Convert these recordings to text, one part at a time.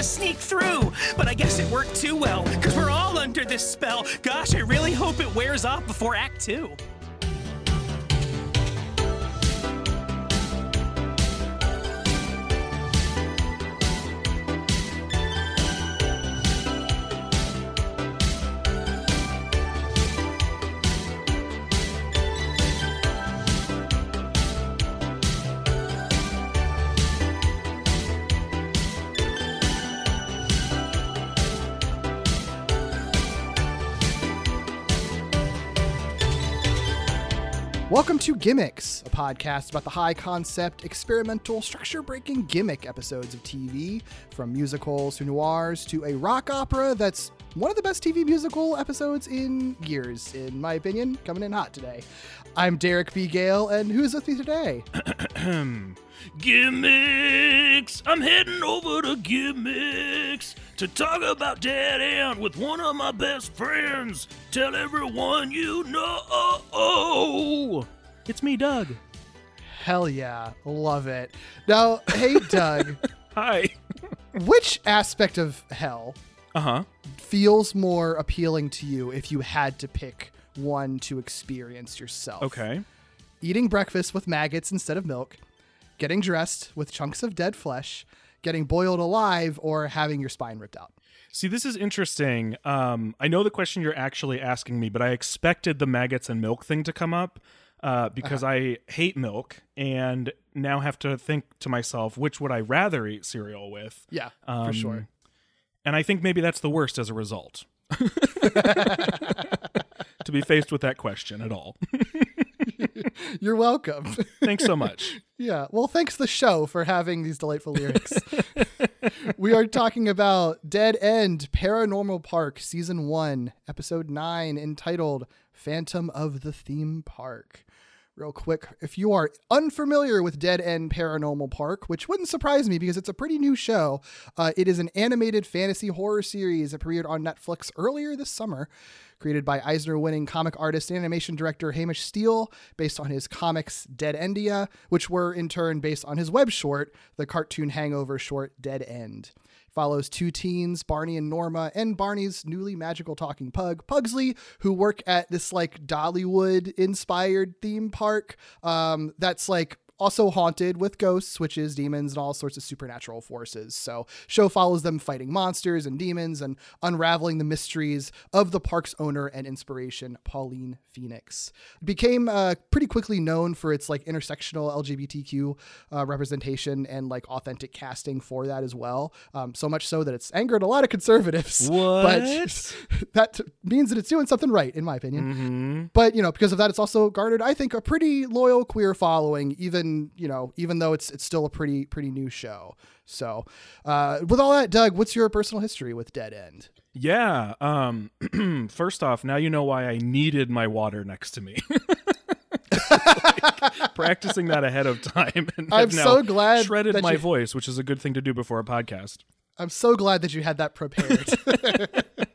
to sneak through. But I guess it worked too well, because we're all under this spell. Gosh, I really hope it wears off before Act Two. Welcome to Gimmicks, a podcast about the high concept, experimental, structure breaking gimmick episodes of TV, from musicals to noirs to a rock opera that's one of the best TV musical episodes in years, in my opinion, coming in hot today. I'm Derek B. Gayle, and who's with me today? Gimmicks! I'm heading over to Gimmicks to talk about Dead End with one of my best friends. Tell everyone you know. It's me, Doug. Hell yeah, love it. Now, hey, Doug, Hi. which aspect of hell Uh huh. feels more appealing to you if you had to pick one to experience yourself? Okay. eating breakfast with maggots instead of milk, getting dressed with chunks of dead flesh, getting boiled alive, or having your spine ripped out. See, this is interesting. Um, I know the question you're actually asking me, but I expected the maggots and milk thing to come up uh, because I hate milk and now have to think to myself, which would I rather eat cereal with? Yeah, for Um, sure. And I think maybe that's the worst as a result. to be faced with that question at all. You're welcome. Thanks so much. yeah. Well, thanks the show for having these delightful lyrics. we are talking about Dead End Paranormal Park Season 1, Episode 9, entitled Phantom of the Theme Park. Real quick, if you are unfamiliar with Dead End Paranormal Park, which wouldn't surprise me because it's a pretty new show, uh, it is an animated fantasy horror series that premiered on Netflix earlier this summer. Created by Eisner winning comic artist and animation director Hamish Steele, based on his comics Dead Endia, which were in turn based on his web short, the cartoon hangover short Dead End follows two teens, Barney and Norma, and Barney's newly magical talking pug, Pugsley, who work at this like Dollywood inspired theme park um, that's like also haunted with ghosts, witches, demons, and all sorts of supernatural forces. So, show follows them fighting monsters and demons and unraveling the mysteries of the park's owner and inspiration, Pauline Phoenix. It became uh, pretty quickly known for its like intersectional LGBTQ uh, representation and like authentic casting for that as well. Um, so much so that it's angered a lot of conservatives. What? But that t- means that it's doing something right, in my opinion. hmm But you know, because of that, it's also garnered, I think, a pretty loyal queer following, even you know, even though it's it's still a pretty pretty new show. So, uh, with all that, Doug, what's your personal history with Dead End? Yeah. Um, first off, now you know why I needed my water next to me. Like, practicing that ahead of time, and I'm so glad shredded my you- voice, which is a good thing to do before a podcast. I'm so glad that you had that prepared.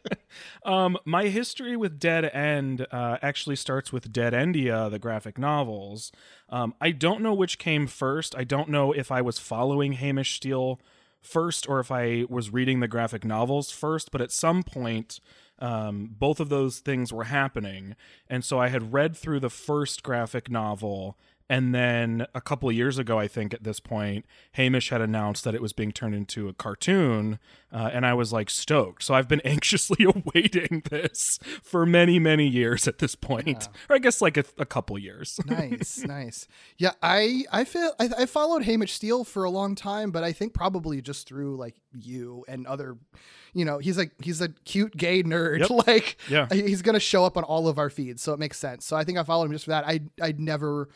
Um, my history with Dead End uh, actually starts with Dead Endia, the graphic novels. Um, I don't know which came first. I don't know if I was following Hamish Steele first or if I was reading the graphic novels first, but at some point, um, both of those things were happening. And so I had read through the first graphic novel. And then a couple of years ago, I think at this point, Hamish had announced that it was being turned into a cartoon. Uh, and I was like stoked. So I've been anxiously awaiting this for many, many years at this point. Or I guess like a, a couple years. nice, nice. Yeah, I I feel I, I followed Hamish Steele for a long time, but I think probably just through like you and other, you know, he's like he's a cute gay nerd. Yep. Like, Yeah. he's gonna show up on all of our feeds, so it makes sense. So I think I followed him just for that. I I'd never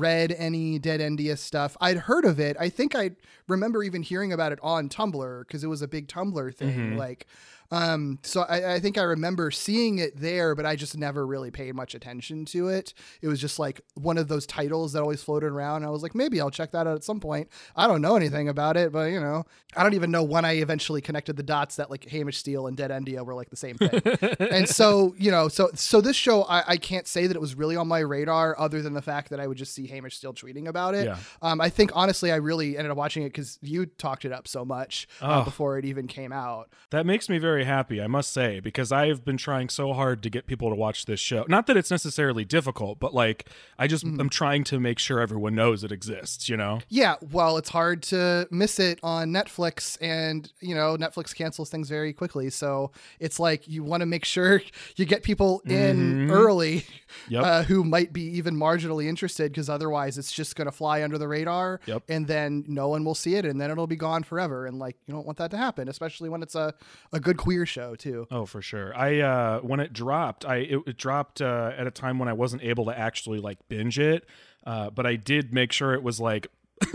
read any Dead Endia stuff. I'd heard of it. I think I remember even hearing about it on Tumblr because it was a big Tumblr thing. Mm-hmm. Like, Um, so I, I think I remember seeing it there, but I just never really paid much attention to it. It was just like one of those titles that always floated around. I was like, maybe I'll check that out at some point. I don't know anything about it, but you know, I don't even know when I eventually connected the dots that like Hamish Steele and Dead Endia were like the same thing. and so, you know, so so this show, I, I can't say that it was really on my radar, other than the fact that I would just see Hamish Steele tweeting about it. Yeah. Um, I think honestly, I really ended up watching it because you talked it up so much uh, Oh. before it even came out. That makes me very happy, I must say, because I've been trying so hard to get people to watch this show. Not that it's necessarily difficult, but like I just Mm-hmm. am trying to make sure everyone knows it exists, you know? Yeah, well, it's hard to miss it on Netflix, and you know, Netflix cancels things very quickly. So it's like you want to make sure you get people in early Yep. uh, who might be even marginally interested, because otherwise it's just going to fly under the radar, Yep. and then no one will see it, and then it'll be gone forever. And like, you don't want that to happen, especially when it's a, a good queer show too. Oh, for sure. I uh when it dropped, I it, it dropped uh, at a time when I wasn't able to actually like binge it, uh, but I did make sure it was like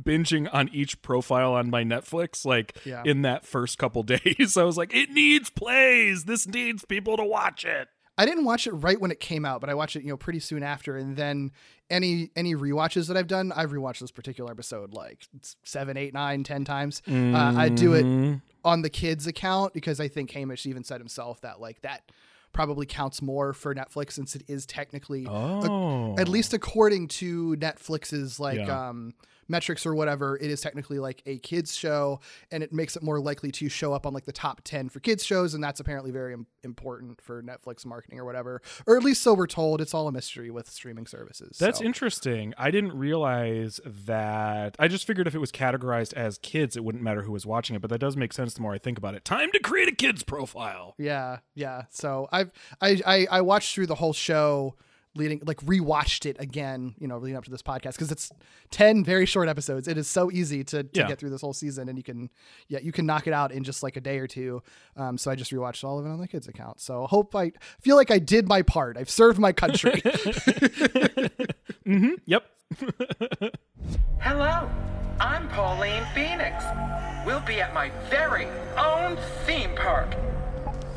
binging on each profile on my Netflix, like Yeah. in that first couple days. I was like, it needs plays. This needs people to watch it. I didn't watch it right when it came out, but I watched it, you know, pretty soon after. And then any any rewatches that I've done, I've rewatched this particular episode like seven, eight, nine, ten times. Uh, I do it on the kids account because I think Hamish even said himself that like that probably counts more for Netflix since it is technically Oh, at least according to Netflix's like Yeah. um metrics or whatever, it is technically like a kids show and it makes it more likely to show up on like the top 10 for kids shows and that's apparently very im- important for Netflix marketing or whatever. Or at least so we're told. It's all a mystery with streaming services. That's so. interesting. I didn't realize that. I just figured if it was categorized as kids, it wouldn't matter who was watching it. But that does make sense the more I think about it. Time to create a kids profile. Yeah, yeah. So I've I, I I watched through the whole show leading like rewatched it again, you know, leading up to this podcast because it's 10 very short episodes. It is so easy to, to Yeah. get through this whole season and you can yeah, you can knock it out in just like a day or two. Um so I just rewatched all of it on the kids account. So hope I feel like I did my part. I've served my country. mhm. Yep. Hello, I'm Pauline Phoenix. We'll be at my very own theme park.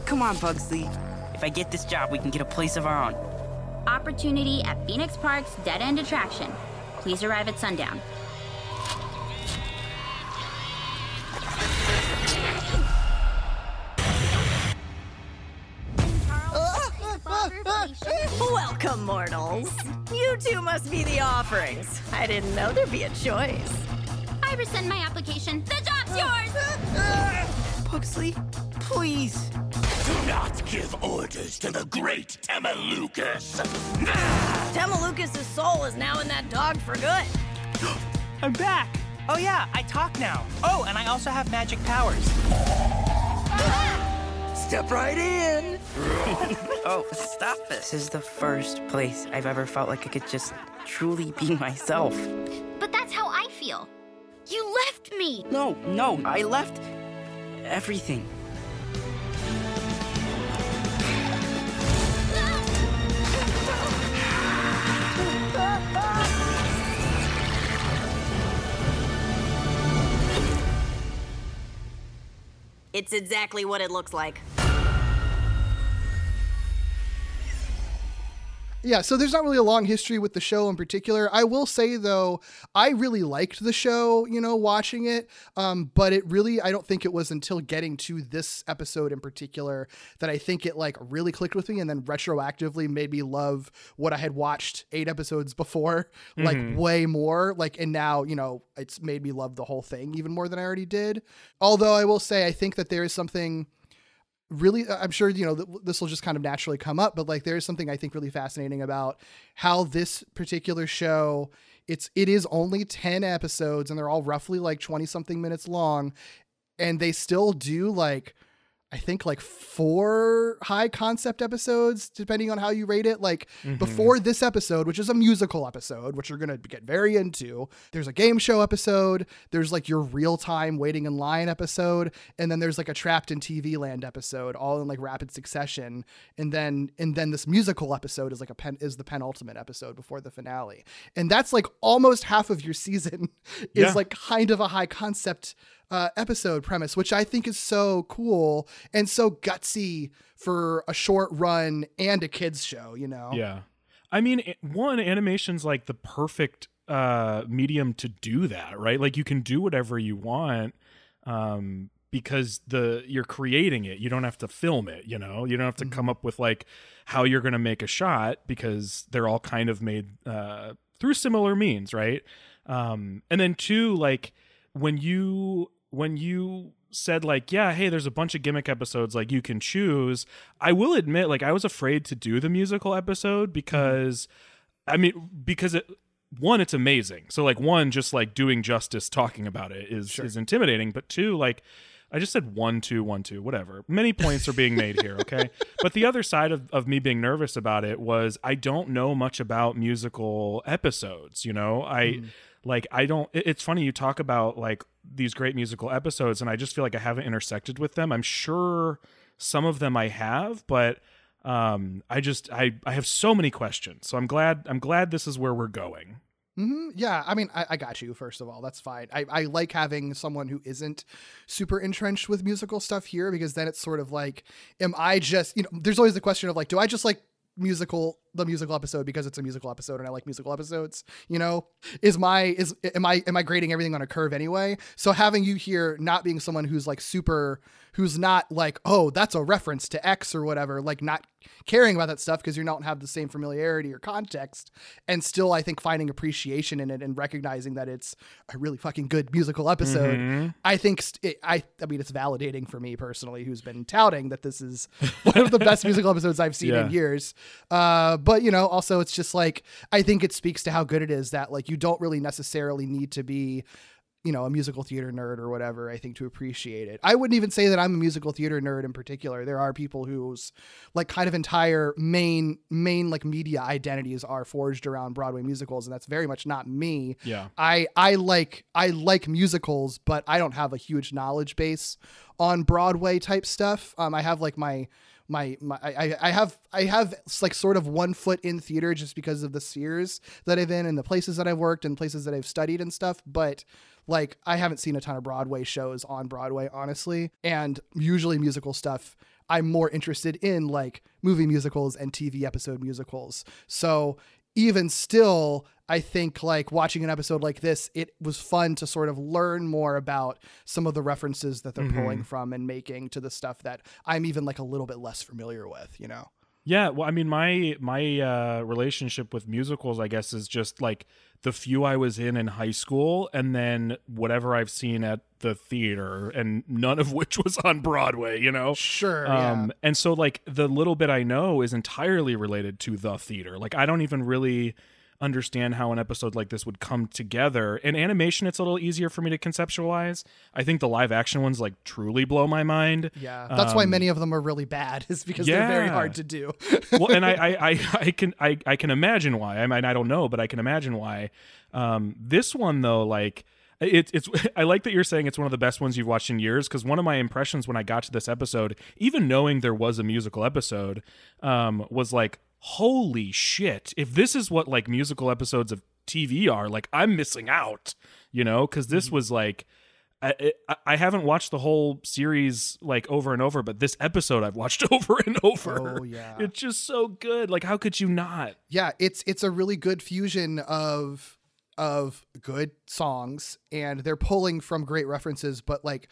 Come on, Pugsley. If I get this job, we can get a place of our own. Opportunity at Phoenix Park's dead end attraction. Please arrive at sundown. Welcome, mortals. You two must be the offerings. I didn't know there'd be a choice. I rescind my application. The job's yours! Pugsley, please. Do not give orders to the great Temeluchus. Temeluchus' soul is now in that dog for good. I'm back. Oh yeah, I talk now. Oh, and I also have magic powers. Step right in. Oh, stop it. This is the first place I've ever felt like I could just truly be myself. But that's how I feel. You left me! No, no, I left everything. It's exactly what it looks like. Yeah, so there's not really a long history with the show in particular. I will say though, I really liked the show, you know, watching it. Um, but it really, I don't think it was until getting to this episode in particular that I think it like really clicked with me and then retroactively made me love what I had watched eight episodes before, like way more. Like, and now, you know, it's made me love the whole thing even more than I already did. Although I will say, I think that there is something really uh, i'm sure you know this will just kind of naturally come up but like there's something i think really fascinating about how this particular show it's it is only 10 episodes and they're all roughly like 20 something minutes long and they still do like I think like four high concept episodes, depending on how you rate it. Like mm-hmm. before this episode, which is a musical episode, which you're going to get very into, there's a game show episode, there's like your real time waiting in line episode, and then there's like a trapped in TV land episode, all in like rapid succession. And then, and then this musical episode is like a pen is the penultimate episode before the finale. And that's like almost half of your season is Yeah. like kind of a high concept uh, episode premise, which I think is so cool and so gutsy for a short run and a kids show. You know? Yeah. I mean, one animation's like the perfect uh medium to do that, right? Like you can do whatever you want um because the you're creating it. You don't have to film it, you know. You don't have to come up with like how you're going to make a shot because they're all kind of made uh through similar means, right? Um and then two like when you when you said like yeah hey there's a bunch of gimmick episodes like you can choose i will admit like i was afraid to do the musical episode mm-hmm. because i mean because it one it's amazing. So like one just like doing justice talking about it is is intimidating. But two like i just said one two one two whatever. Many points are being made here okay? But the other side of, of me being nervous about it was i don't know much about musical episodes you know? I mm. Like i don't it- it's funny you talk about like these great musical episodes and i just feel like i haven't intersected with them i'm sure some of them i have but um i just i i have so many questions so i'm glad i'm glad this is where we're going hmm Yeah, I mean, I, I got you. First of all, that's fine. I, I like having someone who isn't super entrenched with musical stuff here because then it's sort of like, am I just you know? There's always the question of like, do I just like musical the musical episode because it's a musical episode and I like musical episodes? You know, is my is am I am I grading everything on a curve anyway? So having you here not being someone who's like super who's not like oh that's a reference to X or whatever, like not caring about that stuff because you don't have the same familiarity or context, and still I think finding appreciation in it and recognizing that it's a really fucking good musical episode. I think st- I I mean it's validating for me personally, who's been touting that this is one of the best musical episodes I've seen Yeah. in years. Uh, but you know, also it's just like I think it speaks to how good it is that like you don't really necessarily need to be you know, a musical theater nerd or whatever, I think to appreciate it. I wouldn't even say that I'm a musical theater nerd in particular. There are people whose like kind of entire main main like media identities are forged around Broadway musicals and that's very much not me. Yeah. I I like I like musicals, but I don't have a huge knowledge base on Broadway type stuff. Um I have like my my, my I, I have I have like sort of one foot in theater just because of the spheres that I've been and the places that I've worked and places that I've studied and stuff. But like I haven't seen a ton of Broadway shows on Broadway, honestly. And usually musical stuff I'm more interested in like movie musicals and TV episode musicals. So even still, I think like watching an episode like this, it was fun to sort of learn more about some of the references that they're pulling from and making to the stuff that I'm even like a little bit less familiar with, you know? Yeah, well, I mean, my my uh, relationship with musicals, I guess, is just like the few I was in in high school, and then whatever I've seen at the theater, and none of which was on Broadway. You know, Sure. um, and so like the little bit I know is entirely related to the theater. Like I don't even really understand how an episode like this would come together. In animation, it's a little easier for me to conceptualize. I think the live action ones like truly blow my mind. yeah. Yeah. That's why many of them are really bad, is because they're very Um, hard to do. well, and I, I, I, I can, I, I can imagine why. I mean, I don't know, but I can imagine why. Um, this one though, like, it's, it's. I like that you're saying it's one of the best ones you've watched in years. Because one of my impressions when I got to this episode, even knowing there was a musical episode, um, was like, holy shit! If this is what like musical episodes of TV are, like, I'm missing out. You know, because this Mm-hmm. was like. I, I I haven't watched the whole series like over and over, but this episode I've watched over and over. Oh, yeah. it's just so good. Like, how could you not? yeah it's it's a really good fusion of of good songs and they're pulling from great references but like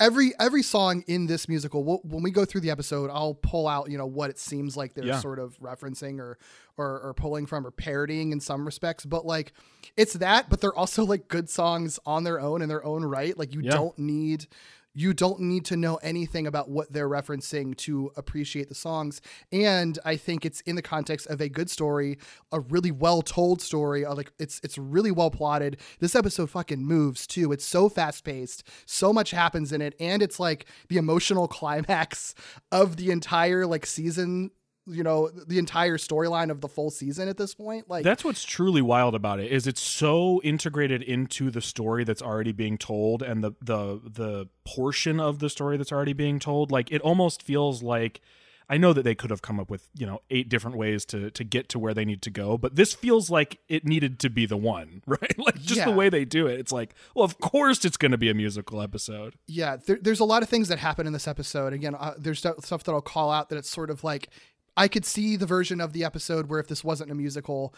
every every song in this musical we'll, when we go through the episode i'll pull out you know what it seems like they're Yeah. sort of referencing or, or or pulling from or parodying in some respects but like it's that but they're also like good songs on their own in their own right like you Yeah. don't need you don't need to know anything about what they're referencing to appreciate the songs. And I think it's in the context of a good story, a really well told story. uh, Like it's it's really well plotted. This episode fucking moves too. It's so fast paced. So much happens in it, and it's like the emotional climax of the entire like season. You know, the entire storyline of the full season at this point. Like That's what's truly wild about it is it's so integrated into the story that's already being told and the the the portion of the story that's already being told. Like it almost feels like I know that they could have come up with you know eight different ways to to get to where they need to go, but this feels like it needed to be the one, right? Like just Yeah. the way they do it, it's like, well, of course it's going to be a musical episode. yeah there, there's a lot of things that happen in this episode again uh, there's stu- stuff that i'll call out that it's sort of like i could see the version of the episode where if this wasn't a musical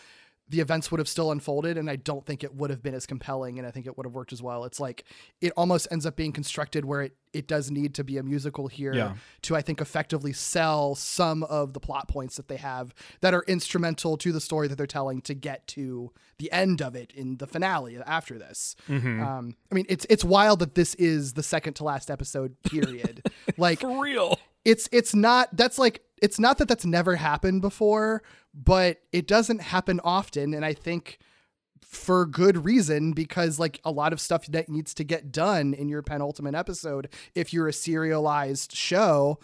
the events would have still unfolded and i don't think it would have been as compelling and i think it would have worked as well it's like it almost ends up being constructed where it, it does need to be a musical here Yeah. to i think effectively sell some of the plot points that they have that are instrumental to the story that they're telling to get to the end of it in the finale after this um, i mean it's it's wild that this is the second to last episode period like For real. it's it's not that's like it's not that that's never happened before but it doesn't happen often and i think for good reason because like a lot of stuff that needs to get done in your penultimate episode if you're a serialized show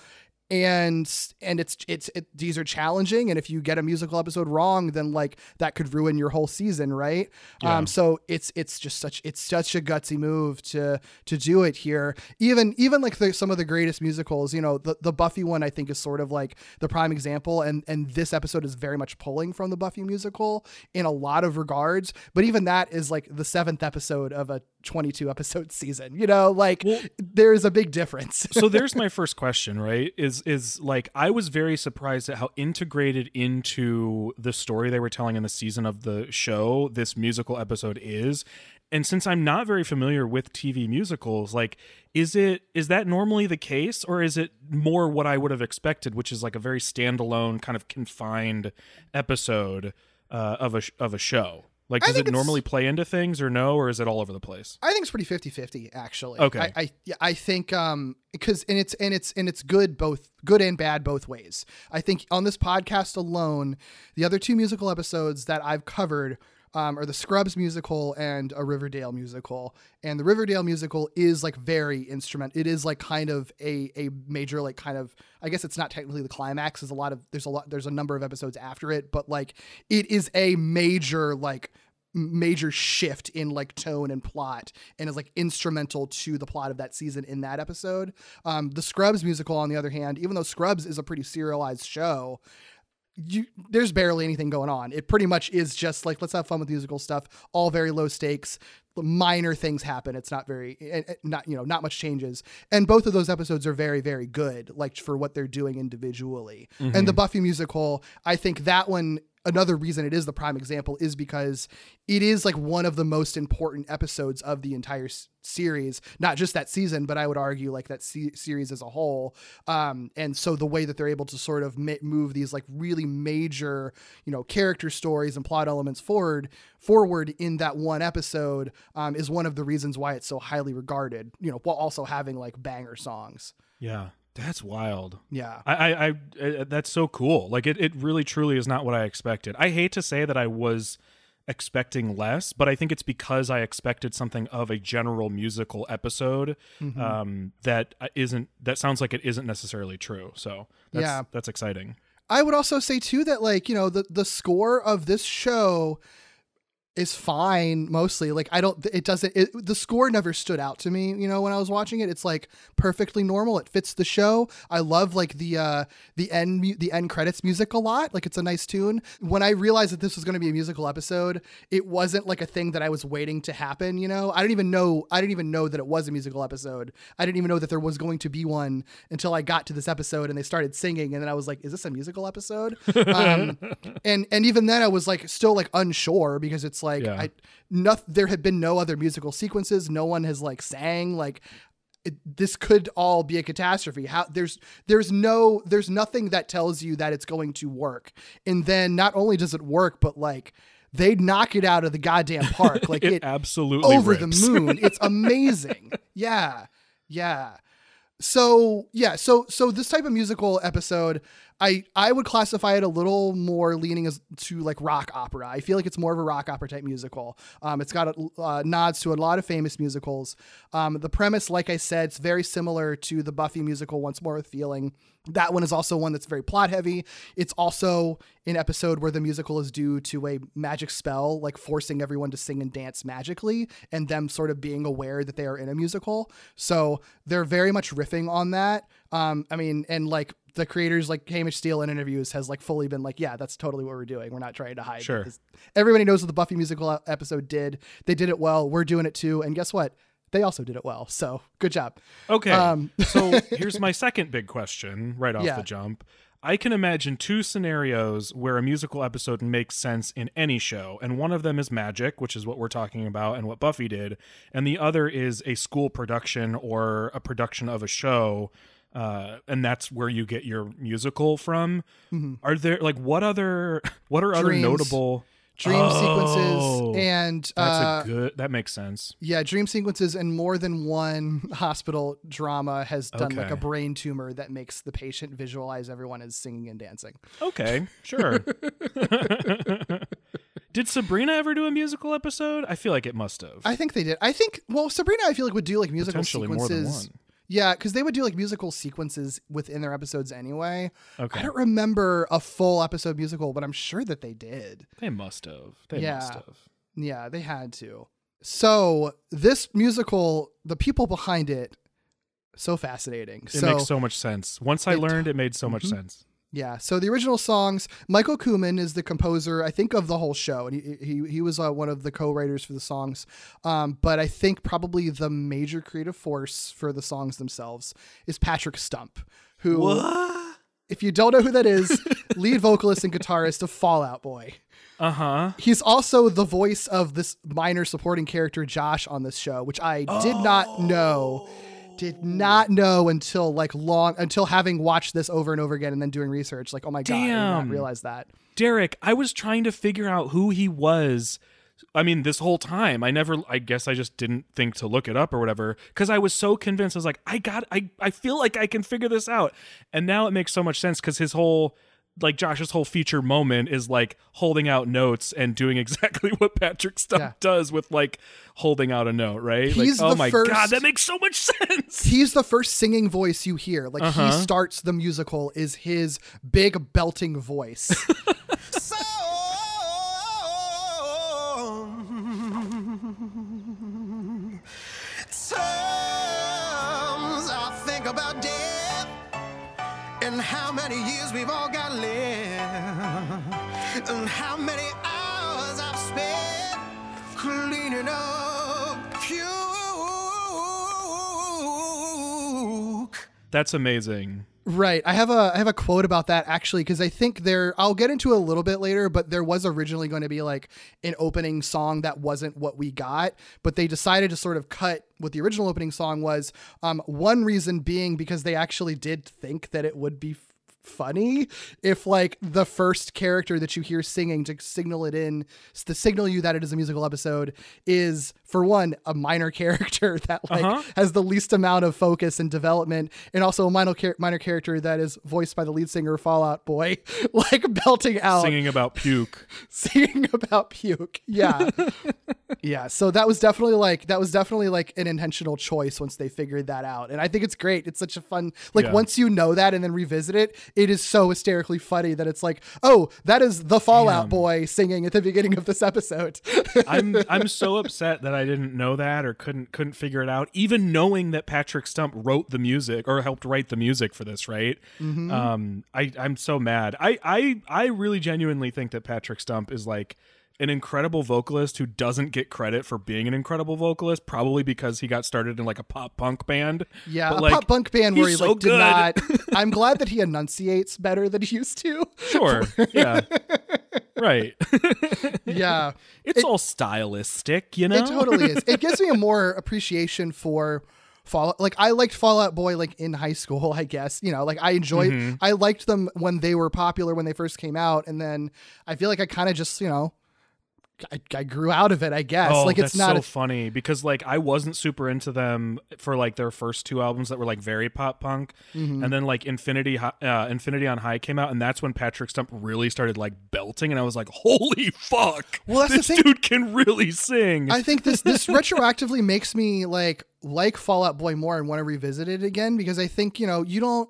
and and it's it's it, these are challenging and if you get a musical episode wrong then like that could ruin your whole season right? Um so it's it's just such it's such a gutsy move to to do it here. Even even like the, some of the greatest musicals you know the, the buffy one i think is sort of like the prime example and and this episode is very much pulling from the buffy musical in a lot of regards but even that is like the seventh episode of a 22 episode season you know? Like there's a big difference. So there's my first question right is is like i was very surprised at how integrated into the story they were telling in the season of the show this musical episode is. And since i'm not very familiar with tv musicals like is it is that normally the case or is it more what i would have expected which is like a very standalone kind of confined episode uh, of a of a show like does it normally play into things or no or is it all over the place I think it's pretty 50-50 actually. Okay. I I, yeah, I think um because and it's and it's and it's good both good and bad both ways. I think on this podcast alone, the other two musical episodes that I've covered um, the Scrubs musical and a Riverdale musical. And the Riverdale musical is like very instrument. It is like kind of a a major like kind of I guess it's not technically the climax. There's a lot of there's a lot there's a number of episodes after it, but like it is a major like major shift in like tone and plot and is like instrumental to the plot of that season in that episode. Um, the Scrubs musical, on the other hand, even though Scrubs is a pretty serialized show, you there's barely anything going on. It pretty much is just like let's have fun with musical stuff, all very low stakes. Minor things happen. It's not very, eh, eh, not you know, not much changes. And both of those episodes are very, very good, like for what they're doing individually. And the Buffy musical, I think that one another reason it is the prime example is because it is like one of the most important episodes of the entire s- series not just that season but i would argue like that se- series as a whole. Um, and so the way that they're able to sort of move these like really major you know character stories and plot elements forward forward in that one episode um, is one of the reasons why it's so highly regarded you know while also having like banger songs. Yeah that's wild yeah I, I, I, uh, that's so cool. Like it, it really truly is not what I expected. I hate to say that I was expecting less, but I think it's because I expected something of a general musical episode Mm-hmm. um, that isn't. That sounds like it isn't necessarily true. So that's, Yeah. that's exciting. I would also say too that like you know the the score of this show is fine mostly like i don't it doesn't it, the score never stood out to me you know when i was watching it. It's like perfectly normal. It fits the show. I love like the uh the end mu- the end credits music a lot. Like it's a nice tune. When i realized that this was going to be a musical episode it wasn't like a thing that i was waiting to happen you know? I didn't even know i didn't even know that it was a musical episode. I didn't even know that there was going to be one until i got to this episode and they started singing and then i was like is this a musical episode? Um and and even then i was like still like unsure because it's like Yeah. i no, there have been no other musical sequences. No one has like sang like it, this could all be a catastrophe. How there's there's no there's nothing that tells you that it's going to work. And then not only does it work but like they knock it out of the goddamn park. Like It it, absolutely over rips. the moon. It's amazing. Yeah. Yeah. So yeah. So so this type of musical episode i i would classify it a little more leaning as to like rock opera. I feel like it's more of a rock opera type musical. Um it's got uh, nods to a lot of famous musicals. Um the premise like i said it's very similar to the buffy musical once more with feeling. That one is also one that's very plot heavy. It's also an episode where the musical is due to a magic spell like forcing everyone to sing and dance magically and them sort of being aware that they are in a musical. So they're very much riffing on that. Um i mean and like the creators like Hamish Steele in interviews has like fully been like, yeah, that's totally what we're doing. We're not trying to hide. Sure. Everybody knows what the Buffy musical episode did. They did it well. We're doing it too. And guess what? They also did it well. So good job. Okay. Um, so here's my second big question right off Yeah. the jump. I can imagine two scenarios where a musical episode makes sense in any show, and one of them is magic, which is what we're talking about and what Buffy did, and the other is a school production or a production of a show, uh, and that's where you get your musical from. Are there like what other what are other Mm-hmm. Notable Dream Oh, sequences and That's uh, a good. That makes sense. yeah, dream sequences and more than one hospital drama has done like a brain tumor that makes the patient visualize everyone as singing and dancing. Okay, sure. Did Sabrina ever do a musical episode? I feel like it must have. I think they did. I think well, Sabrina, I feel like would do like musical sequences. Yeah, because they would do like musical sequences within their episodes anyway. Okay. I don't remember a full episode musical, but I'm sure that they did. They must have. They Yeah. must have. Yeah, they had to. So this musical, the people behind it, so fascinating. It so makes so much sense. Once I It- learned, it made so much Mhm. sense. Yeah. So the original songs, Michael Kuhlman is the composer, I think, of the whole show, and he he, he was uh, one of the co-writers for the songs. Um, but I think probably the major creative force for the songs themselves is Patrick Stump, who, if you don't know who that is, lead vocalist and guitarist of Fallout Boy. Uh huh. He's also the voice of this minor supporting character Josh on this show, which I did not know. Did not know until like long until having watched this over and over again and then doing research. Like, oh my god, I did not realize that. Derek, I was trying to figure out who he was. I mean, this whole time, I never. I guess I just didn't think to look it up or whatever because I was so convinced. I was like, I got. I. I feel like I can figure this out. And now it makes so much sense because his whole. Like Josh's whole feature moment is like holding out notes and doing exactly what Patrick Stump Yeah. does with like holding out a note, right? He's like, oh my first- god, that makes so much sense. He's the first singing voice you hear. Like Uh-huh. he starts the musical is his big belting voice. Sometimes I think about death and how many years we've all got left, and how many hours I've spent cleaning up puke. That's amazing. Right. I have a I have a quote about that actually because I think there I'll get into it a little bit later, but there was originally going to be like an opening song that wasn't what we got, but they decided to sort of cut what the original opening song was. Um, one reason being because they actually did think that it would be funny if like the first character that you hear singing to signal it in to signal you that it is a musical episode is for one a minor character that like Uh-huh. has the least amount of focus and development and also a minor char- minor character that is voiced by the lead singer of Fallout Boy like belting out Singing about puke. singing about puke yeah yeah so that was definitely like that was definitely like an intentional choice once they figured that out and i think it's great it's such a fun like Yeah. once you know that and then revisit it it is so hysterically funny that it's like oh that is the fallout Damn. boy singing at the beginning of this episode I'm I'm so upset that I didn't know that or couldn't couldn't figure it out. Even knowing that Patrick Stump wrote the music or helped write the music for this, right? Mm-hmm. Um, I I'm so mad. I I I really genuinely think that Patrick Stump is like an incredible vocalist who doesn't get credit for being an incredible vocalist, probably because he got started in like a pop punk band. yeah But, a like, pop punk band where he he's like so did good. not i'm glad that he enunciates better than he used to Sure. Yeah. right. yeah It's all stylistic, you know. It totally is. It gives me a more appreciation for Fallout. Like I liked Fallout Boy like in high school, I guess. You know, like I enjoyed Mm-hmm. I liked them when they were popular when they first came out and then I feel like I kind of just, you know, I, I grew out of it, I guess. Oh, like it's that's not so a, funny because like I wasn't super into them for like their first two albums that were like very pop punk, Mm-hmm. and then like Infinity uh, Infinity on High came out, and that's when Patrick Stump really started like belting, and I was like, holy fuck! Well, this dude can really sing. I think this this retroactively makes me like like Fallout Boy more and want to revisit it again because I think you know you don't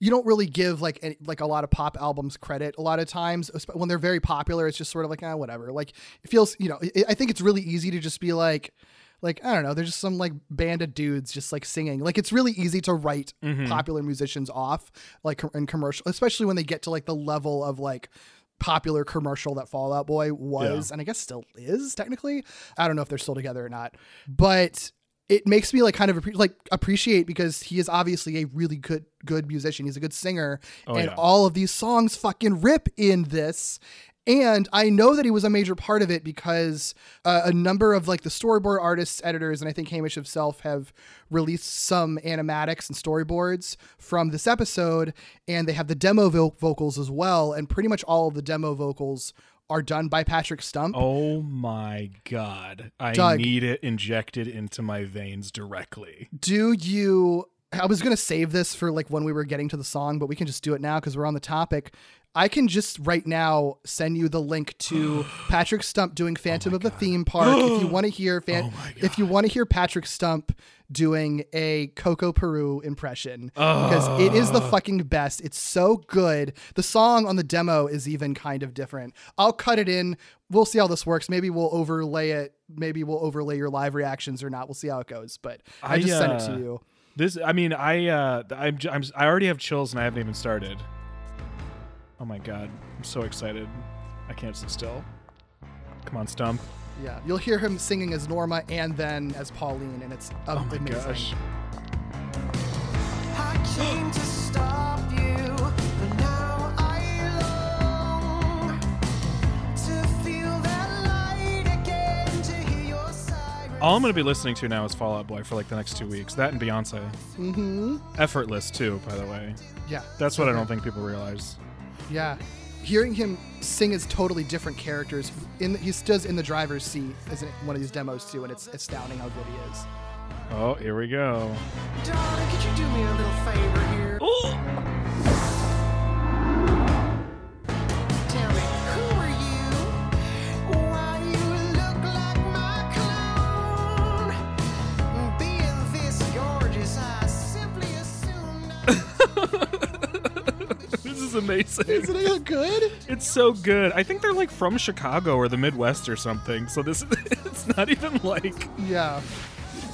you don't really give like any, like a lot of pop albums credit a lot of times when they're very popular it's just sort of like ah whatever like it feels you know I I think it's really easy to just be like like I don't know, there's just some like band of dudes just like singing. Like it's really easy to write popular musicians off like in commercial, especially when they get to like the level of like popular commercial that Fallout Boy was Yeah. and I guess still is technically. I don't know if they're still together or not. But it makes me like kind of like appreciate because he is obviously a really good good musician. He's a good singer and Oh, yeah. all of these songs fucking rip in this. And I know that he was a major part of it because uh, a number of like the storyboard artists, editors, and I think Hamish himself have released some animatics and storyboards from this episode, and they have the demo vo- vocals as well. And pretty much all of the demo vocals are done by Patrick Stump. Oh my god. I Doug. need it injected into my veins directly. do you i was going to save this for like when we were getting to the song but we can just do it now because we're on the topic i can just right now send you the link to patrick stump doing phantom of the theme park. If you want to hear fan- if you want to hear patrick stump doing a coco peru impression because it is the fucking best. It's so good. The song on the demo is even kind of different. I'll cut it in. We'll see how this works. Maybe we'll overlay it. Maybe we'll overlay your live reactions or not. We'll see how it goes. But i, just sent it to uh, you. This I mean, I uh I'm, I'm I already have chills and I haven't even started. Oh my god. I'm so excited. I can't sit still. Come on, Stump. Yeah, you'll hear him singing as Norma and then as Pauline, and it's Oh my gosh. I came to stop you, but now I long to feel that light again, to hear your siren. All I'm going to be listening to now is Fallout Boy for like the next two weeks. That and Beyonce. Mm-hmm. Effortless too, by the way. Yeah, That's what I don't think people realize. Yeah, hearing him sing as totally different characters. In he does in the driver's seat as in one of these demos too, and it's astounding how good he is. Oh, here we go. Darling, could you do me a little favor here? Tell amazing. Isn't it good? It's so good. I think they're like from Chicago or the Midwest or something. So this it's not even like Yeah.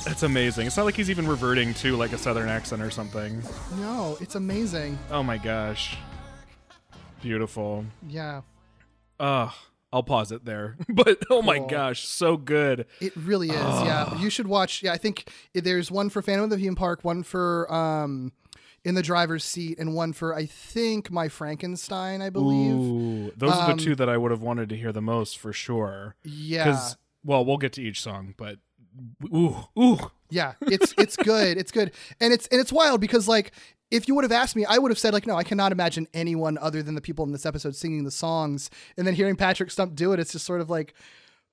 that's amazing. It's not like he's even reverting to like a southern accent or something. No, it's amazing. Oh my gosh. Beautiful. Yeah, Ugh. I'll pause it there. But oh my Cool. gosh, so good. it really is. Yeah, you should watch. Yeah, I think there's one for Phantom of the Theme Park, one for um, in the driver's seat, and one for I think My Frankenstein. I believe. Ooh, those are Um, the two that I would have wanted to hear the most for sure. Yeah. Because well, we'll get to each song, but ooh, ooh. Yeah, it's it's good. It's good. And it's and it's wild because like if you would have asked me, I would have said like no, I cannot imagine anyone other than the people in this episode singing the songs. And then hearing Patrick Stump do it, it's just sort of like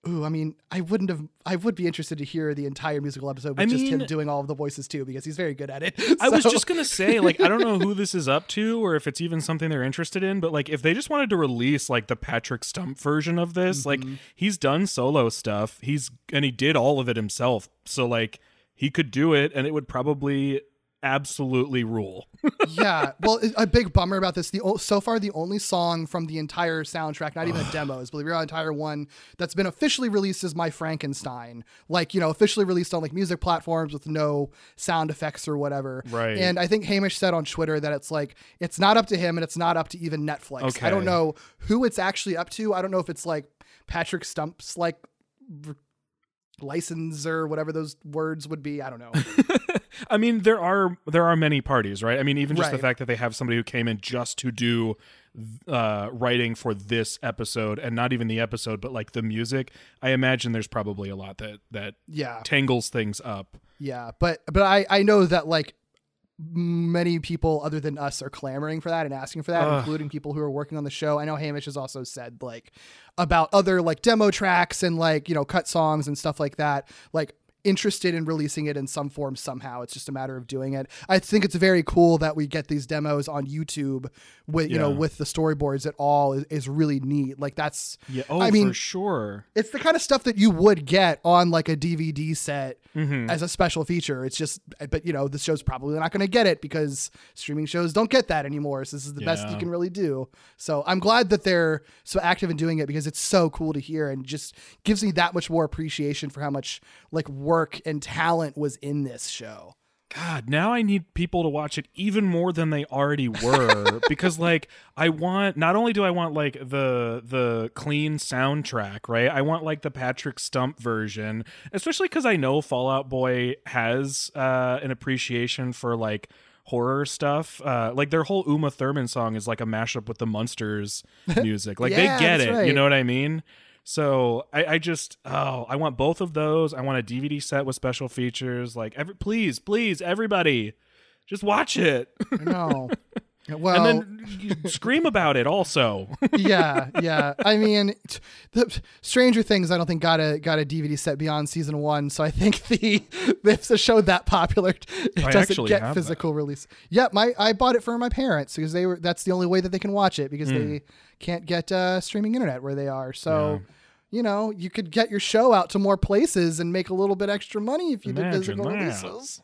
Ooh, I mean, I wouldn't have. I would be interested to hear the entire musical episode with I just him doing all of the voices too, because he's very good at it. I was just gonna say, like, I don't know who this is up to, or if it's even something they're interested in. But like, if they just wanted to release like the Patrick Stump version of this, like, mm-hmm. he's done solo stuff. He's and he did all of it himself. So like, he could do it, and it would probably absolutely rule. yeah. Well, a big bummer about this. The so far the only song from the entire soundtrack, not even the demos, believe it or not, entire one that's been officially released is My Frankenstein. Like you know, officially released on like music platforms with no sound effects or whatever. Right. And I think Hamish said on Twitter that it's like it's not up to him and it's not up to even Netflix. Okay. I don't know who it's actually up to. I don't know if it's like Patrick Stump's like. r- license or whatever those words would be i don't know I mean, there are there are many parties, right? I mean, even just the fact that they have somebody who came in just to do uh, writing for this episode, and not even the episode, but like the music. I imagine there's probably a lot that that Yeah. tangles things up. Yeah, but but I I know that like many people other than us are clamoring for that and asking for that, Ugh. including people who are working on the show. I know Hamish has also said like about other like demo tracks and like you know cut songs and stuff like that. Like interested in releasing it in some form somehow. It's just a matter of doing it. I think it's very cool that we get these demos on YouTube with you know with the storyboards at all is, is really neat. Like that's Yeah. Oh, I mean for sure. it's the kind of stuff that you would get on like a DVD set Mm-hmm. as a special feature. It's just, but you know, this show's probably not going to get it because streaming shows don't get that anymore. So this is the best you can really do. So I'm glad that they're so active in doing it because it's so cool to hear and just gives me that much more appreciation for how much like work work and talent was in this show. God, now I need people to watch it even more than they already were because like I want not only do I want like the the clean soundtrack, right? I want like the Patrick Stump version, especially cuz I know Fallout Boy has uh an appreciation for like horror stuff. Uh like their whole Uma Thurman song is like a mashup with the Munsters music. Like Yeah, they get it, you know what I mean? So I, I just oh I want both of those. I want a DVD set with special features. Like every please please everybody, just watch it No. Well, and then scream about it. Also, yeah, yeah. I mean, t- the Stranger Things. I don't think got a got a DVD set beyond season one. So I think the if the show that popular, it I doesn't get physical release. Yeah, my I bought it for my parents because they were. That's the only way that they can watch it because Hmm. they can't get uh, streaming internet where they are. So. You know, you could get your show out to more places and make a little bit extra money if you did physical that. releases.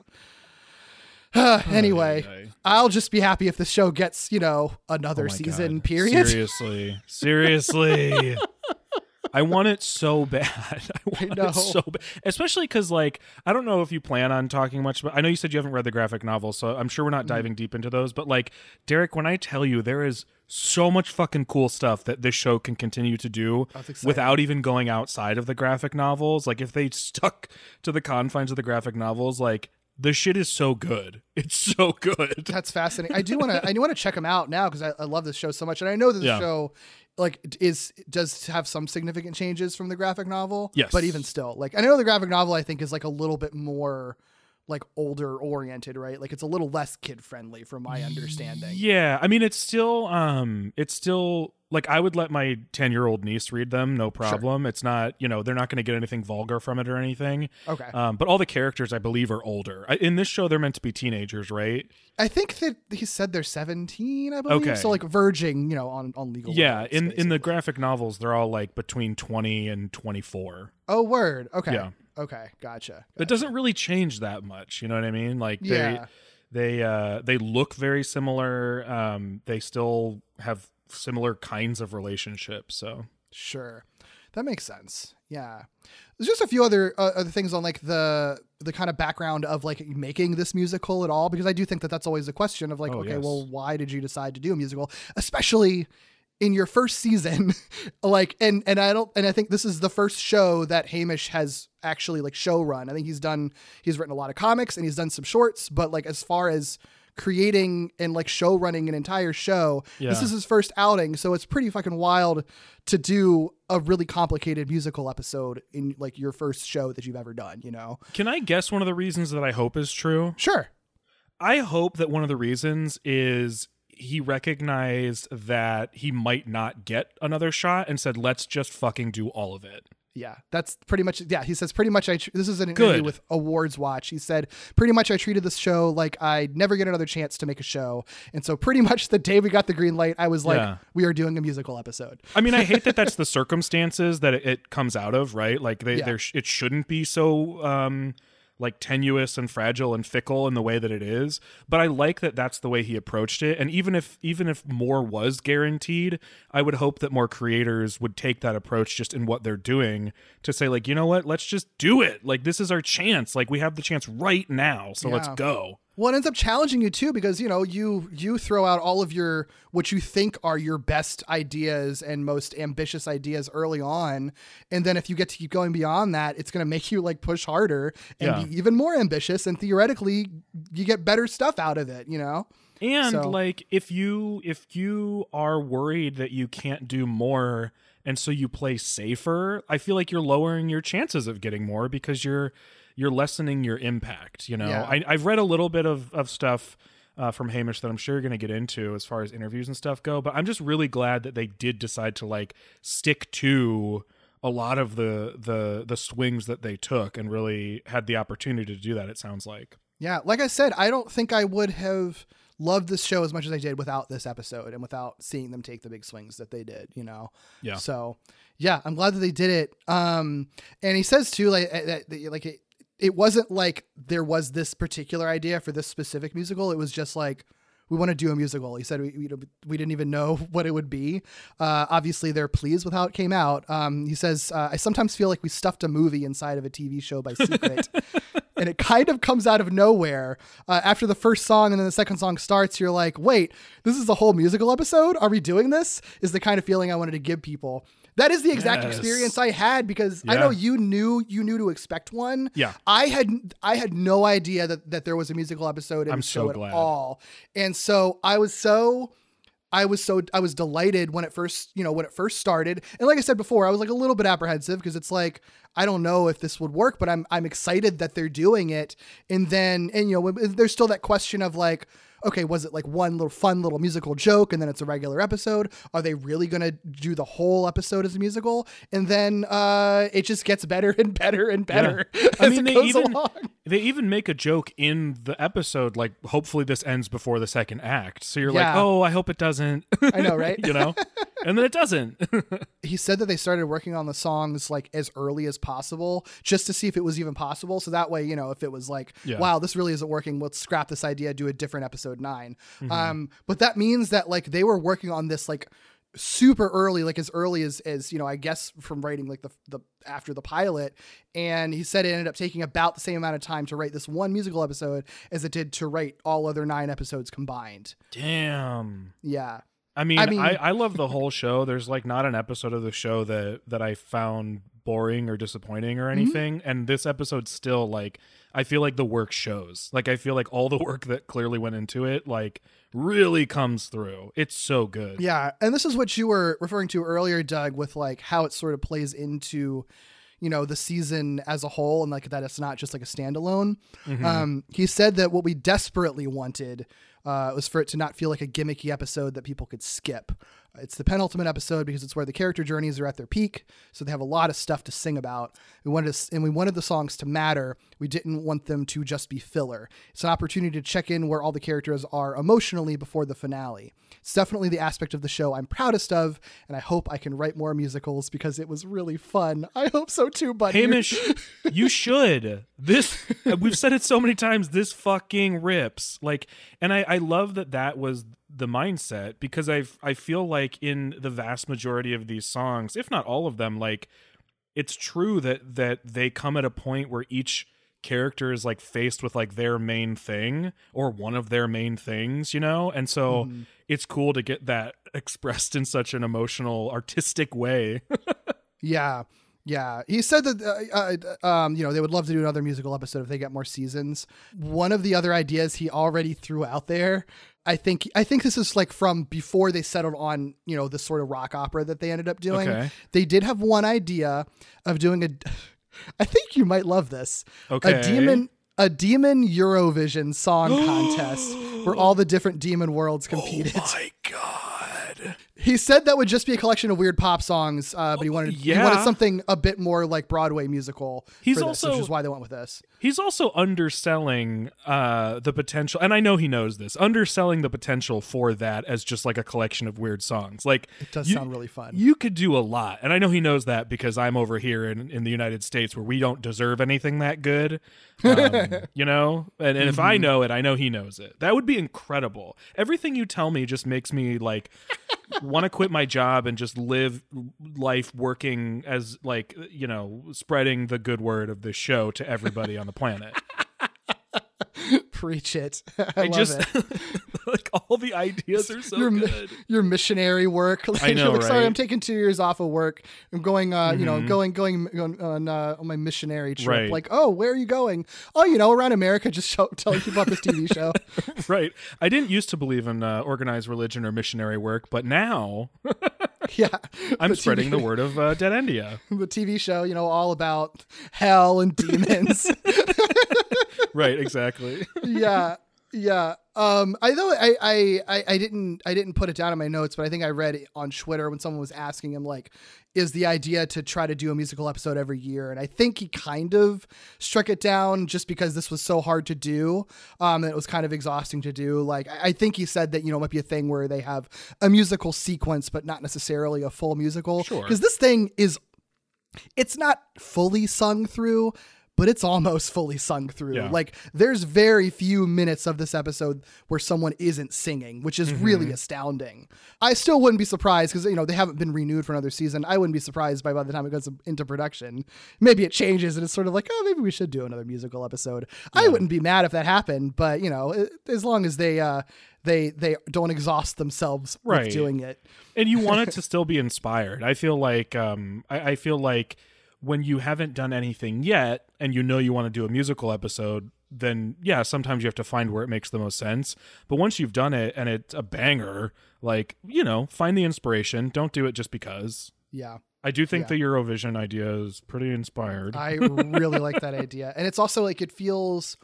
anyway, ay. I'll just be happy if the show gets, you know, another Oh season God. period. Seriously, seriously. I want it so bad. I want know. it so bad, especially because like I don't know if you plan on talking much, but I know you said you haven't read the graphic novel, so I'm sure we're not Mm. diving deep into those. But like Derek, when I tell you there is so much fucking cool stuff that this show can continue to do without even going outside of the graphic novels. Like if they stuck to the confines of the graphic novels, like the shit is so good. It's so good. That's fascinating. I do want to. I do want to check them out now because I, I love this show so much, and I know that the Yeah. show like is does have some significant changes from the graphic novel. Yes. but even still, like I know the graphic novel I think is like a little bit more like older oriented, right? Like it's a little less kid friendly from my understanding. Yeah, I mean it's still um it's still like I would let my 10-year-old niece read them, no problem. It's not, you know, they're not going to get anything vulgar from it or anything. Okay. Um but all the characters I believe are older. I, in this show they're meant to be teenagers, right? I think that he said they're seventeen. I believe Okay. so, like verging, you know, on on legal. yeah, in in the graphic novels they're all like between 20 and 24. Oh, word. Okay. Yeah. Okay. Gotcha. It doesn't really change that much, you know what I mean? Like they Yeah. they uh they look very similar. Um they still have similar kinds of relationships, so Sure, that makes sense. Yeah, there's just a few other uh, other things on like the the kind of background of like making this musical at all because I do think that that's always a question of like, Oh, okay, yes. well, why did you decide to do a musical, especially in your first season? like, and and I don't, and I think this is the first show that Hamish has actually like show run. I think he's done, he's written a lot of comics and he's done some shorts, but like as far as creating and like show running an entire show. This is his first outing, so it's pretty fucking wild to do a really complicated musical episode in like your first show that you've ever done, you know? Can I guess one of the reasons that I hope is true? Sure. I hope that one of the reasons is he recognized that he might not get another shot and said, let's just fucking do all of it. Yeah, that's pretty much. Yeah, he says pretty much. I tr- this is an interview Good. with Awards Watch. He said pretty much I treated this show like I'd never get another chance to make a show, and so pretty much the day we got the green light, I was like, Yeah. we are doing a musical episode. I mean, I hate that that's the circumstances that it, it comes out of, right? Like they, Yeah. there, sh- it shouldn't be so um, like tenuous and fragile and fickle in the way that it is. But I like that that's the way he approached it. And even if even if more was guaranteed, I would hope that more creators would take that approach just in what they're doing to say like, you know what, let's just do it. Like this is our chance. Like we have the chance right now, so let's go. Well, it ends up challenging you too because you know you you throw out all of your what you think are your best ideas and most ambitious ideas early on, and then if you get to keep going beyond that, it's going to make you like push harder and Yeah. be even more ambitious, and theoretically you get better stuff out of it. You know. And So- like if you if you are worried that you can't do more and so you play safer, I feel like you're lowering your chances of getting more because you're you're lessening your impact, you know. Yeah. I I've read a little bit of of stuff uh, from Hamish that I'm sure you're going to get into as far as interviews and stuff go, but I'm just really glad that they did decide to like stick to a lot of the the the swings that they took and really had the opportunity to do that it sounds like. Yeah, like I said, I don't think I would have loved this show as much as I did without this episode and without seeing them take the big swings that they did, you know. Yeah. So, yeah, I'm glad that they did it. Um and he says too like that, that like it it wasn't like there was this particular idea for this specific musical. It was just like we want to do a musical. He said we, we, we didn't even know what it would be. Uh, obviously, they're pleased with how it came out. Um, he says, uh, I sometimes feel like we stuffed a movie inside of a TV show by secret. and it kind of comes out of nowhere. Uh, after the first song and then the second song starts, you're like, wait, this is the whole musical episode? Are we doing this? Is the kind of feeling I wanted to give people. That is the exact Yes. experience I had because I know you knew you knew to expect one. Yeah. I had I had no idea that that there was a musical episode in I'm the show so at all. And so I was so I was so I was delighted when it first, you know, when it first started. And like I said before, I was like a little bit apprehensive because it's like I don't know if this would work, but I'm I'm excited that they're doing it. And then and you know, there's still that question of like Okay, was it like one little fun little musical joke and then it's a regular episode? Are they really going to do the whole episode as a musical? And then uh it just gets better and better and better Yeah. I mean, it they goes even along. they even make a joke in the episode, like hopefully this ends before the second act. So you're Yeah. like, oh, I hope it doesn't. I know, right? you know, and then it doesn't. he said that they started working on the songs like as early as possible just to see if it was even possible so that way you know if it was like Yeah. wow this really isn't working let's scrap this idea do a different episode 9 Mhm. um but that means that like they were working on this like super early like as early as as you know i guess from writing like the the after the pilot and he said it ended up taking about the same amount of time to write this one musical episode as it did to write all other nine episodes combined Damn. yeah I mean, I I mean- I, love the whole show. There's like not an episode of the show that that I found boring or disappointing Mm-hmm. or anything. And this episode still like I feel like the work shows. Like I feel like all the work that clearly went into it like really comes through. It's so good. Yeah, and this is what you were referring to earlier, Doug, with like how it sort of plays into, you know, the season as a whole, and like that it's not just like a standalone. Mhm. Um, he said that what we desperately wanted uh, was for it to not feel like a gimmicky episode that people could skip. It's the penultimate episode because it's where the character journeys are at their peak, so they have a lot of stuff to sing about. We wanted to, and we wanted the songs to matter. We didn't want them to just be filler. It's an opportunity to check in where all the characters are emotionally before the finale. It's definitely the aspect of the show I'm proudest of, and I hope I can write more musicals because it was really fun. I hope so too, buddy. Hamish, you should. This we've said it so many times. This fucking rips. Like, and I I love that that was the mindset because I I feel like in the vast majority of these songs, if not all of them, like it's true that that they come at a point where each character is like faced with like their main thing or one of their main things, you know? And so Mhm. it's cool to get that expressed in such an emotional, artistic way. Yeah. Yeah, he said that uh, uh, um, you know they would love to do another musical episode if they get more seasons. One of the other ideas he already threw out there, I think I think this is like from before they settled on you know the sort of rock opera that they ended up doing. Okay. They did have one idea of doing a. I think you might love this. Okay. A demon a demon Eurovision song contest where all the different demon worlds competed. Oh my god. He said that would just be a collection of weird pop songs, uh, but he wanted he wanted something a bit more like Broadway musical. He's this, also- which is why they went with this. He's also underselling uh, the potential, and I know he knows this. Underselling the potential for that as just like a collection of weird songs. Like It does you- sound really fun. You could do a lot, and I know he knows that because I'm over here in, in the United States where we don't deserve anything that good. Um, you know, and, and if I Mhm. know it, I know he knows it. That would be incredible. Everything you tell me just makes me like want to quit my job and just live life working as like you know spreading the good word of this show to everybody on the planet. Preach it. I, I, love just it. like all the ideas are so your, good. your missionary work. Like, I know, like, Sorry. I'm taking two years off of work. I'm going, uh, you know, Mhm. going, going, going on, uh, on my missionary trip. Right. Like, oh, where are you going? Oh, you know, around America, just show, telling people about this TV show. right. I didn't used to believe in uh, organized religion or missionary work, but now yeah, I'm The spreading TV the word of uh, DeadEndia. the TV show, you know, all about hell and demons. right, exactly. yeah yeah um i though I, I i i didn't i didn't put it down in my notes but i think i read it on twitter when someone was asking him like is the idea to try to do a musical episode every year. And i think he kind of struck it down just because this was so hard to do um and it was kind of exhausting to do. Like i, I think he said that you know it might be a thing where they have a musical sequence but not necessarily a full musical. Sure. because this thing is it's not fully sung through but it's almost fully sung through. Yeah. Like there's very few minutes of this episode where someone isn't singing, which is Mm-hmm. really astounding. I still wouldn't be surprised because you know they haven't been renewed for another season. I wouldn't be surprised by by the time it goes into production. Maybe it changes and it's sort of like, oh, maybe we should do another musical episode. I wouldn't be mad if that happened, but you know, it, as long as they uh they they don't exhaust themselves Right. with doing it. and you want it to still be inspired. I feel like um, I, I feel like when you haven't done anything yet, and you know you want to do a musical episode, then yeah, sometimes you have to find where it makes the most sense. But once you've done it and it's a banger, like you know, find the inspiration. Don't do it just because. Yeah. I do think Yeah. the Eurovision idea is pretty inspired. I really like that idea. And it's also like it feels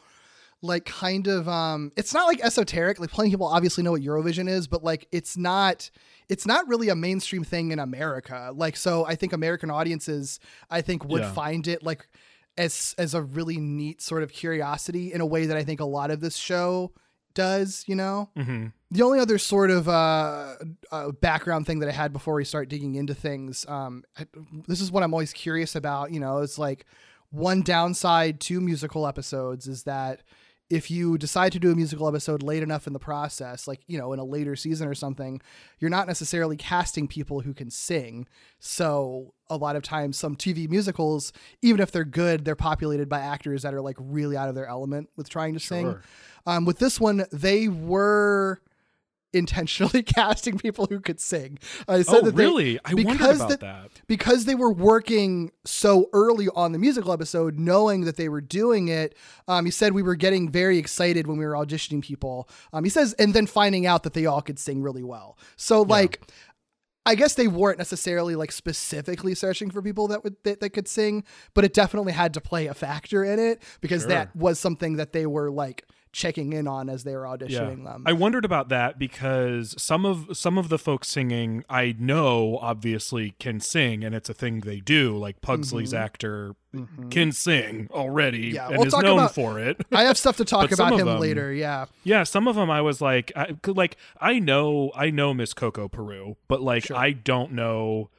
like kind of um it's not like esoteric. Like plenty of people obviously know what Eurovision is, but like it's not it's not really a mainstream thing in America. Like so I think American audiences I think would Yeah. find it like as as a really neat sort of curiosity in a way that I think a lot of this show does, you know? hmm The only other sort of uh, uh, background thing that I had before we start digging into things, um, I, this is what I'm always curious about. You know, it's like one downside to musical episodes is that if you decide to do a musical episode late enough in the process, like, you know, in a later season or something, you're not necessarily casting people who can sing. So a lot of times, some TV musicals, even if they're good, they're populated by actors that are like really out of their element with trying to sing. Um, with this one, they were intentionally casting people who could sing. I said Oh, that they- really? I because about the- that. because they were working so early on the musical episode, knowing that they were doing it. Um, he said we were getting very excited when we were auditioning people. Um, he says, and then finding out that they all could sing really well. So like. I guess they weren't necessarily like specifically searching for people that would that, that could sing, but it definitely had to play a factor in it because Sure. that was something that they were like checking in on as they were auditioning them. I wondered about that because some of some of the folks singing I know obviously can sing and it's a thing they do. Like Pugsley's actor can sing already Mm-hmm. Yeah, and we'll is talk known about- for it. I have stuff to talk about him them- later. Yeah. Yeah, some of them I was like, I, like I know, I know Miss Coco Peru, but like I don't know,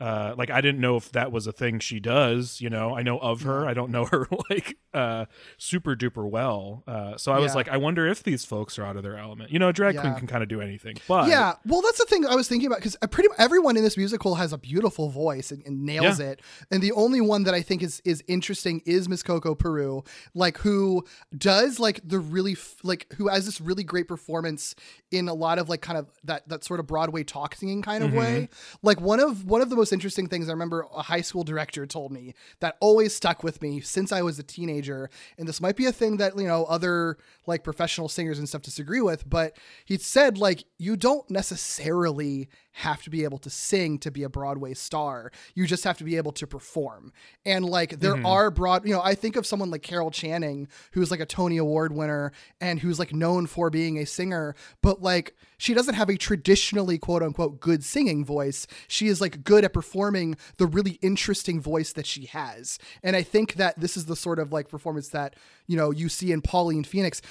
uh, like I didn't know if that was a thing she does. You know, I know of her, I don't know her like uh, super duper well. Uh, so I was like, I wonder if these folks are out of their element. You know, a drag queen can kind of do anything, but Yeah, well, that's the thing I was thinking about because pretty everyone in this musical has a beautiful voice and, and nails Yeah. it. And the only one that I think is is interesting is Miss Coco Peru, like who does like the really f- like who has this really great performance in a lot of like kind of that that sort of Broadway talk singing kind of way. Like one of one of the most interesting things I remember a high school director told me that always stuck with me since I was a teenager. And this might be a thing that you know other like professional singers and stuff disagree with, but he said like you don't necessarily have to be able to sing to be a Broadway star. You just have to be able to perform. And like there mm-hmm. are broad, you know, I think of someone like Carol Channing who's like a Tony Award winner and who's like known for being a singer, but like she doesn't have a traditionally quote unquote good singing voice. She is like good at performing the really interesting voice that she has. And I think that this is the sort of like performance that, you know, you see in Pauline Phoenix.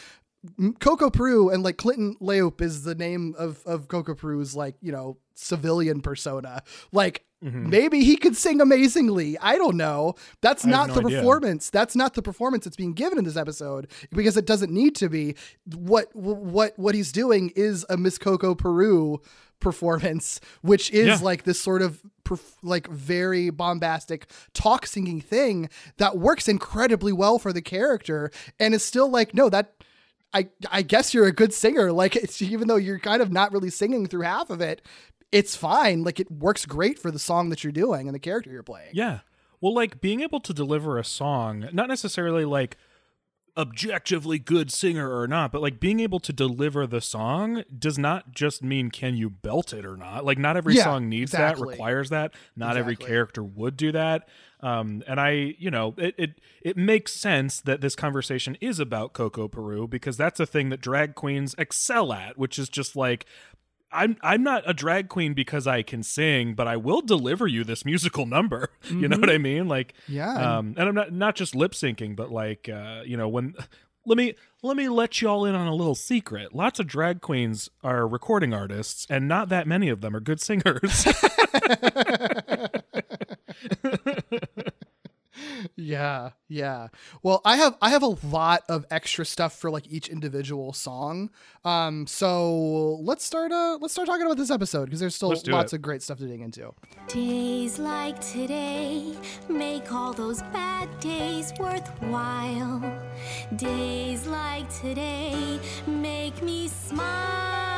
Coco Peru and like Clinton Leupp is the name of of Coco Peru's like you know civilian persona. Like mm-hmm. maybe he could sing amazingly. I don't know. That's I not no the idea. performance. That's not the performance that's being given in this episode because it doesn't need to be. What what what he's doing is a Miss Coco Peru performance, which is Yeah. like this sort of perf- like very bombastic talk singing thing that works incredibly well for the character and is still like no that I I guess you're a good singer. Like it's even though you're kind of not really singing through half of it, it's fine. Like it works great for the song that you're doing and the character you're playing. Yeah. Well, like being able to deliver a song, not necessarily like objectively good singer or not, but like being able to deliver the song does not just mean can you belt it or not. Like not every Yeah, song needs exactly. that, requires that. Not every character would do that. Um, and I, you know, it, it it makes sense that this conversation is about Coco Peru because that's a thing that drag queens excel at, which is just like I'm I'm not a drag queen because I can sing, but I will deliver you this musical number. You know what I mean? Like Mm-hmm. Yeah. Um and I'm not not just lip syncing, but like uh, you know, when let me let me let y'all in on a little secret. Lots of drag queens are recording artists and not that many of them are good singers. Yeah, yeah. Well, I have I have a lot of extra stuff for like each individual song. Um, so let's start uh let's start talking about this episode because there's still lots it. of great stuff to dig into. Days like today make all those bad days worthwhile. Days like today make me smile.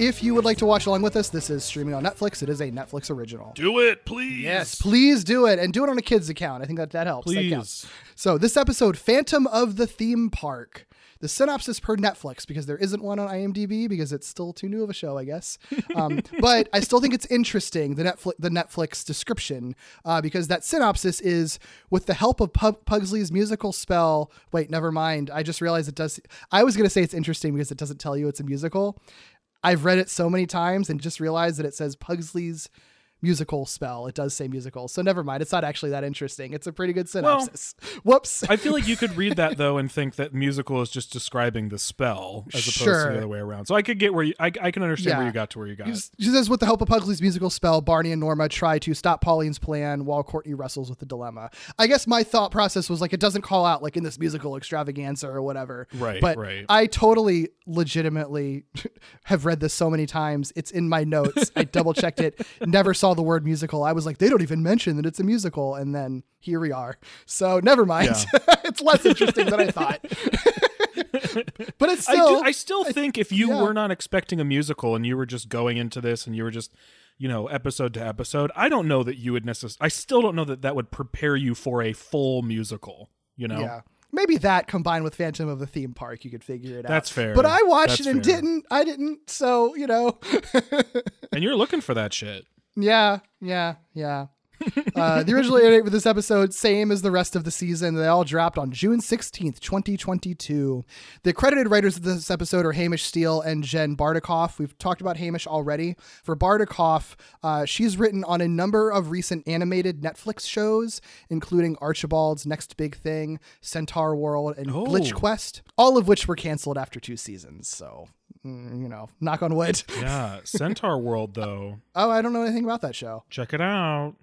If you would like to watch along with us, this is streaming on Netflix. It is a Netflix original. Do it, please. Yes, please do it and do it on a kid's account. I think that that helps. That Please. counts. So this episode, Phantom of the Theme Park. The synopsis per Netflix because there isn't one on IMDb because it's still too new of a show, I guess. Um, but I still think it's interesting the Netflix the Netflix description uh, because that synopsis is with the help of Pug- Pugsley's musical spell. Wait, never mind. I just realized it does. I was gonna say it's interesting because it doesn't tell you it's a musical. I've read it so many times and just realized that it says Pugsley's musical spell. It does say musical. So never mind. It's not actually that interesting. It's a pretty good synopsis. Whoops. I feel like you could read that though and think that musical is just describing the spell as opposed to the other way around. So I could get where you, I, I can understand where you got to where you got. She says, with the help of Pugsley's musical spell, Barney and Norma try to stop Pauline's plan while Courtney wrestles with the dilemma. I guess my thought process was like, it doesn't call out like in this musical extravaganza or whatever. Right, But right. I totally legitimately have read this so many times. It's in my notes. I double checked it, never saw the word musical. I was like, they don't even mention that it's a musical. And then here we are. So never mind. it's less interesting than I thought. but it's I, still. do, I still think if you yeah. were not expecting a musical and you were just going into this and you were just, you know, episode to episode, I don't know that you would necessarily. I still don't know that that would prepare you for a full musical. You know, Yeah. Maybe that combined with Phantom of the Theme Park, you could figure it out. That's fair. But I watched That's it and fair. didn't. I didn't. So, you know. and you're looking for that shit. Yeah, yeah, yeah. Uh, the original air date for this episode, same as the rest of the season. They all dropped on June 16th, 2022. The credited writers of this episode are Hamish Steele and Jen Bartikoff. We've talked about Hamish already. For Bartikoff, uh, she's written on a number of recent animated Netflix shows, including Archibald's Next Big Thing, Centaur World, and Oh. Glitch Quest, all of which were canceled after two seasons. So, mm, you know, knock on wood. Yeah, Centaur World though. oh, I don't know anything about that show. Check it out.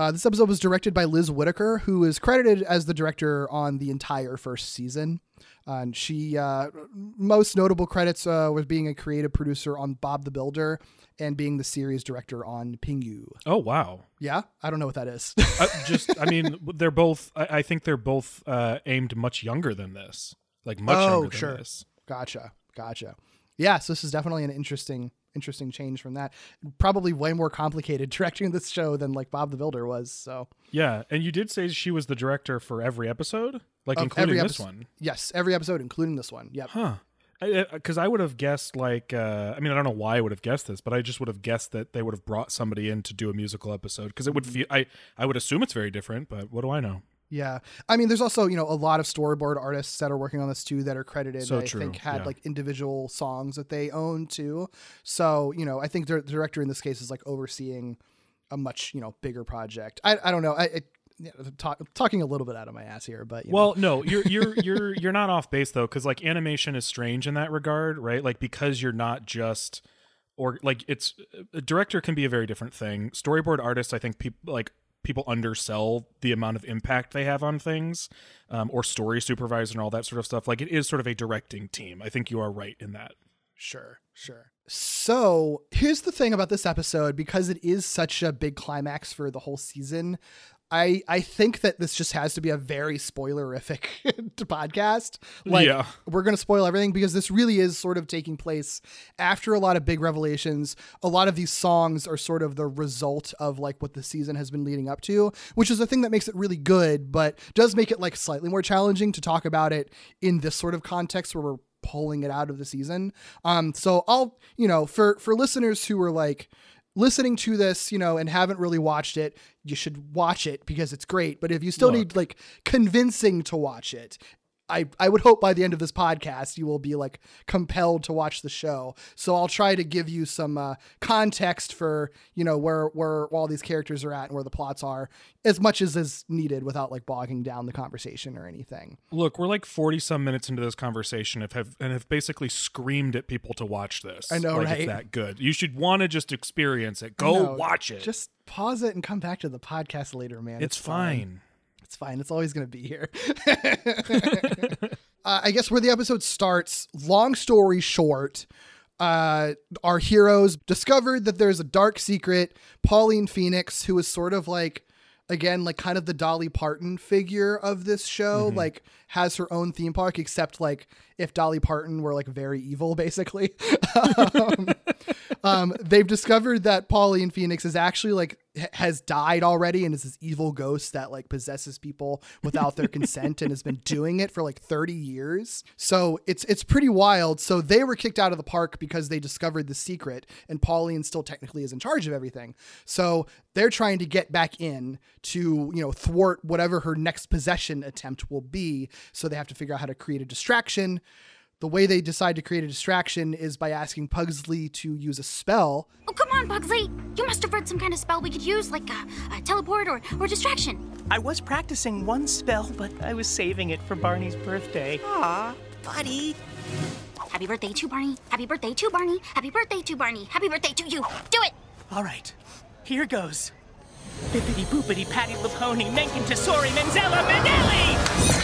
Uh, this episode was directed by Liz Whitaker, who is credited as the director on the entire first season. Uh, and she, uh, most notable credits uh, was being a creative producer on Bob the Builder and being the series director on Pingu. Oh wow. Yeah, I don't know what that is. uh, just I mean they're both I, I think they're both uh, aimed much younger than this. Like much oh, younger than sure. this. Gotcha, gotcha. Yeah, so this is definitely an interesting, interesting change from that. Probably way more complicated directing this show than like Bob the Builder was. So Yeah, and you did say she was the director for every episode, like Of including every this one. Yes, every episode, including this one. Yep. Huh. Because I, would have guessed, like, uh, I mean, I don't know why I would have guessed this, but I just would have guessed that they would have brought somebody in to do a musical episode because it would Mm-hmm. feel. I I would assume it's very different, but what do I know? Yeah. I mean, there's also, you know, a lot of storyboard artists that are working on this too that are credited. So I true, think had yeah. like individual songs that they own too. So, you know, I think the director in this case is like overseeing a much, you know, bigger project. I, I don't know. I, it, yeah, talk, talking a little bit out of my ass here, but you Well, know. no, you're you're you're you're not off base though, because like animation is strange in that regard, right? Like because you're not just or like it's a director can be a very different thing. Storyboard artists, I think people like people undersell the amount of impact they have on things, um, or story supervisor and all that sort of stuff. Like it is sort of a directing team. I think you are right in that. Sure, sure. So here's the thing about this episode because it is such a big climax for the whole season. I I think that this just has to be a very spoilerific podcast. Like Yeah. we're gonna spoil everything because this really is sort of taking place after a lot of big revelations. A lot of these songs are sort of the result of like what the season has been leading up to, which is a thing that makes it really good, but does make it like slightly more challenging to talk about it in this sort of context where we're pulling it out of the season. Um, so I'll, you know, for for listeners who are like listening to this, you know, and haven't really watched it, you should watch it because it's great. But if you still Look. need like convincing to watch it, I, I would hope by the end of this podcast you will be like compelled to watch the show. So I'll try to give you some uh, context for you know where where all these characters are at and where the plots are as much as is needed without like bogging down the conversation or anything. Look, we're like forty some minutes into this conversation, and have and have basically screamed at people to watch this. I know, like right? It's that good. You should want to just experience it. Go No, watch it. Just pause it and come back to the podcast later, man. it's fine. It's fine. It's always going to be here. uh, I guess where the episode starts, long story short, uh, our heroes discovered that there's a dark secret. Pauline Phoenix, who is sort of like, again, like kind of the Dolly Parton figure of this show, like has her own theme park, except like if Dolly Parton were like very evil, basically. um, um, they've discovered that Pauline Phoenix is actually like has died already and is this evil ghost that like possesses people without their consent and has been doing it for like 30 years. So it's it's pretty wild. So they were kicked out of the park because they discovered the secret and Pauline still technically is in charge of everything. So they're trying to get back in to, you know, thwart whatever her next possession attempt will be. So they have to figure out how to create a distraction. The way they decide to create a distraction is by asking Pugsley to use a spell. Oh, come on, Pugsley. You must have read some kind of spell we could use, like a, a teleport or, or distraction. I was practicing one spell, but I was saving it for Barney's birthday. Aw, buddy. Happy birthday to Barney. Happy birthday to Barney. Happy birthday to Barney. Happy birthday to you. Do it. All right, here goes. Bippity boopity patty laponi menken tesori menzella manelli!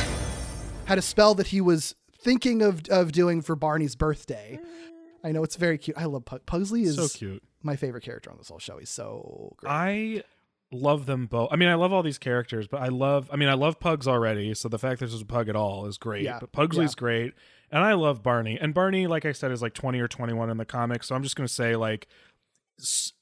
Had a spell that he was thinking of of doing for Barney's birthday. Mm-hmm. I know it's very cute. I love Pug- Pugsley is So cute. my favorite character on this whole show. He's so great. I love them both. I mean, I love all these characters, but I love. I mean, I love Pugs already. So the fact that there's a Pug at all is great. Yeah, But Pugsley's yeah. great, and I love Barney. And Barney, like I said, is like 20 or 21 in the comics. So I'm just gonna say like. S-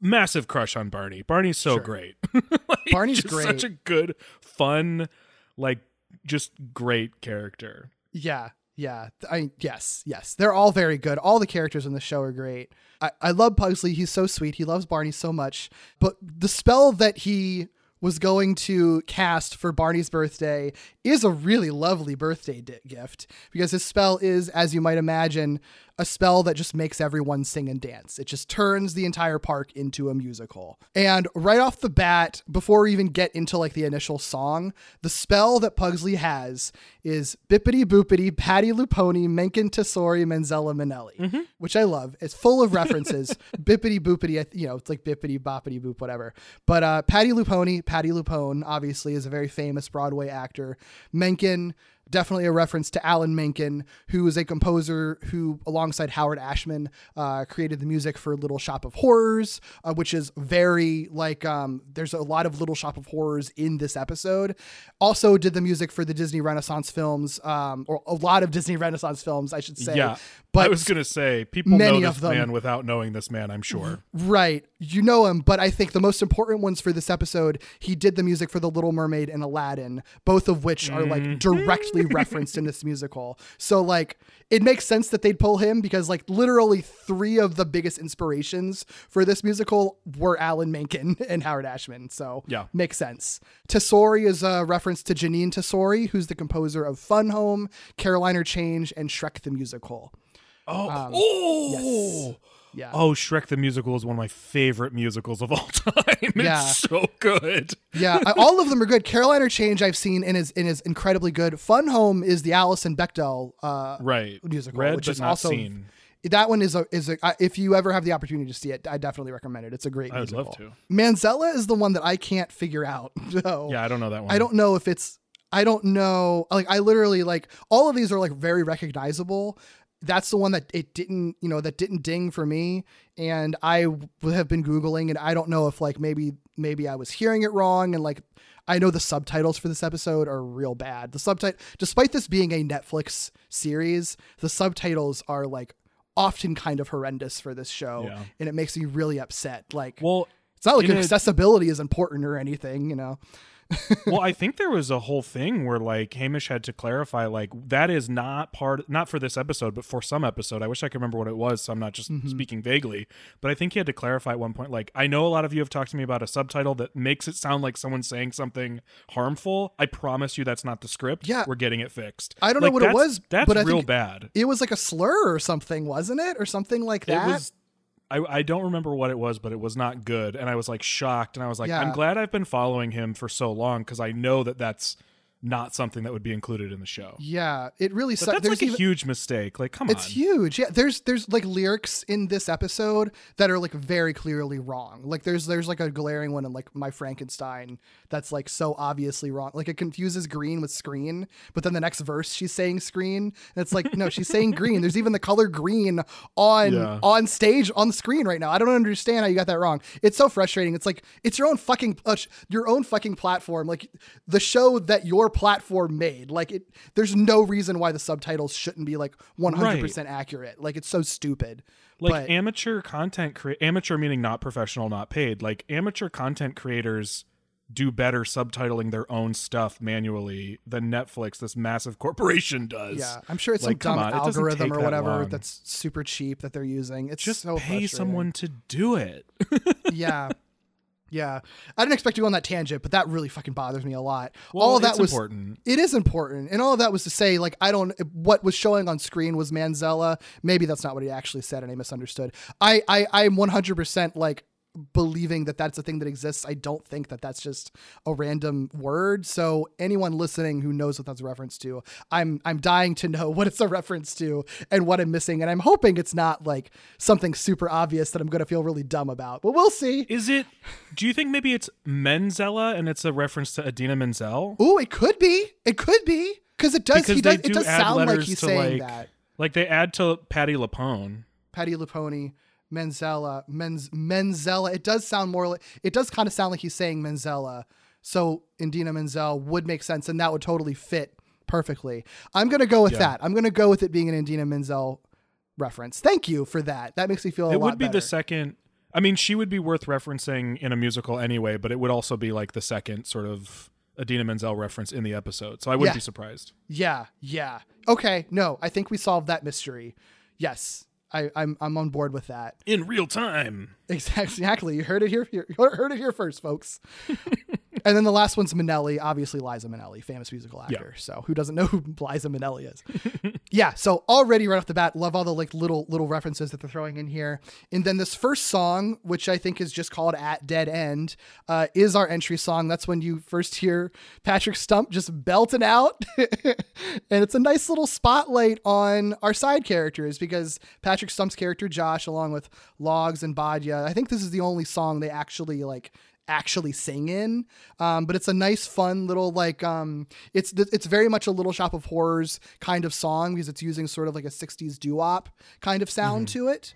Massive crush on Barney. Barney's so Sure. great. Like, Barney's just great. Such a good, fun, like just great character. Yeah, yeah. I yes, yes. They're all very good. All the characters in the show are great. I, I love Pugsley. He's so sweet. He loves Barney so much. But the spell that he was going to cast for Barney's birthday is a really lovely birthday di- gift because his spell is, as you might imagine, a spell that just makes everyone sing and dance. It just turns the entire park into a musical. And right off the bat, before we even get into like the initial song, the spell that Pugsley has is Bippity Boopity Patty Luponi Menken Tesori Menzella Manelli, which I love. It's full of references. Bippity Boopity, you know, it's like Bippity Boppity Boop, whatever. But uh, Patty Luponi, Patti LuPone, obviously is a very famous Broadway actor. Menken, definitely a reference to Alan Menken, who is a composer who, alongside Howard Ashman, uh, created the music for Little Shop of Horrors, uh, which is very like um, there's a lot of Little Shop of Horrors in this episode. Also, did the music for the Disney Renaissance films, um, or a lot of Disney Renaissance films, I should say. yeah, but I was gonna say people many know of this them- man without knowing this man. I'm sure. Right. You know him, but I think the most important ones for this episode, he did the music for The Little Mermaid and Aladdin, both of which are like directly referenced in this musical. So like it makes sense that they'd pull him because like literally three of the biggest inspirations for this musical were Alan Menken and Howard Ashman. So Yeah. makes sense. Tesori is a reference to Jeanine Tesori, who's the composer of Fun Home, Caroline, or Change, and Shrek the Musical. Oh, Um, oh, Yeah. oh! Shrek the musical is one of my favorite musicals of all time. It's so good. yeah, all of them are good. Caroline, or Change I've seen and is and is incredibly good. Fun Home is the Alison Bechdel uh, Right, musical, Read, which is also seen. that one is a is a if you ever have the opportunity to see it, I definitely recommend it. It's a great. I would love to. Manzella is the one that I can't figure out. So Yeah, I don't know that one. I don't know if it's I don't know like I literally like all of these are like very recognizable. That's the one that it didn't, you know, that didn't ding for me and I w- have been googling and I don't know if like maybe maybe I was hearing it wrong and like I know the subtitles for this episode are real bad. The subtitle despite this being a Netflix series, the subtitles are like often kind of horrendous for this show Yeah. and it makes me really upset. Like Well, it's not like in a- accessibility is important or anything, you know. Well, I think there was a whole thing where like Hamish had to clarify like that is not part not for this episode, but for some episode. I wish I could remember what it was, so I'm not just Mhm. speaking vaguely. But I think he had to clarify at one point like I know a lot of you have talked to me about a subtitle that makes it sound like someone's saying something harmful. I promise you that's not the script. Yeah. We're getting it fixed. I don't know what it was, That's but real bad. It was like a slur or something, wasn't it? Or something like that. It was I, I don't remember what it was, but it was not good, and I was like shocked, and I was like, Yeah. I'm glad I've been following him for so long because I know that that's not something that would be included in the show. yeah, it really sucks. that's like a huge mistake. Like, come It's on. It's huge. Yeah, there's there's like lyrics in this episode that are like very clearly wrong. Like there's there's like a glaring one in like My Frankenstein that's like so obviously wrong. Like it confuses green with screen, but then the next verse she's saying screen, and it's like no, she's saying green. There's even the color green on Yeah. on stage on the screen right now. I don't understand how you got that wrong. It's so frustrating. It's like it's your own fucking uh, your own fucking platform. Like the show that your platform made. Like it there's no reason why the subtitles shouldn't be like 100% accurate. Like it's so stupid. like but amateur content cre- amateur meaning not professional not paid like amateur content creators do better subtitling their own stuff manually than netflix this massive corporation does yeah, I'm sure it's Like, some dumb on, algorithm or whatever long. that's super cheap that they're using. It's just so pay someone to do it yeah. Yeah. I didn't expect to go on that tangent, but that really fucking bothers me a lot. Well, all of that was important. It is important. And all of that was to say, like, I don't what was showing on screen was Manzella. Maybe that's not what he actually said and I misunderstood. I I I'm 100% like believing that that's a thing that exists. I don't think that that's just a random word. So anyone listening who knows what that's a reference to, I'm I'm dying to know what it's a reference to and what I'm missing. And I'm hoping it's not like something super obvious that I'm going to feel really dumb about. But we'll see. is it do you think maybe it's menzella and it's a reference to Idina Menzel Ooh, it could be. It could be because it does. because he does. they It do does sound like he's saying like that. like they add to Patti LuPone Patty Laponi, Menzella, Menz Menzella. It does sound more like it does kind of sound like he's saying Menzella. So Idina Menzel would make sense, and that would totally fit perfectly. I'm gonna go with Yeah. that. I'm gonna go with it being an Idina Menzel reference. Thank you for that. That makes me feel a it would be better. the second i mean she would be worth referencing in a musical anyway but it would also be like the second sort of Idina Menzel reference in the episode so i wouldn't Yeah. be surprised Yeah, yeah. Okay, no, I think we solved that mystery. Yes, I, I'm I'm on board with that. in real time Exactly. You heard it here. You heard it here first, folks. and then the last one's Minnelli, obviously Liza Minnelli, famous musical actor. So who doesn't know who Liza Minnelli is? yeah. So already right off the bat, love all the like little little references that they're throwing in here. And then this first song, which I think is just called "At Dead End," uh, is our entry song. That's when you first hear Patrick Stump just belting out, and it's a nice little spotlight on our side characters because Patrick Stump's character Josh, along with Logs and Badya, I think this is the only song they actually like actually sing in. Um, but it's a nice fun little like um it's it's very much a little shop of horrors kind of song because it's using sort of like a 60s doo-wop kind of sound to it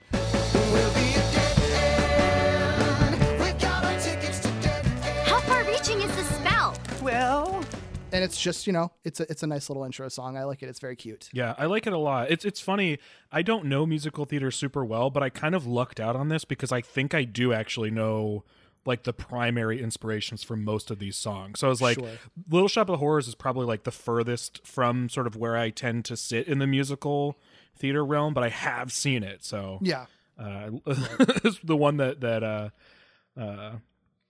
and it's just you know it's a it's a nice little intro song. I like it. It's very cute. Yeah i like it a lot. It's it's funny. I don't know musical theater super well but i kind of lucked out on this because i think i do actually know like the primary inspirations for most of these songs. So i was like Sure. little shop of horrors is probably like the furthest from sort of where i tend to sit in the musical theater realm but i have seen it. So yeah. uh, it's the one that that uh, uh,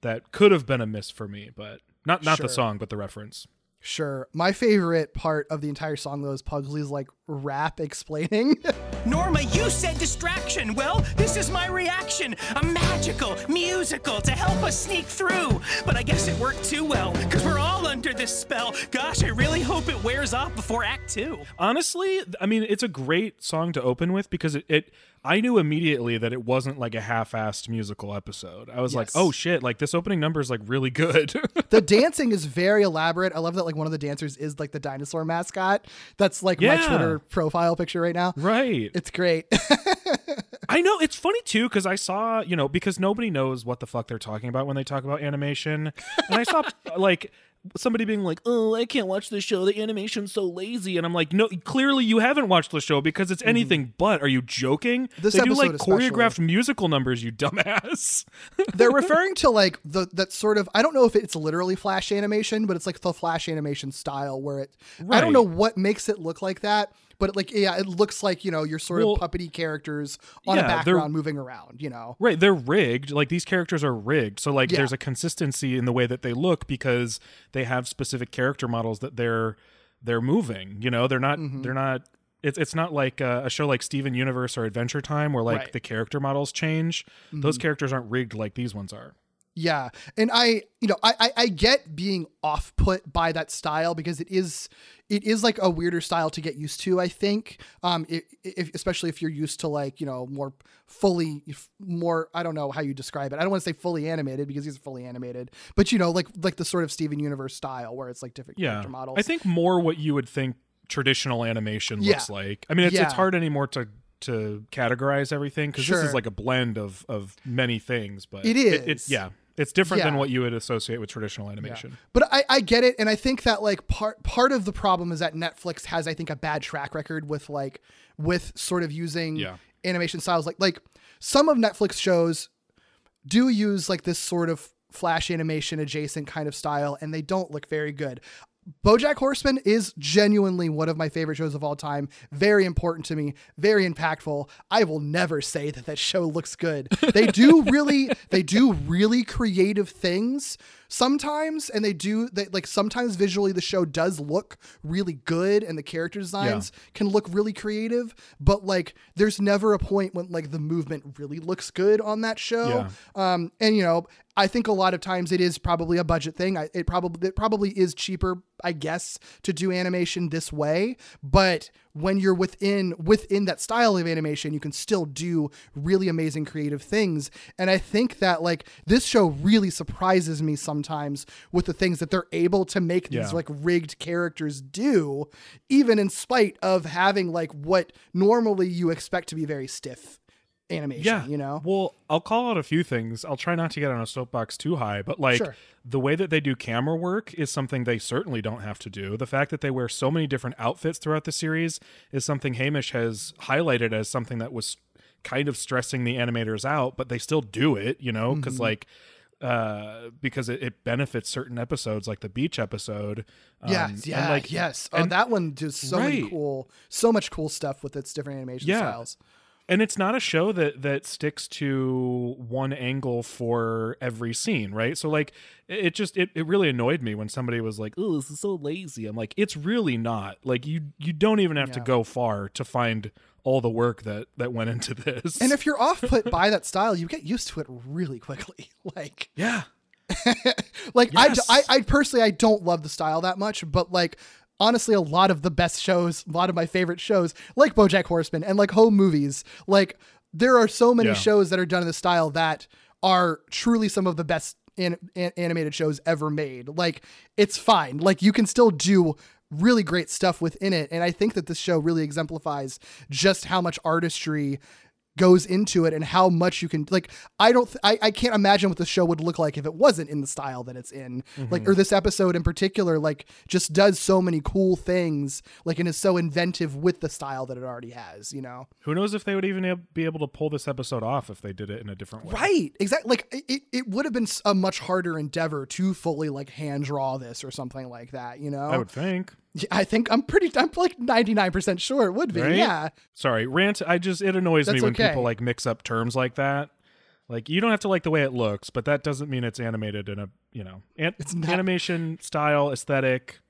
that could have been a miss for me, but not not the song, but the reference. Sure my favorite part of the entire song though is pugsley's like rap explaining Norma, you said distraction. Well, this is my reaction. A magical musical to help us sneak through. But I guess it worked too well, because we're all under this spell. Gosh, I really hope it wears off before Act Two. Honestly, I mean, it's a great song to open with because it, it I knew immediately that it wasn't like a half-assed musical episode. I was like, oh shit, like this opening number is like really good. the dancing is very elaborate i love that like one of the dancers is like the dinosaur mascot that's like my Yeah. twitter profile picture right now right. it's great I know it's funny too because I saw you know because nobody knows what the fuck they're talking about when they talk about animation, and I saw like somebody being like, "Oh, I can't watch this show. The animation's so lazy," and I'm like, "No, clearly you haven't watched the show because it's mm-hmm. anything but." Are you joking? This they do like especially. choreographed musical numbers, you dumbass. They're referring to like the that sort of I don't know if it's literally flash animation, but it's like the flash animation style where it I don't know what makes it look like that, but like yeah, it looks like, you know, you're sort Well, of puppety characters on yeah, a background moving around, you know. Right, they're rigged. Like these characters are rigged. So like Yeah. there's a consistency in the way that they look because they have specific character models that they're they're moving. You know, they're not Mm-hmm. they're not it's it's not like a, a show like Steven Universe or Adventure Time where like Right. Mm-hmm. the character models change. Those characters aren't rigged like these ones are. Yeah, and I, you know, I, I, I get being off put by that style because it is, it is like a weirder style to get used to. I think, um, i if, especially if you're used to like you know more fully, more I don't know how you describe it. I don't want to say fully animated because he's fully animated, but you know, like like the sort of Steven Universe style where it's like different Yeah. character models. I think more what you would think traditional animation Yeah. looks like. I mean, it's Yeah. it's hard anymore to to categorize everything because this is like a blend of of many things. But It it's yeah, it's different than what you would associate with traditional animation. But I, I get it, and I think that like part part of the problem is that Netflix has, I think, a bad track record with like with sort of using Yeah. animation styles. Like like some of Netflix shows do use like this sort of flash animation adjacent kind of style, and they don't look very good. BoJack Horseman is genuinely one of my favorite shows of all time. Very important to me, very impactful. I will never say that that show looks good. They do really, they do really creative things sometimes, and they do they like sometimes visually the show does look really good, and the character designs can look really creative. But like, there's never a point when like the movement really looks good on that show. Um, and you know, I think a lot of times it is probably a budget thing. I, it probably it probably is cheaper, I guess, to do animation this way. But when you're within within that style of animation, you can still do really amazing creative things. And I think that like this show really surprises me sometimes with the things that they're able to make these Yeah. like rigged characters do, even in spite of having like what normally you expect to be very stiff animation. Yeah, you know. Well, I'll call out a few things. I'll try not to get on a soapbox too high, but like Sure. the way that they do camera work is something they certainly don't have to do. The fact that they wear so many different outfits throughout the series is something Hamish has highlighted as something that was kind of stressing the animators out, but they still do it, you know, because Mm-hmm. like uh because it, it benefits certain episodes like the beach episode um, Yes, and, like yes. Oh, and- that one does so many cool, so much cool stuff with its different animation Yeah. styles. And it's not a show that that sticks to one angle for every scene right? So like it it just it, it really annoyed me when somebody was like oh this is so lazy. I'm like it's really not. Like you you don't even have to go far to find all the work that that went into this. And if you're off put by that style, you get used to it really quickly. Like, yeah. like I, I, I personally, I don't love the style that much, but like. Honestly, a lot of the best shows, a lot of my favorite shows, like BoJack Horseman and like home movies, like there are so many Yeah. shows that are done in the style that are truly some of the best an- an- animated shows ever made. Like it's fine. Like you can still do really great stuff within it. And I think that this show really exemplifies just how much artistry goes into it and how much you can like i don't th- I, I can't imagine what the show would look like if it wasn't in the style that it's in like mm-hmm. or this episode in particular like just does so many cool things like and is so inventive with the style that it already has you know who knows if they would even be able to pull this episode off if they did it in a different way Right, exactly. Like it- it, would have been a much harder endeavor to fully like hand draw this or something like that. You know, i would think I think I'm pretty. I'm like 99 percent sure it would be. Right? Yeah, sorry rant i just it annoys me when okay. people like mix up terms like that like you don't have to like the way it looks but that doesn't mean it's animated in a you know an- It's not- animation style aesthetic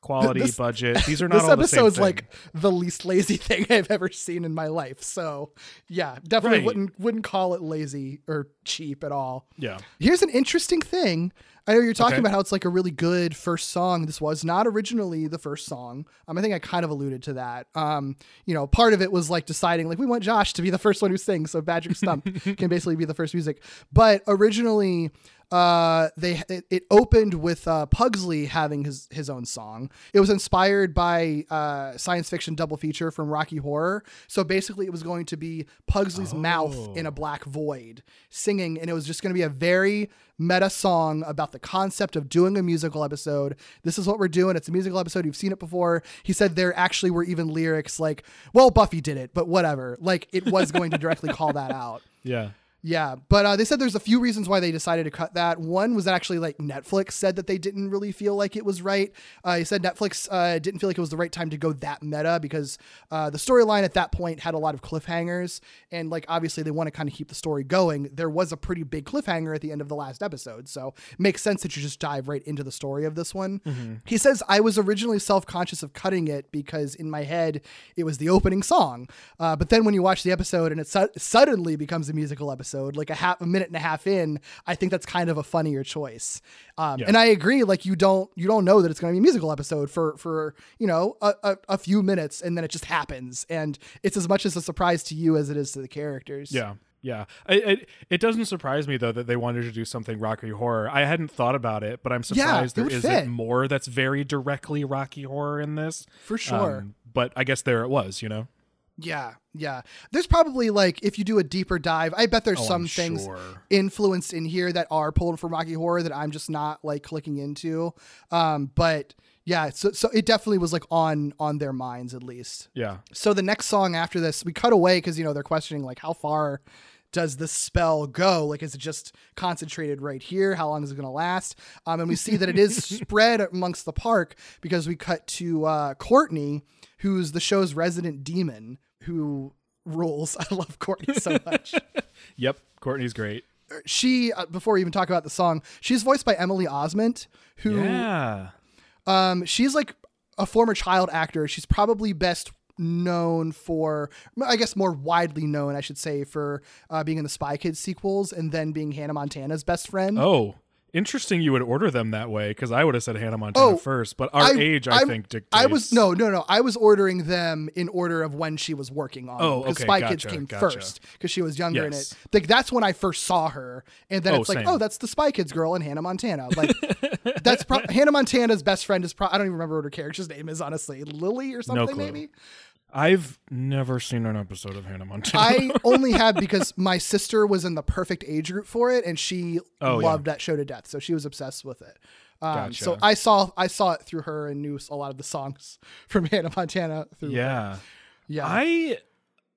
quality This- budget these are not this all the same episode's thing. like the least lazy thing I've ever seen in my life. So yeah, definitely Right. wouldn't wouldn't call it lazy or cheap at all. yeah Here's an interesting thing. I know you're talking Okay. about how it's like a really good first song. This was not originally the first song. Um, I think I kind of alluded to that. Um, you know, part of it was like deciding like we want Josh to be the first one who sings, so Patrick Stump can basically be the first music. But originally, uh, they it, it opened with uh, Pugsley having his his own song. It was inspired by uh, science fiction double feature from Rocky Horror. So basically, it was going to be Pugsley's mouth in a black void singing, and it was just going to be a very meta song about the concept of doing a musical episode. This is what we're doing. It's a musical episode. You've seen it before. He said there actually were even lyrics like, "Well, Buffy did it, but whatever." Like it was going to directly call that out. Yeah. Yeah, but uh, they said there's a few reasons why they decided to cut that. One was that actually like Netflix said that they didn't really feel like it was right. Uh, he said Netflix uh, didn't feel like it was the right time to go that meta because uh, the storyline at that point had a lot of cliffhangers, and like obviously they want to kind of keep the story going. There was a pretty big cliffhanger at the end of the last episode, so it makes sense that you just dive right into the story of this one. He says I was originally self conscious of cutting it because in my head it was the opening song, uh, but then when you watch the episode and it su- suddenly becomes a musical episode, like a half a minute and a half in, I think that's kind of a funnier choice. Um, Yeah. And I agree, like you don't you don't know that it's going to be a musical episode for for you know a, a, a few minutes, and then it just happens, and it's as much as a surprise to you as it is to the characters. Yeah. Yeah. I, it, it doesn't surprise me though that they wanted to do something Rocky Horror. I hadn't thought about it, but I'm surprised it there isn't fit. more that's very directly Rocky Horror in this. For sure. Um, but I guess there it was, you know. Yeah, yeah. There's probably like if you do a deeper dive, I bet there's Oh, some I'm things sure. influenced in here that are pulled from Rocky Horror that I'm just not like clicking into. Um, but yeah, so so it definitely was like on on their minds at least. Yeah. So the next song after this, we cut away because you know they're questioning like how far does this spell go? Like, is it just concentrated right here? How long is it going to last? Um, and we see that it is spread amongst the park because we cut to uh, Courtney, who's the show's resident demon, who rules. I love Courtney so much. Yep. Courtney's great. she, uh, before we even talk about the song, she's voiced by Emily Osment, who Yeah. um, she's like a former child actor. She's probably best known for, I guess, more widely known, I should say, for uh, being in the Spy Kids sequels and then being Hannah Montana's best friend. Oh, interesting. You would order them that way because I would have said Hannah Montana Oh, first, but our age, I I'm- think, dictates. I was no, no, no. I was ordering them in order of when she was working on. Oh, because okay, Spy Kids came gotcha. first because she was younger in it. Like that's when I first saw her, and then Oh, it's like, same. oh, that's the Spy Kids girl and Hannah Montana. Like that's pro- Hannah Montana's best friend is. Pro- I don't even remember what her character's name is. Honestly, Lily or something clue. maybe. I've never seen an episode of Hannah Montana. I only have because my sister was in the perfect age group for it, and she Oh, yeah. loved that show to death. So she was obsessed with it. Um, So I saw I saw it through her and knew a lot of the songs from Hannah Montana. Through her. yeah. yeah. I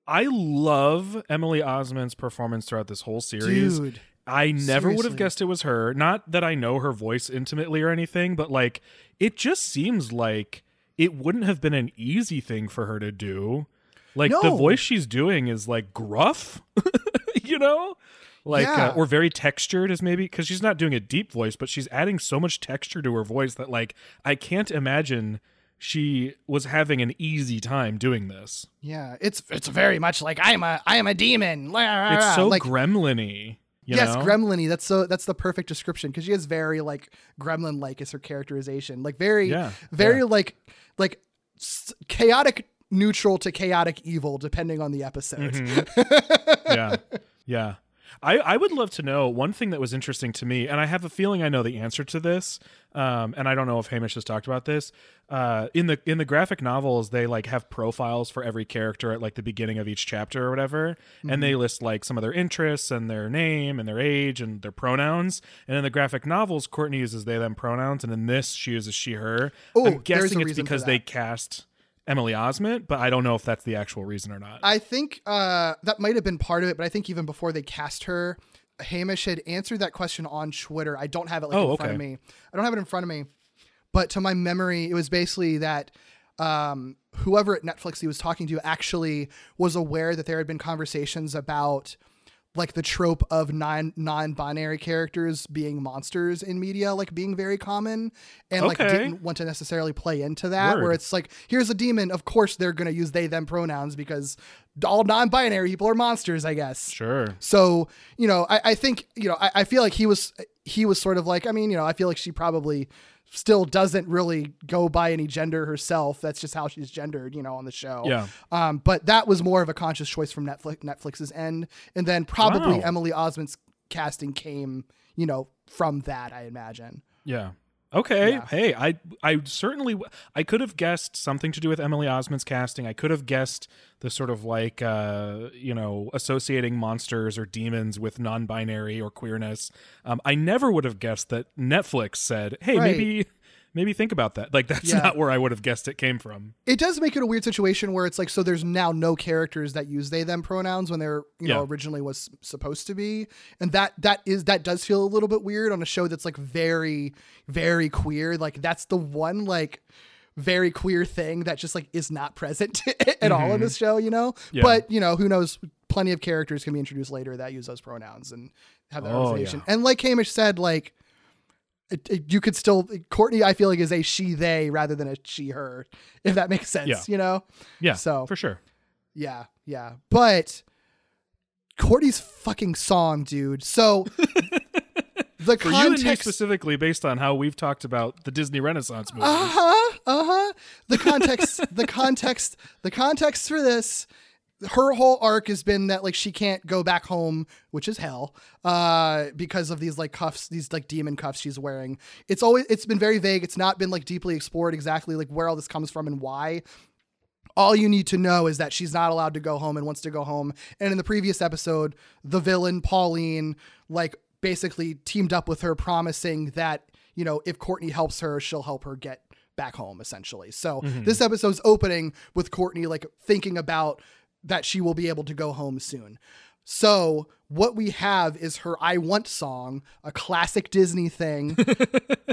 I love Emily Osment's performance throughout this whole series. Dude, I never would have guessed it was her. Not that I know her voice intimately or anything, but like it just seems like it wouldn't have been an easy thing for her to do. Like the voice she's doing is like gruff, you know? Like Yeah. uh, or very textured is maybe cuz she's not doing a deep voice, but she's adding so much texture to her voice that like I can't imagine she was having an easy time doing this. yeah. It's it's very much like I am a I am a demon. It's so like gremlin-y. You yes, know? gremlin-y. That's so that's the perfect description because she is very like gremlin like is her characterization. Like very Yeah, very yeah. like like s- chaotic neutral to chaotic evil depending on the episode. Mm-hmm. yeah yeah I, I would love to know one thing that was interesting to me and i have a feeling i know the answer to this um, and i don't know if hamish has talked about this uh, in the in the graphic novels they like have profiles for every character at like the beginning of each chapter or whatever and Mm-hmm. they list like some of their interests and their name and their age and their pronouns and in the graphic novels courtney uses they them pronouns and in this she uses she her Oh, i'm guessing it's because they cast emily osment but i don't know if that's the actual reason or not I think uh, that might have been part of it, but I think even before they cast her, Hamish had answered that question on Twitter. I don't have it like Oh, in front of okay. me. I don't have it in front of me, but to my memory, it was basically that um, whoever at Netflix he was talking to actually was aware that there had been conversations about like the trope of non non-binary characters being monsters in media like being very common and like didn't want to necessarily play into that where it's like here's a demon of course they're going to use they them pronouns because all non-binary people are monsters i guess. Sure. So you know i, I think you know I, I feel like he was he was sort of like i mean you know i feel like she probably still doesn't really go by any gender herself that's just how she's gendered you know on the show Yeah. um but that was more of a conscious choice from netflix netflix's end and then probably Wow. emily osment's casting came, you know, from that. I imagine. Yeah. Okay. Yeah. Hey, I I certainly I could have guessed something to do with Emily Osment's casting. I could have guessed the sort of like uh, you know associating monsters or demons with non-binary or queerness. Um, I never would have guessed that Netflix said, "Hey, Right. maybe maybe think about that." Like that's Yeah. not where I would have guessed it came from. It does make it a weird situation where it's like so there's now no characters that use they them pronouns when they're you know originally was supposed to be and that that is that does feel a little bit weird on a show that's like very very queer like that's the one like very queer thing that just like is not present at all in Mhm. this show you know Yeah. but you know who knows plenty of characters can be introduced later that use those pronouns and have that Oh, yeah. and like Hamish said like it, it- you could still Courtney I feel like is a she they rather than a she her if that makes sense Yeah. you know Yeah. so for sure. yeah yeah but Courtney's fucking song dude so the For you and me context specifically, based on how we've talked about the Disney Renaissance movies. uh-huh uh-huh the context the context the context for this her whole arc has been that like she can't go back home which is hell uh because of these like cuffs these like demon cuffs she's wearing it's always it's been very vague it's not been like deeply explored exactly like where all this comes from and why all you need to know is that she's not allowed to go home and wants to go home. And in the previous episode, the villain Pauline like basically teamed up with her promising that, you know, if Courtney helps her, she'll help her get back home essentially. So Mhm. this episode's opening with Courtney like thinking about that she will be able to go home soon. So what we have is her I Want song, a classic Disney thing.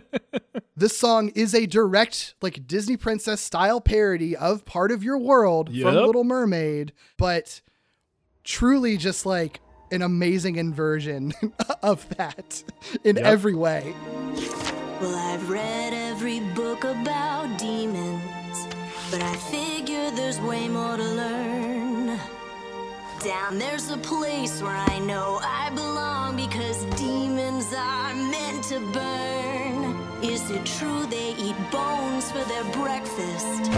this song is a direct like Disney princess style parody of Part of Your World from Little Mermaid, but truly just like an amazing inversion of that in Yep. every way. Well, I've read every book about demons, but I figure there's way more to learn. Down there's a place where I know I belong because demons are meant to burn. Is it true they eat bones for their breakfast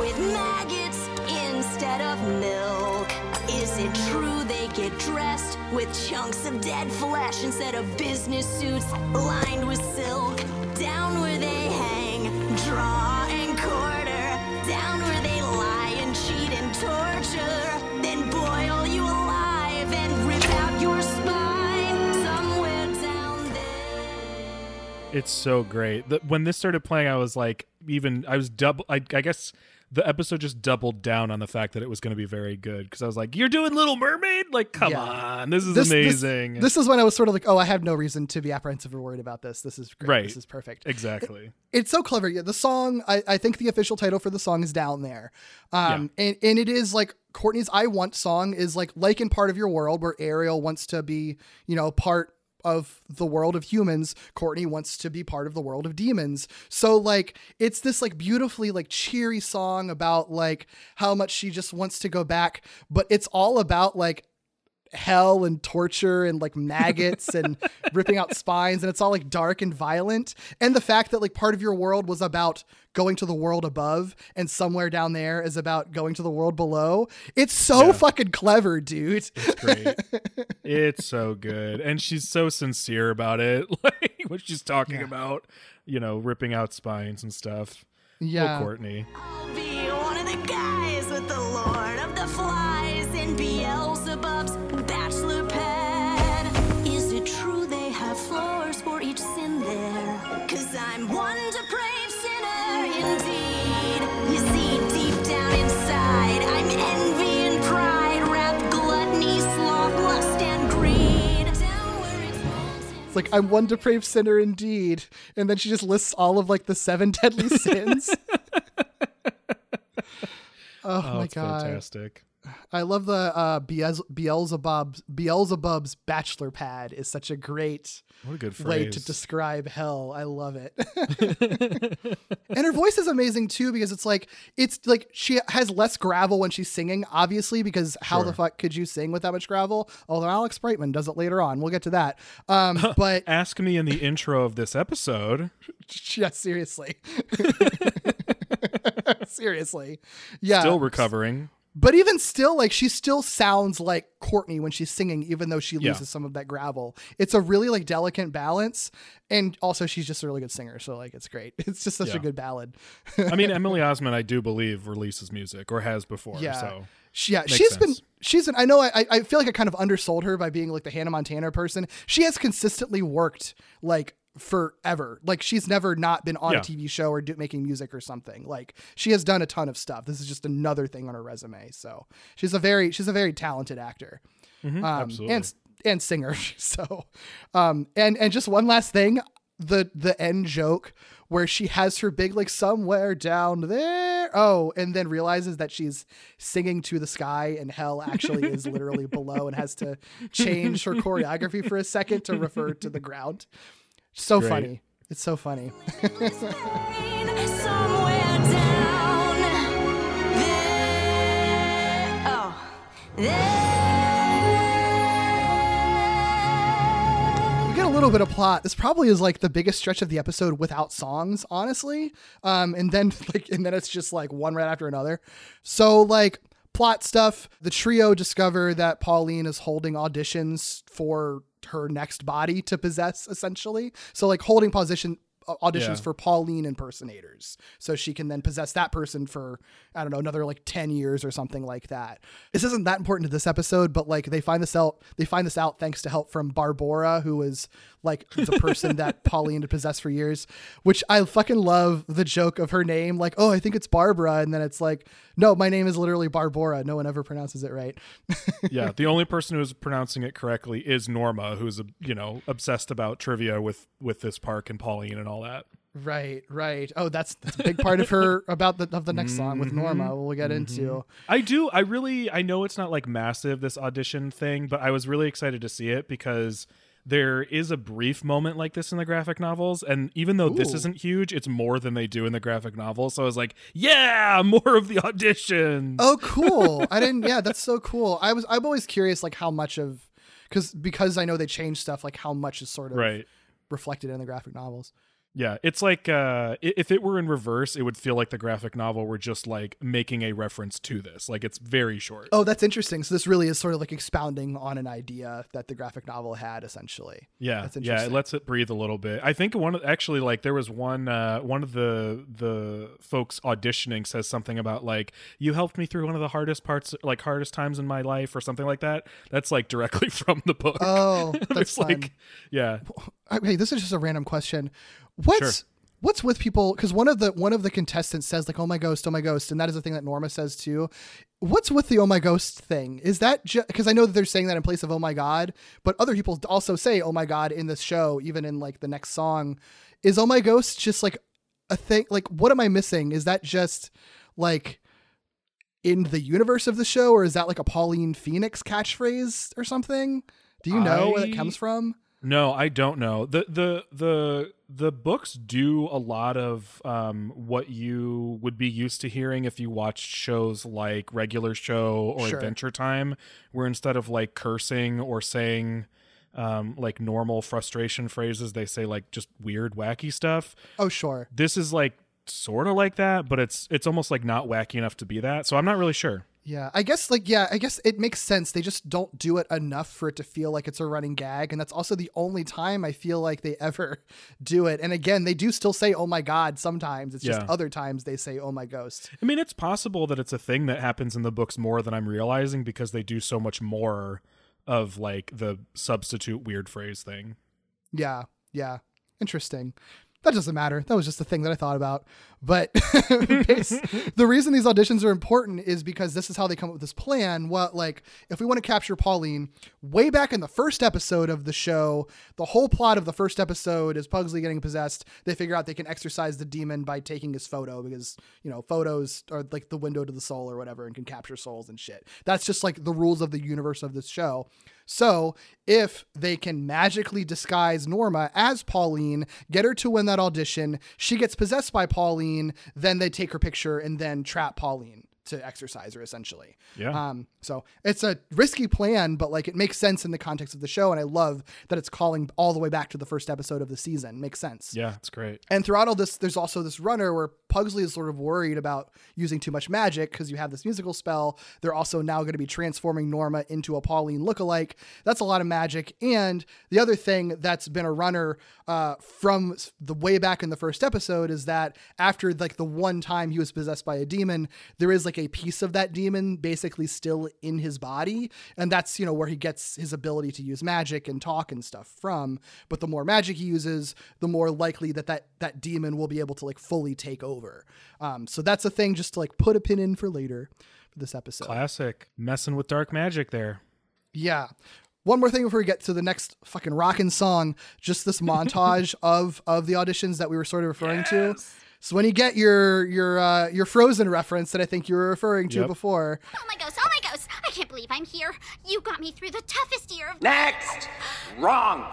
with maggots instead of milk? Is it true they get dressed with chunks of dead flesh instead of business suits lined with silk? Down where they hang, draw It's so great. The, when this started playing, I was like, even I was double. I, I guess the episode just doubled down on the fact that it was going to be very good because I was like, "You're doing Little Mermaid? Like, come Yeah. on, this is This- this- amazing." This, is when I was sort of like, oh, I have no reason to be apprehensive or worried about this. This is great. right. This is perfect. Exactly. it's so clever. Yeah, the song. I, I think the official title for the song is down there, um, and and it is like Courtney's "I Want" song is like like in part of your world where Ariel wants to be, you know, part of the world of humans. Courtney wants to be part of the world of demons. So like it's this like beautifully like cheery song about like how much she just wants to go back, but it's all about like hell and torture and like maggots and ripping out spines and it's all like dark and violent and the fact that like part of your world was about going to the world above and somewhere down there is about going to the world below it's so Yeah. fucking clever dude It's great. it's so good, and she's so sincere about it. Like what she's talking about, you know, ripping out spines and stuff. Yeah. oh, Courtney. It's like i'm one depraved sinner indeed. And then she just lists all of like the seven deadly sins. Oh, oh, my it's god. fantastic. I love the uh, Beelze- Beelzebub's Beelzebub's bachelor pad is such a great What a good way to describe hell. I love it. and her voice is amazing too because it's like it's like she has less gravel when she's singing, obviously, because how the fuck could you sing with that much gravel? Although Alex Brightman does it later on. We'll get to that. Um, but Ask me in the intro of this episode. yeah, seriously. seriously. Yeah. Still recovering. But even still, like she still sounds like Courtney when she's singing, even though she Yeah. loses some of that gravel. It's a really like delicate balance, and also she's just a really good singer, so like it's great. It's just such Yeah. a good ballad. I mean, Emily Osment, I do believe releases music or has before. Yeah. So She, yeah, Makes she's been sense. she's been. I know. I I feel like I kind of undersold her by being like the Hannah Montana person. She has consistently worked like forever. Like she's never not been on Yeah. a TV show or do, making music or something. Like she has done a ton of stuff. This is just another thing on her resume. So she's a very she's a very talented actor, Mhm, um, absolutely. and and singer. So, um, and and just one last thing, the the end joke where she has her big like somewhere down there. Oh, and then realizes that she's singing to the sky and hell actually is literally below and has to change her choreography for a second to refer to the ground. So Great. funny. It's so funny. Somewhere down there. Oh, we get a little bit of plot. This probably is like the biggest stretch of the episode without songs, honestly. Um, and then like, and then it's just like one right after another. So like plot stuff. The trio discover that Pauline is holding auditions for her next body to possess, essentially. So like holding position uh, auditions Yeah. for Pauline impersonators, so she can then possess that person for I don't know another like ten years or something like that. This isn't that important to this episode, but like they find this out. They find this out thanks to help from Barbara, who is like the person that Pauline had possessed for years. Which I fucking love the joke of her name. Like, oh, I think it's Barbara, and then it's like, no, my name is literally Barbara. No one ever pronounces it right. yeah, the only person who's pronouncing it correctly is Norma, who's you know obsessed about trivia with with this park and Pauline and all that. Right, right. Oh, that's that's a big part of her about the of the next song with Norma. Mm-hmm. We'll get into. Mm-hmm. I do. I really. I know it's not like massive this audition thing, but I was really excited to see it because there is a brief moment like this in the graphic novels, and even though this isn't huge, it's more than they do in the graphic novels. So I was like, yeah, more of the auditions. Oh, cool. I didn't. Yeah, that's so cool. I was. I'm always curious, like how much of, because because I know they change stuff, like how much is sort of right. reflected in the graphic novels. Yeah, it's like uh, if it were in reverse, it would feel like the graphic novel were just like making a reference to this. Like it's very short. Oh, that's interesting. So this really is sort of like expounding on an idea that the graphic novel had, essentially. Yeah, That's yeah, it lets it breathe a little bit. I think one of actually like there was one uh, one of the the folks auditioning says something about like you helped me through one of the hardest parts, like hardest times in my life, or something like that. That's like directly from the book. Oh, that's like yeah, Hey, this is just a random question. What's Sure. what's with people? Because one of the one of the contestants says like, "Oh my ghost, oh my ghost," and that is the thing that Norma says too. What's with the "Oh my ghost" thing? Is that just because I know that they're saying that in place of "Oh my god," but other people also say "Oh my god" in this show, even in like the next song. Is "Oh my ghost" just like a thing? Like, what am I missing? Is that just like in the universe of the show, or is that like a Pauline Phoenix catchphrase or something? Do you know where that I- comes from? No, I don't know. The the the the books do a lot of um what you would be used to hearing if you watched shows like Regular Show or Sure. Adventure Time, where instead of like cursing or saying um like normal frustration phrases, they say like just weird wacky stuff. Oh, sure. This is like sort of like that, but it's it's almost like not wacky enough to be that. So I'm not really sure. Yeah, I guess like yeah, I guess it makes sense. They just don't do it enough for it to feel like it's a running gag, and that's also the only time I feel like they ever do it. And again, they do still say "Oh my god" sometimes. It's just other times they say "Oh my ghost." I mean, it's possible that it's a thing that happens in the books more than I'm realizing because they do so much more of like the substitute weird phrase thing. Yeah, yeah, interesting. That doesn't matter. That was just a thing that I thought about. But the reason these auditions are important is because this is how they come up with this plan. Well, like if we want to capture Pauline, way back in the first episode of the show, the whole plot of the first episode is Pugsley getting possessed. They figure out they can exorcise the demon by taking his photo because you know photos are like the window to the soul or whatever and can capture souls and shit. That's just like the rules of the universe of this show. So, if they can magically disguise Norma as Pauline, get her to win that audition, she gets possessed by Pauline, then they take her picture and then trap Pauline. To exorcise her essentially. Yeah. Um, so it's a risky plan, but like it makes sense in the context of the show, and I love that it's calling all the way back to the first episode of the season. Makes sense. Yeah, it's great. And throughout all this, there's also this runner where Pugsley is sort of worried about using too much magic because you have this musical spell. They're also now going to be transforming Norma into a Pauline lookalike. That's a lot of magic. And the other thing that's been a runner uh, from the way back in the first episode is that after like the one time he was possessed by a demon, there is like a piece of that demon basically still in his body. And that's, you know, where he gets his ability to use magic and talk and stuff from. But the more magic he uses, the more likely that that, that demon will be able to like fully take over. Um, so that's a thing just to like put a pin in for later for this episode. Classic. Messing with dark magic there. Yeah. One more thing before we get to the next fucking rockin' song, just this montage of of the auditions that we were sort of referring to. So when you get your your uh, your Frozen reference that I think you were referring to Yep. before, Oh my ghost, oh my ghost. I can't believe I'm here. You got me through the toughest year of Next! Wrong!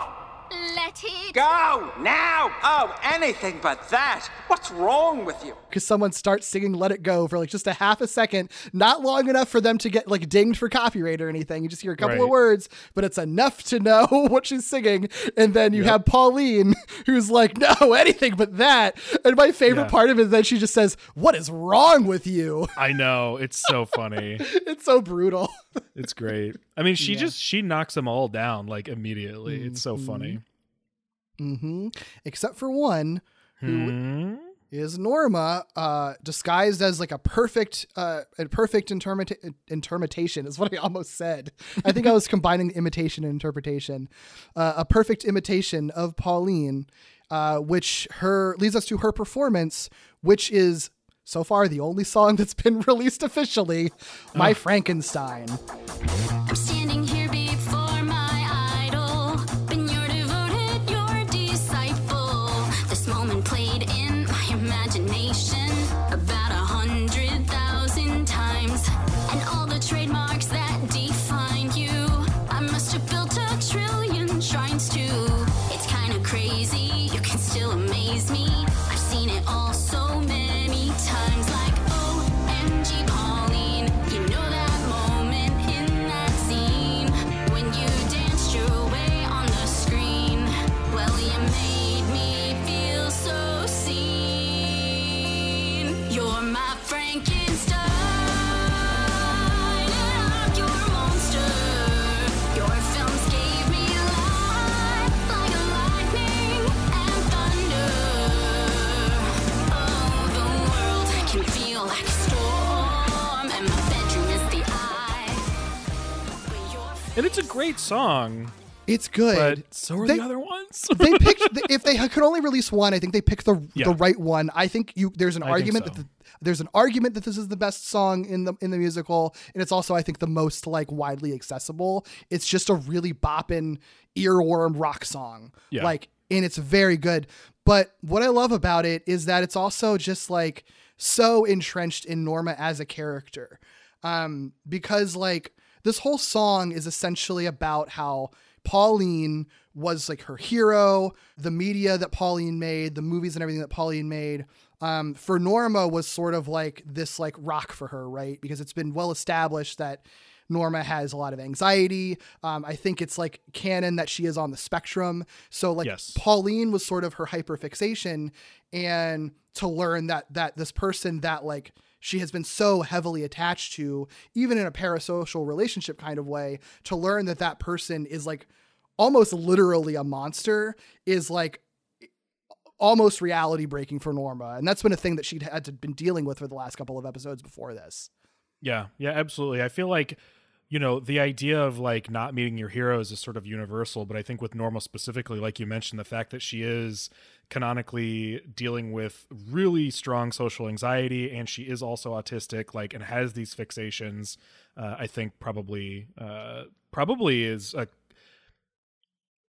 Let it Go! Now! Oh, anything but that! What's wrong with you? because someone starts singing "Let It Go" for like just a half a second, not long enough for them to get like dinged for copyright or anything. You just hear a couple of words, but it's enough to know what she's singing. And then you have Pauline, who's like, "No, anything but that." And my favorite Yeah. part of it is that she just says, "What is wrong with you?" I know. It's so funny. it's so brutal. It's great. I mean, she Yeah. just she knocks them all down like immediately. It's so mm-hmm. funny. Hmm Except for one who Hmm? is Norma, uh, disguised as like a perfect, uh, a perfect intermita- interpretation is what I almost said. I think I was combining imitation and interpretation. Uh, a perfect imitation of Pauline, uh, which her leads us to her performance, which is so far the only song that's been released officially, "My Frankenstein." It's a great song, It's good. but so are They- the other ones. they picked if they could only release one. I think they picked the Yeah. the right one. I think you there's an I argument so. that the, there's an argument that this is the best song in the in the musical, and it's also I think the most like widely accessible. It's just a really bopping earworm rock song, Yeah. like and it's very good. But what I love about it is that it's also just like so entrenched in Norma as a character, um, because like this whole song is essentially about how Pauline was like her hero, the media that Pauline made, the movies and everything that Pauline made. Um, for Norma was sort of like this like rock for her, right? Because it's been well established that Norma has a lot of anxiety. Um, I think it's like canon that she is on the spectrum. So like Yes. Pauline was sort of her hyperfixation, and to learn that that this person that like she has been so heavily attached to, even in a parasocial relationship kind of way, to learn that that person is like almost literally a monster is like almost reality breaking for Norma, and that's been a thing that she'd had to been dealing with for the last couple of episodes before this. Yeah, yeah, absolutely. I feel like, you know, the idea of like not meeting your heroes is sort of universal, but I think with Norma specifically, like you mentioned, the fact that she is canonically dealing with really strong social anxiety and she is also autistic, like, and has these fixations, uh, I think probably, uh, probably is a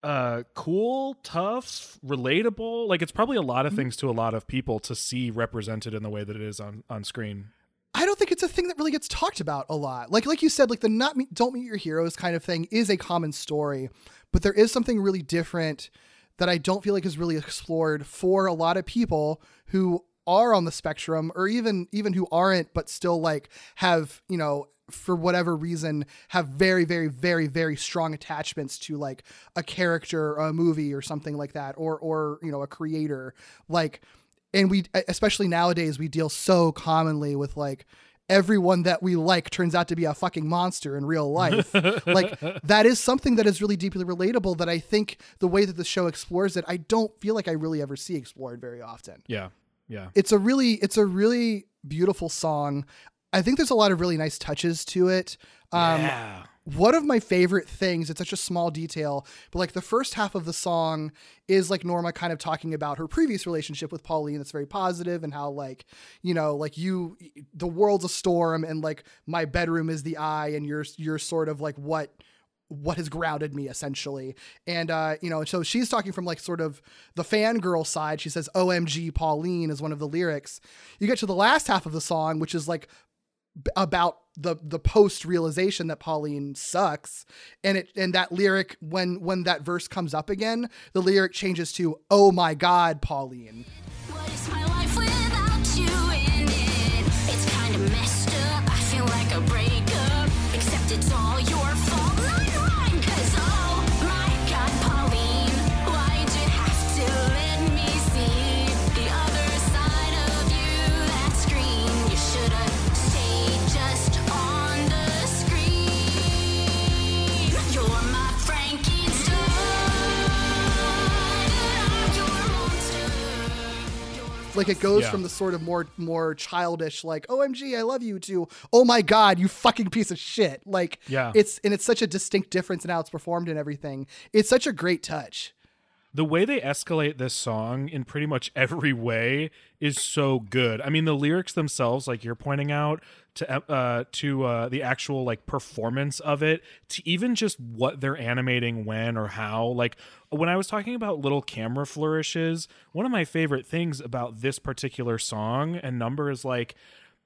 uh cool tough relatable like it's probably a lot of things to a lot of people to see represented in the way that it is on on screen I don't think it's a thing that really gets talked about a lot. Like like you said, like the not meet, don't meet your heroes kind of thing is a common story, but there is something really different that I don't feel like is really explored for a lot of people who are on the spectrum or even even who aren't but still like have you know for whatever reason have very very very very strong attachments to like a character a movie or something like that or or you know a creator. Like and we especially nowadays we deal so commonly with like everyone that we like turns out to be a fucking monster in real life like that is something that is really deeply relatable that i think the way that the show explores it i don't feel like i really ever see explored very often Yeah. Yeah. it's a really it's a really beautiful song i think there's a lot of really nice touches to it. Um yeah. one of my favorite things it's such a small detail but like the first half of the song is like norma kind of talking about her previous relationship with pauline that's very positive and how like you know like you the world's a storm and like my bedroom is the eye and you're you're sort of like what what has grounded me essentially. And uh you know so she's talking from like sort of the fangirl side. She says omg pauline is one of the lyrics. You get to the last half of the song which is like about the the post realization that Pauline sucks and it and that lyric when when that verse comes up again the lyric changes to oh my god Pauline like it goes Yeah. from the sort of more more childish like omg I love you to oh my god you fucking piece of shit like Yeah. it's and it's such a distinct difference in how it's performed and everything it's such a great touch the way they escalate this song in pretty much every way is so good. I mean, the lyrics themselves, like you're pointing out, to uh, to uh, the actual like performance of it, to even just what they're animating when or how. Like when I was talking about little camera flourishes, one of my favorite things about this particular song and number is like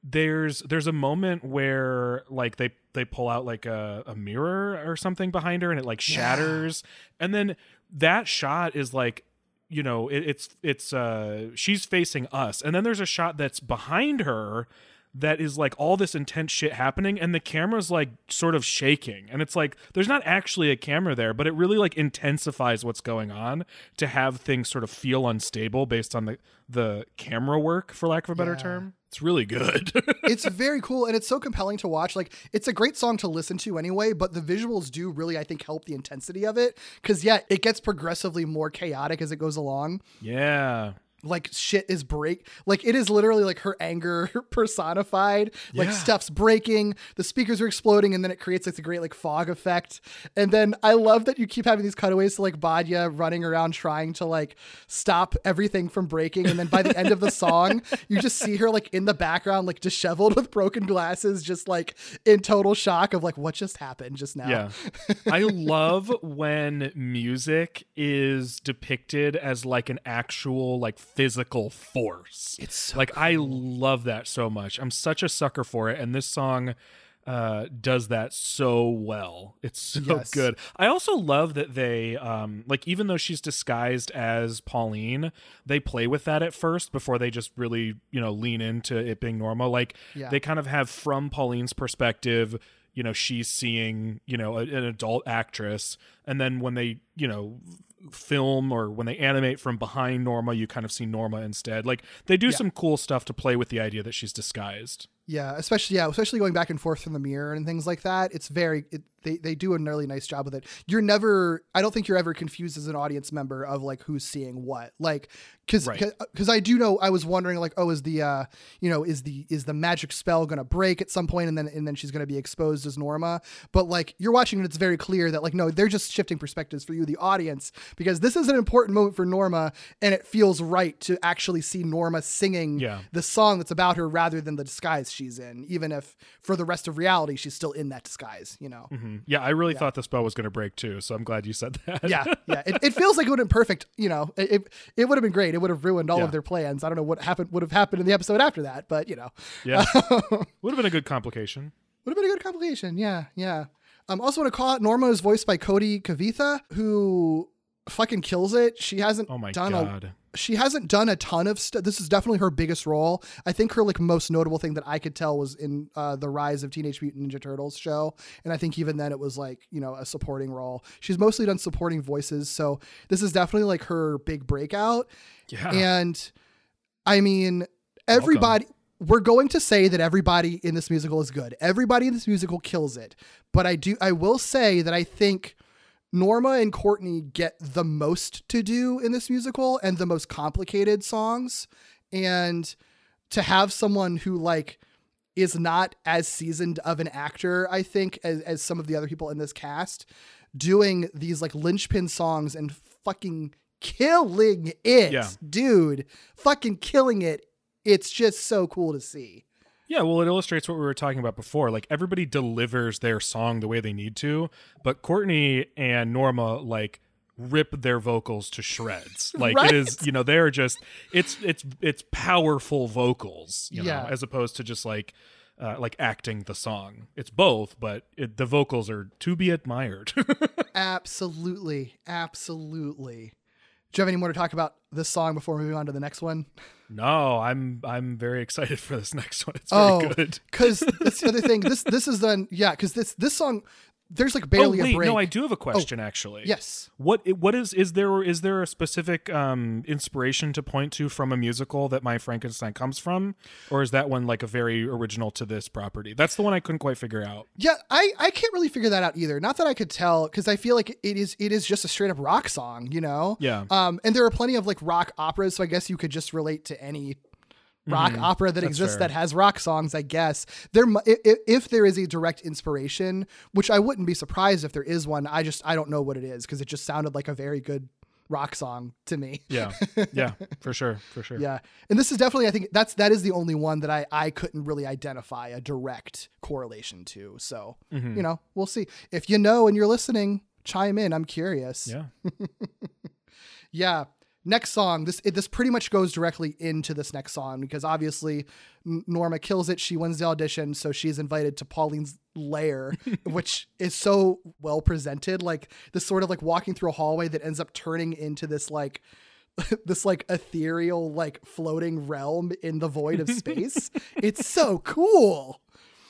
there's there's a moment where like they they pull out like a, a mirror or something behind her and it like shatters and then that shot is like you know it, it's it's uh she's facing us. And then there's a shot that's behind her that is like all this intense shit happening and the camera's like sort of shaking and it's like there's not actually a camera there but it really like intensifies what's going on to have things sort of feel unstable based on the the camera work for lack of a better Yeah. term it's really good it's very cool and it's so compelling to watch. Like it's a great song to listen to anyway, but the visuals do really, I think, help the intensity of it. Cause yeah, it gets progressively more chaotic as it goes along. yeah Like shit is break. Like it is literally like her anger personified. Like Yeah. stuff's breaking, the speakers are exploding, and then it creates like a great like fog effect. And then I love that you keep having these cutaways to like Badya running around trying to like stop everything from breaking. And then by the end of the song, you just see her like in the background, like disheveled with broken glasses, just like in total shock of like what just happened just now. Yeah. I love when music is depicted as like an actual like physical force. It's so like I love that so much. I'm such a sucker for it and this song uh does that so well. It's so Yes. good. I also love that they um like even though she's disguised as Pauline, they play with that at first before they just really, you know, lean into it being normal. Like Yeah. they kind of have from Pauline's perspective, you know, she's seeing, you know, an adult actress and then when they, you know, film or when they animate from behind Norma, you kind of see Norma instead. Like they do Yeah. some cool stuff to play with the idea that she's disguised. Yeah, especially yeah, especially going back and forth from the mirror and things like that. It's very it, they they do a really nice job with it. You're never I don't think you're ever confused as an audience member of like who's seeing what. Like cuz Right. cuz I do know I was wondering like oh is the uh you know is the is the magic spell going to break at some point and then and then she's going to be exposed as Norma. But like you're watching and it's very clear that like no, they're just shifting perspectives for you the audience because this is an important moment for Norma and it feels right to actually see Norma singing Yeah. the song that's about her rather than the disguise she's in, even if for the rest of reality she's still in that disguise, you know? Mhm. Yeah, I really thought the spell was going to break too, so I'm glad you said that. Yeah, yeah. It, it feels like it would have been perfect, you know. It, it, it would have been great. It would have ruined all Yeah. of their plans. I don't know what happened would have happened in the episode after that, but you know. yeah. Would have been a good complication. Would have been a good complication. Yeah, yeah. Um, also want to call out Norma is voiced by Kody Kavitha, who fucking kills it. She hasn't Oh my done God. a she hasn't done a ton of stuff. This is definitely her biggest role. I think her like most notable thing that I could tell was in uh, the Rise of Teenage Mutant Ninja Turtles show, and I think even then it was like you know a supporting role. She's mostly done supporting voices, so this is definitely like her big breakout. Yeah. And I mean, everybody. We're going to say that everybody in this musical is good. Everybody in this musical kills it. But I do. I will say that I think Norma and Courtney get the most to do in this musical and the most complicated songs. And to have someone who like is not as seasoned of an actor, I think, as, as some of the other people in this cast, doing these like linchpin songs and fucking killing it, Yeah. dude. Fucking killing it. It's just so cool to see. Yeah, well, it illustrates what we were talking about before. Like everybody delivers their song the way they need to, but Courtney and Norma like rip their vocals to shreds. Like Right? it is, you know, they're just it's it's it's powerful vocals, you Yeah. know, as opposed to just like uh, like acting the song. It's both, but it, the vocals are to be admired. Absolutely. Absolutely. Do you have any more to talk about this song before moving on to the next one? no, I'm I'm very excited for this next one. It's very oh, good. because that's the other thing. This this is then yeah. Because this this song, there's like barely oh, wait, a break. No, I do have a question actually. yes. What what is is there is there a specific um inspiration to point to from a musical that My Frankenstein comes from, or is that one like a very original to this property? That's the one I couldn't quite figure out. Yeah, I I can't really figure that out either. Not that I could tell because I feel like it is it is just a straight up rock song, you know. Yeah. Um, and there are plenty of like rock operas, so I guess you could just relate to any rock Mhm. opera that That's exists fair. that has rock songs. I guess there mu- i- i- if there is a direct inspiration, which I wouldn't be surprised if there is one. I just I don't know what it is because it just sounded like a very good rock song to me. Yeah, yeah, for sure, for sure. Yeah. And this is definitely I think that's that is the only one that I I couldn't really identify a direct correlation to. So, Mhm. you know, we'll see. If you know and you're listening, chime in. I'm curious. Yeah. Yeah. Next song. This it, this pretty much goes directly into this next song because obviously Norma kills it. She wins the audition, so she's invited to Pauline's lair, which is so well presented. Like this sort of like walking through a hallway that ends up turning into this like this like ethereal like floating realm in the void of space. it's so cool.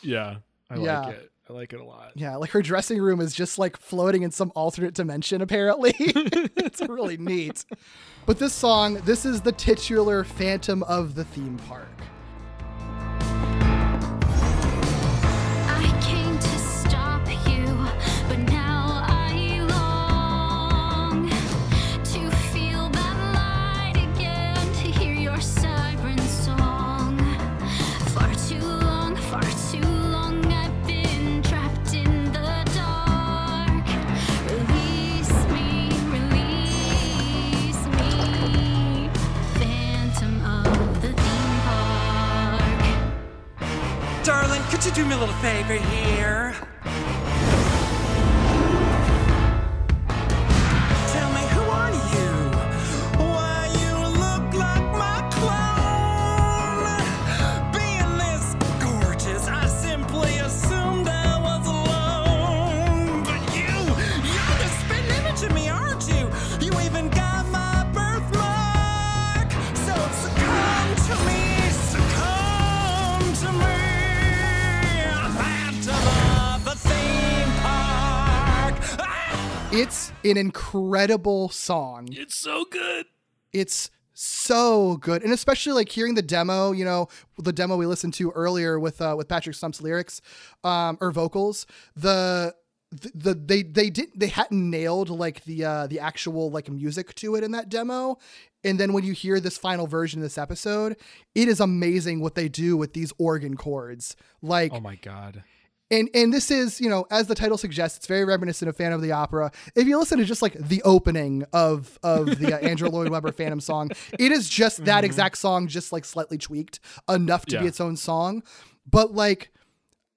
Yeah, I Yeah. like it. I like it a lot. Yeah, like her dressing room is just like floating in some alternate dimension, apparently. it's really neat. But this song, this is the titular Phantom of the theme park. Do me a little favor here? It's an incredible song. It's so good. It's so good, and especially like hearing the demo. You know, the demo we listened to earlier with uh, with Patrick Stump's lyrics um, or vocals. The the, the they they didn't they hadn't nailed like the uh the actual like music to it in that demo and then when you hear this final version of this episode it is amazing what they do with these organ chords like Oh my god. And and this is you know as the title suggests it's very reminiscent of Phantom of the Opera. If you listen to just like the opening of of the uh, Andrew Lloyd Webber Phantom song, it is just that exact song, just like slightly tweaked enough to be its own song. But like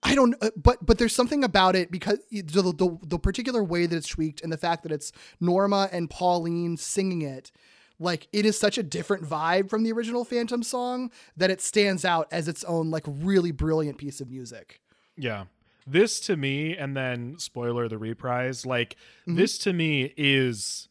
I don't, uh, but but there's something about it because the, the the particular way that it's tweaked and the fact that it's Norma and Pauline singing it, like it is such a different vibe from the original Phantom song that it stands out as its own like really brilliant piece of music. Yeah. This to me, and then spoiler the reprise, like Mm-hmm. this to me is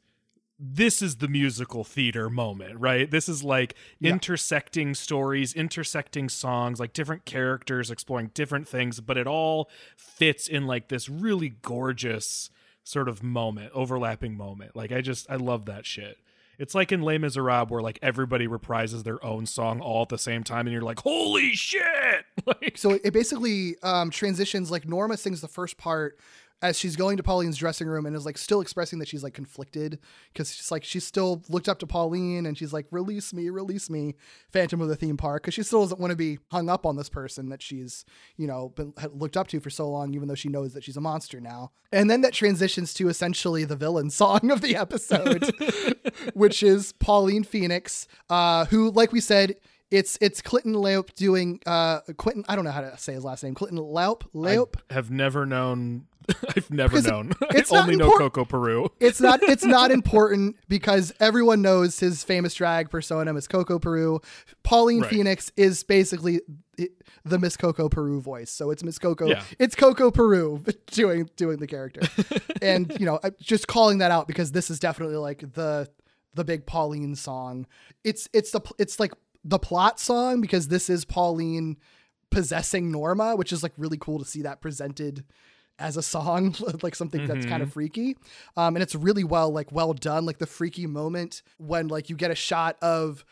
this is the musical theater moment, right? This is like intersecting stories, intersecting songs, like different characters exploring different things, but it all fits in like this really gorgeous sort of moment, overlapping moment. Like I just I love that shit. It's like in Les Miserables where like everybody reprises their own song all at the same time and you're like, "Holy shit!" Like So it basically um, transitions like Norma sings the first part as she's going to Pauline's dressing room and is like still expressing that she's like conflicted because she's like she's still looked up to Pauline and she's like release me, release me, Phantom of the Theme Park because she still doesn't want to be hung up on this person that she's you know been looked up to for so long, even though she knows that she's a monster now. And then that transitions to essentially the villain song of the episode, which is Pauline Phoenix, uh, who like we said. It's it's Clinton Leupp doing uh Quentin I don't know how to say his last name Clinton Leupp Leupp I have never known I've never Because known. it's I only know Coco Peru. it's not it's not important because everyone knows his famous drag persona is Coco Peru. Pauline Right. Phoenix is basically the Miss Coco Peru voice. So it's Miss Coco. Yeah. It's Coco Peru doing doing the character. and you know, I'm just calling that out because this is definitely like the the big Pauline song. It's it's the it's like the plot song because this is Pauline possessing Norma, which is like really cool to see that presented as a song, like something that's kind of freaky. Um, and it's really well, like well done. Like the freaky moment when like you get a shot of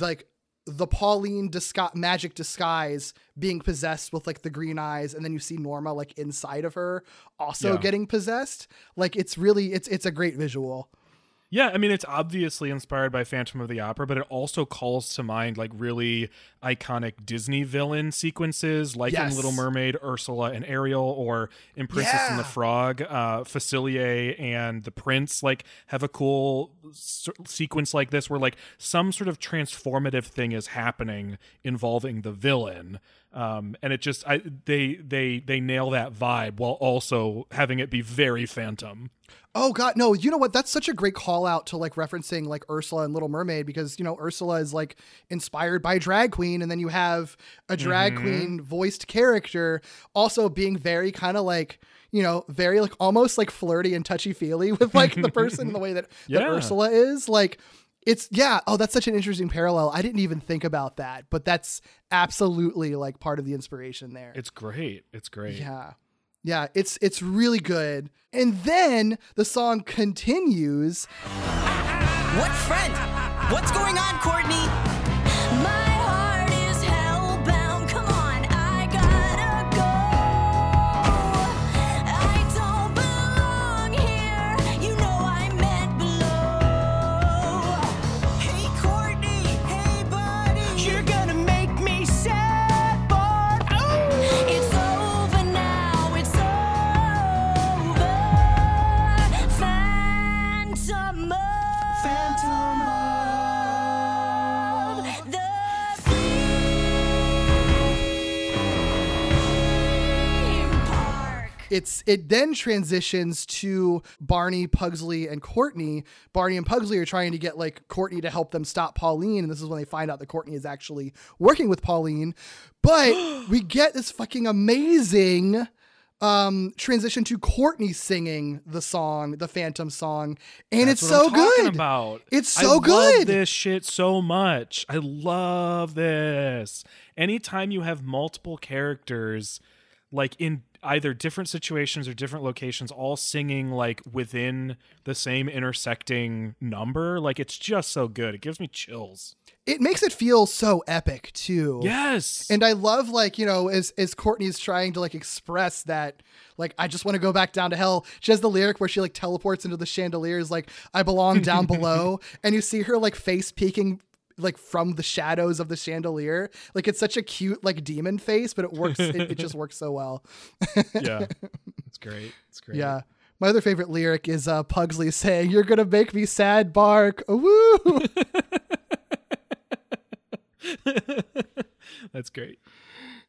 like the Pauline disgu- magic disguise being possessed with like the green eyes, and then you see Norma like inside of her also Yeah. getting possessed. Like it's really it's it's a great visual. Yeah, I mean it's obviously inspired by Phantom of the Opera, but it also calls to mind like really iconic Disney villain sequences, like Yes. in Little Mermaid, Ursula and Ariel, or in Princess and the Frog, uh, Facilier and the Prince like have a cool s- sequence like this where like some sort of transformative thing is happening involving the villain. Um, and it just I they they they nail that vibe while also having it be very Phantom. Oh god, no, you know what? That's such a great call out to like referencing like Ursula and Little Mermaid because you know Ursula is like inspired by drag queen and then you have a drag Mhm. queen voiced character also being very kind of like you know, very like almost like flirty and touchy feely with like the person in the way that, that Yeah. Ursula is. Like it's yeah, oh that's such an interesting parallel. I didn't even think about that, but that's absolutely like part of the inspiration there. It's great. It's great. Yeah. Yeah, it's it's really good. And then the song continues. What friend? What's going on, Courtney? It's it then transitions to Barney, Pugsley, and Courtney. Barney and Pugsley are trying to get like Courtney to help them stop Pauline, and this is when they find out that Courtney is actually working with Pauline. But we get this fucking amazing um transition to Courtney singing the song, the Phantom song, and That's it's so good. About It's I so love good. this shit so much. I love this. Anytime you have multiple characters, like in either different situations or different locations, all singing like within the same intersecting number, like it's just so good. It gives me chills. It makes it feel so epic too. Yes. And I love like, you know, as as Courtney's trying to like express that like I just want to go back down to hell. She has the lyric where she like teleports into the chandeliers like I belong down below and you see her like face peeking like from the shadows of the chandelier. Like it's such a cute like demon face, but it works it, it just works so well. yeah. It's great. It's great. Yeah. My other favorite lyric is uh Pugsley saying, You're gonna make me sad bark. Woo! That's great.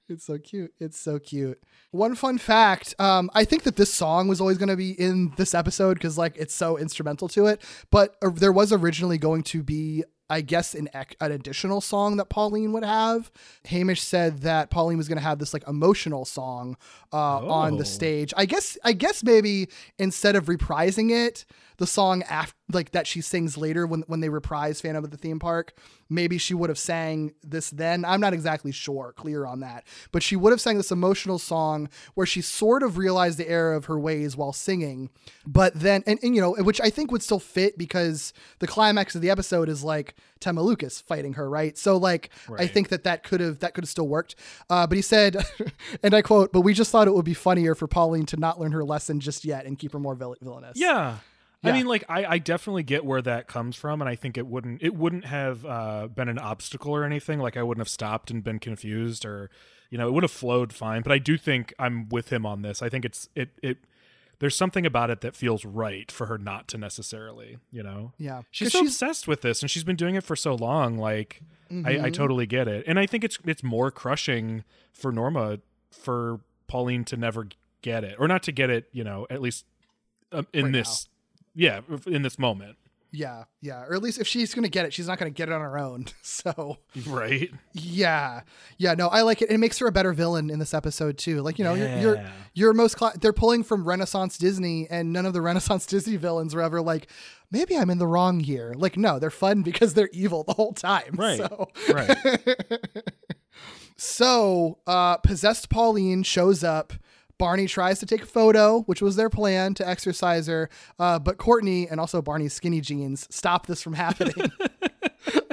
It's so cute. It's so cute. One fun fact, um, I think that this song was always going to be in this episode because like it's so instrumental to it. But uh, there was originally going to be, I guess, an an additional song that Pauline would have. Hamish said that Pauline was going to have this like emotional song uh, on Oh. the stage. I guess, I guess maybe instead of reprising it, the song after like that she sings later when when they reprise Phantom of the Theme Park, maybe she would have sang this then. I'm not exactly sure, clear on that. But she would have sang this emotional song where she sort of realized the error of her ways while singing. But then and, and you know, which I think would still fit because the climax of the episode is like Temeluchus fighting her, right? So like I think that that could have that could have still worked. Uh, but he said, and I quote, "But we just thought it would be funnier for Pauline to not learn her lesson just yet and keep her more vill- villainous." Yeah. Yeah. I mean, like I, I definitely get where that comes from, and I think it wouldn't it wouldn't have uh, been an obstacle or anything. Like I wouldn't have stopped and been confused, or you know, it would have flowed fine. But I do think I'm with him on this. I think it's it it there's something about it that feels right for her not to necessarily, you know. Yeah. She's so she's- obsessed with this, and she's been doing it for so long. Like I, I Mhm. totally get it, and I think it's it's more crushing for Norma for Pauline to never get it, or not to get it. You know, at least um, in Right this, yeah, in this moment, Yeah, yeah. Or at least if she's gonna get it, she's not gonna get it on her own. So right? yeah, yeah. No, I like it. It makes her a better villain in this episode too. Like you know, you're you're, you're most cla they're pulling from Renaissance Disney, and none of the Renaissance Disney villains were ever like, maybe I'm in the wrong here. Like no, they're fun because they're evil the whole time. Right, So. right. So, uh, possessed Pauline shows up. Barney tries to take a photo, which was their plan to exorcise her. Uh, but Courtney and also Barney's skinny jeans stop this from happening.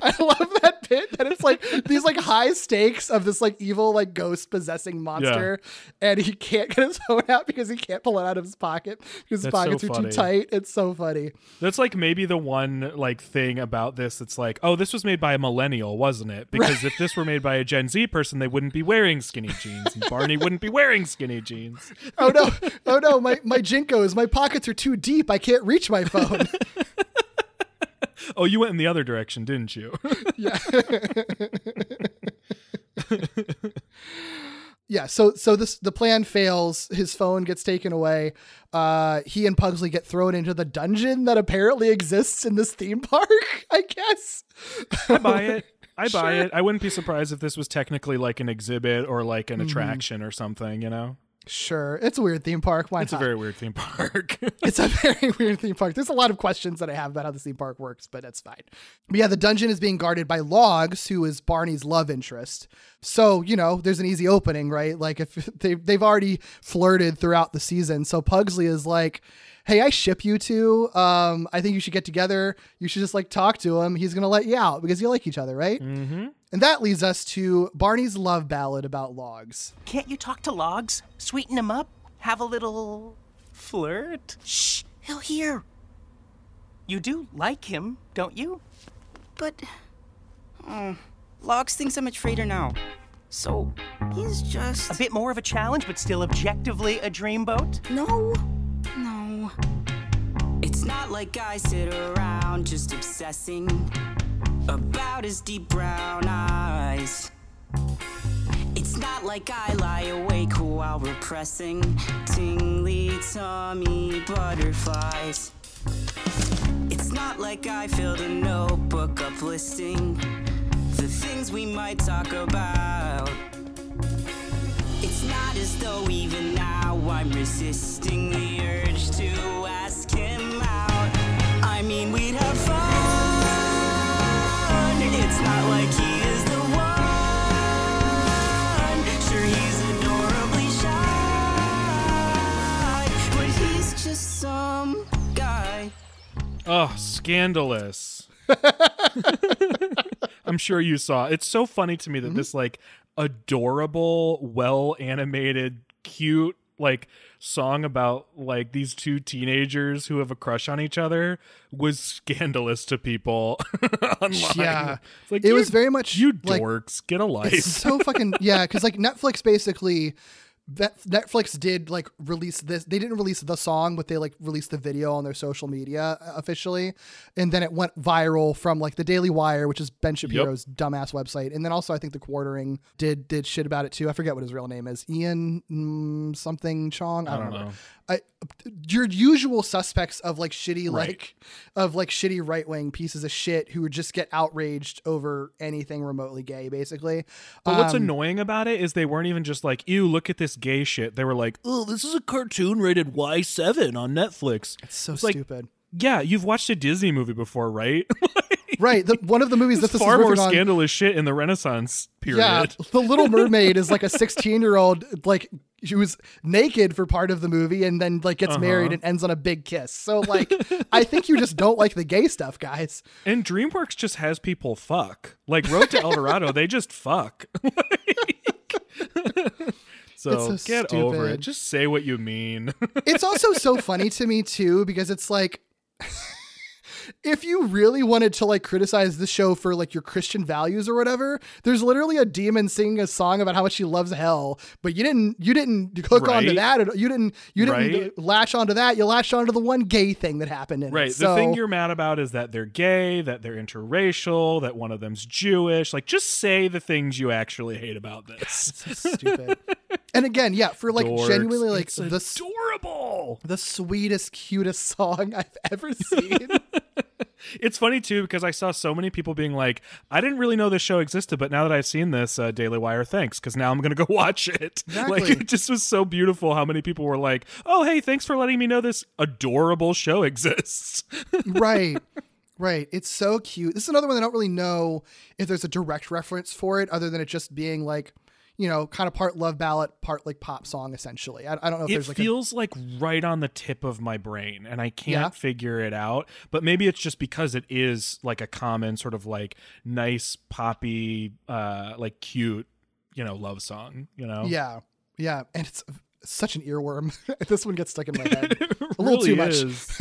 I love that bit that it's like these like high stakes of this like evil like ghost possessing monster, and he can't get his phone out because he can't pull it out of his pocket because his That's so pockets are too tight. It's so funny. That's like maybe the one like thing about this. It's like, oh, this was made by a millennial, wasn't it? Because if this were made by a Gen Z person, they wouldn't be wearing skinny jeans, and Barney wouldn't be wearing skinny jeans. Oh no! Oh no! My my JNCOs, my pockets are too deep. I can't reach my phone. Oh, you went in the other direction, didn't you? yeah. yeah. So so this the plan fails. His phone gets taken away. Uh, he and Pugsley get thrown into the dungeon that apparently exists in this theme park. I guess. I buy it. I buy Sure. it. I wouldn't be surprised if this was technically like an exhibit or like an Mhm. attraction or something. You know, Sure, it's a weird theme park. Why it's a very weird theme park. it's a very weird theme park. There's a lot of questions that I have about how the theme park works, but that's fine. But yeah, the dungeon is being guarded by Logs, who is Barney's love interest. So, you know, there's an easy opening, right? Like if they they've already flirted throughout the season. So Pugsley is like, "Hey, I ship you two. Um, I think you should get together. You should just like talk to him. He's gonna let you out because you like each other, right?" mm-hmm. And that leads us to Barney's love ballad about Logs. Can't you talk to Logs? Sweeten him up? Have a little flirt? Shh, he'll hear. You do like him, don't you? But oh, Logs thinks I'm a traitor now. So he's just A bit more of a challenge, but still objectively a dreamboat? no, no. It's not like I sit around just obsessing about his deep brown eyes. It's not like I lie awake while repressing tingly tummy butterflies. It's not like I filled a notebook up listing the things we might talk about. It's not as though even now I'm resisting the urge to ask him out. I mean, we'd have fun. It's not like he is the one. Sure, he's adorably shy, but he's just some guy. Oh, scandalous. I'm sure you saw. It's so funny to me Mm-hmm. that this like adorable, well animated, cute like song about like these two teenagers who have a crush on each other was scandalous to people online. Yeah. It's like It was very much you like- dorks, get a life. So fucking yeah, because like Netflix basically. Netflix did like release this. They didn't release the song, but they like released the video on their social media uh, officially, and then it went viral from like the Daily Wire, which is Ben Shapiro's dumbass website, and then also I think the Quartering did did shit about it too. I forget what his real name is, Ian mm, something Chong. I, I don't, don't know. I, your usual suspects of like shitty Right. like of like shitty right wing pieces of shit who would just get outraged over anything remotely gay, basically. But what's Um, annoying about it is they weren't even just like, ew, look at this gay shit. They were like, oh, this is a cartoon rated Y7 on Netflix. It's so like, stupid. yeah, you've watched a Disney movie before, right? right. The, one of the movies that There's this far is more riffing on. scandalous shit in the Renaissance period. Yeah, The Little Mermaid is like a 16 year old, like she was naked for part of the movie and then like gets Uh-huh. married and ends on a big kiss. So like, I think you just don't like the gay stuff, guys. And DreamWorks just has people fuck. Like Road to El Dorado, they just fuck. so, so get over it. Just say what you mean. It's also so funny to me too because it's like. If you really wanted to like criticize the show for like your Christian values or whatever, there's literally a demon singing a song about how much she loves hell, but you didn't you didn't hook onto Right. that. You didn't you didn't Right. latch onto that. You latched onto the one gay thing that happened in it. right. it. The thing you're mad about is that they're gay, that they're interracial, that one of them's Jewish. Like, just say the things you actually hate about this. stupid. and again, yeah, for like Dorks. genuinely like It's the adorable, the sweetest, cutest song I've ever seen. It's funny too because I saw so many people being like, "I didn't really know this show existed, but now that I've seen this, uh, Daily Wire, thanks, because now I'm gonna go watch it." Like it just was so beautiful how many people were like, "Oh, hey, thanks for letting me know this adorable show exists." right. Right. It's so cute. This is another one I don't really know if there's a direct reference for it other than it just being like, you know, kind of part love ballad, part like pop song essentially. I, I don't know if it there's like feels like right on the tip of my brain, and I can't Yeah. figure it out. But maybe it's just because it is like a common sort of like nice poppy, uh, like cute, you know, love song. You know, Yeah. Yeah. And it's such an earworm. this one gets stuck in my head. a little really too much. is.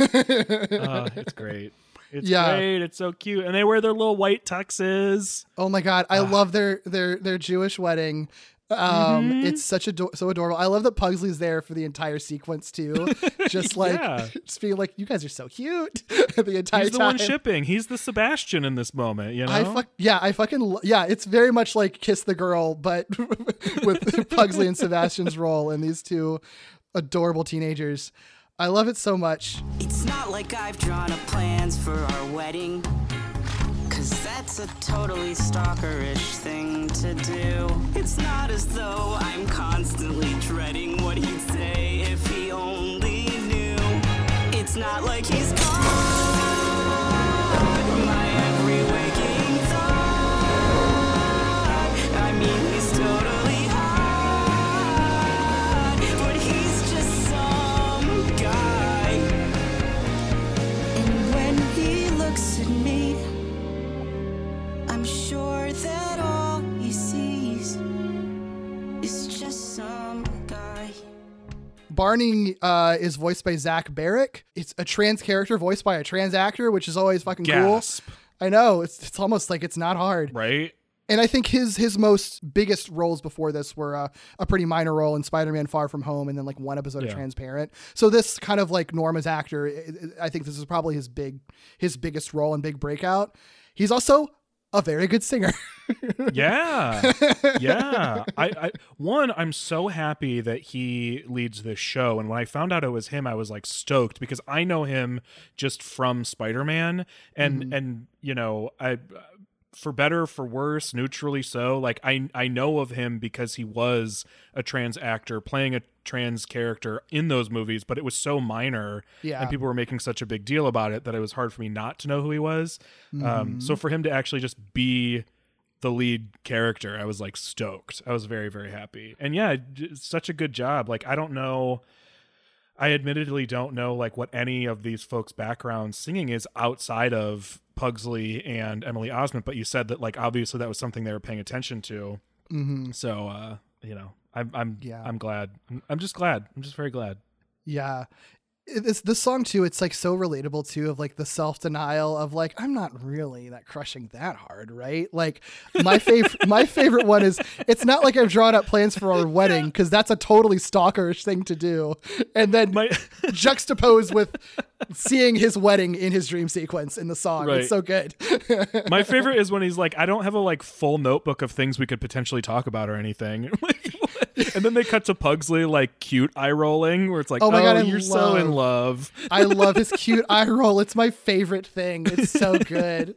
Uh, it's great. It's Yeah. great. It's so cute, and they wear their little white tuxes. Oh my god, I love their their their Jewish wedding. Um, Mhm. it's such a so adorable. I love that Pugsley's there for the entire sequence too. Just like Yeah. just being like, you guys are so cute the entire He's the time. one shipping. He's the Sebastian in this moment. You know, I fuck yeah, I fucking lo- yeah. It's very much like Kiss the Girl, but with Pugsley and Sebastian's role and these two adorable teenagers. I love it so much. It's not like I've drawn up plans for our wedding. Cause that's a totally stalkerish thing to do. It's not as though I'm constantly dreading what he'd say if he only knew. It's not like he's caught my every that all he sees is just some guy. Barney uh, is voiced by Zach Barack. It's a trans character voiced by a trans actor, which is always fucking Gasp. cool. I know it's it's almost like it's not hard. right? And I think his his most biggest roles before this were uh, a pretty minor role in Spider-Man: Far From Home, and then like one episode Yeah. of Transparent. So this kind of like Norma's actor, I- I think this is probably his big his biggest role and big breakout. He's also a very good singer. yeah yeah I, I one i'm so happy that he leads this show and when i found out it was him i was like stoked because i know him just from spider-man and Mhm. and you know i for better for worse neutrally so like i i know of him because he was a trans actor playing a trans character in those movies but it was so minor Yeah. and people were making such a big deal about it that it was hard for me not to know who he was um Mhm. so for him to actually just be the lead character i was like stoked i was very very happy and yeah such a good job like i don't know i admittedly don't know like what any of these folks background singing is outside of pugsley and emily osment but you said that like obviously that was something they were paying attention to Mhm. so uh you know i'm i'm Yeah. i'm glad I'm just glad i'm just very glad Yeah. It's this song too. It's like so relatable too of like the self denial of like I'm not really that crushing that hard, right? Like my favorite my favorite one is it's not like I've drawn up plans for our wedding because that's a totally stalkerish thing to do, and then juxtaposed with seeing his wedding in his dream sequence in the song. Right. It's so good. my favorite is when he's like i don't have a like full notebook of things we could potentially talk about or anything? And then they cut to pugsley like cute eye rolling where it's like Oh oh, my God, I you're so in love I love his cute eye roll. It's my favorite thing. It's so good.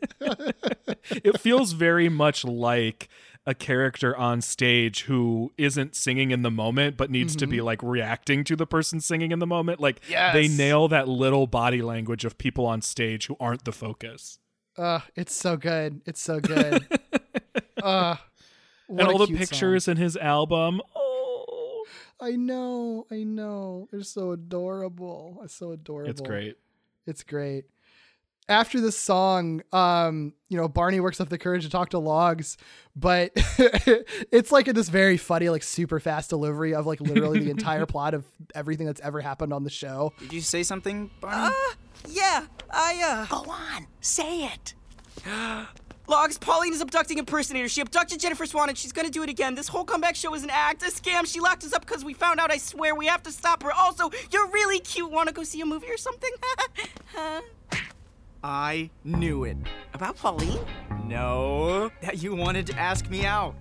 it feels very much like a character on stage who isn't singing in the moment but needs to be like reacting to the person singing in the moment. Like they nail that little body language of people on stage who aren't the focus. Uh, it's so good. It's so good. uh, what and all the cute song. pictures in his album. I know, I know. They're so adorable. It's so adorable. It's great. It's great. After this song, um, you know, Barney works up the courage to talk to Logs, but it's like this very funny, like super fast delivery of like literally the entire plot of everything that's ever happened on the show. Did you say something, Barney? Uh, yeah, I, uh. Go on, say it. Logs, Pauline is abducting impersonator. She abducted Jennifer Swan and she's gonna do it again. This whole comeback show is an act, a scam. She locked us up because we found out. I swear, we have to stop her. Also, you're really cute. Wanna go see a movie or something? Huh? I knew it. About Pauline? No, that you wanted to ask me out.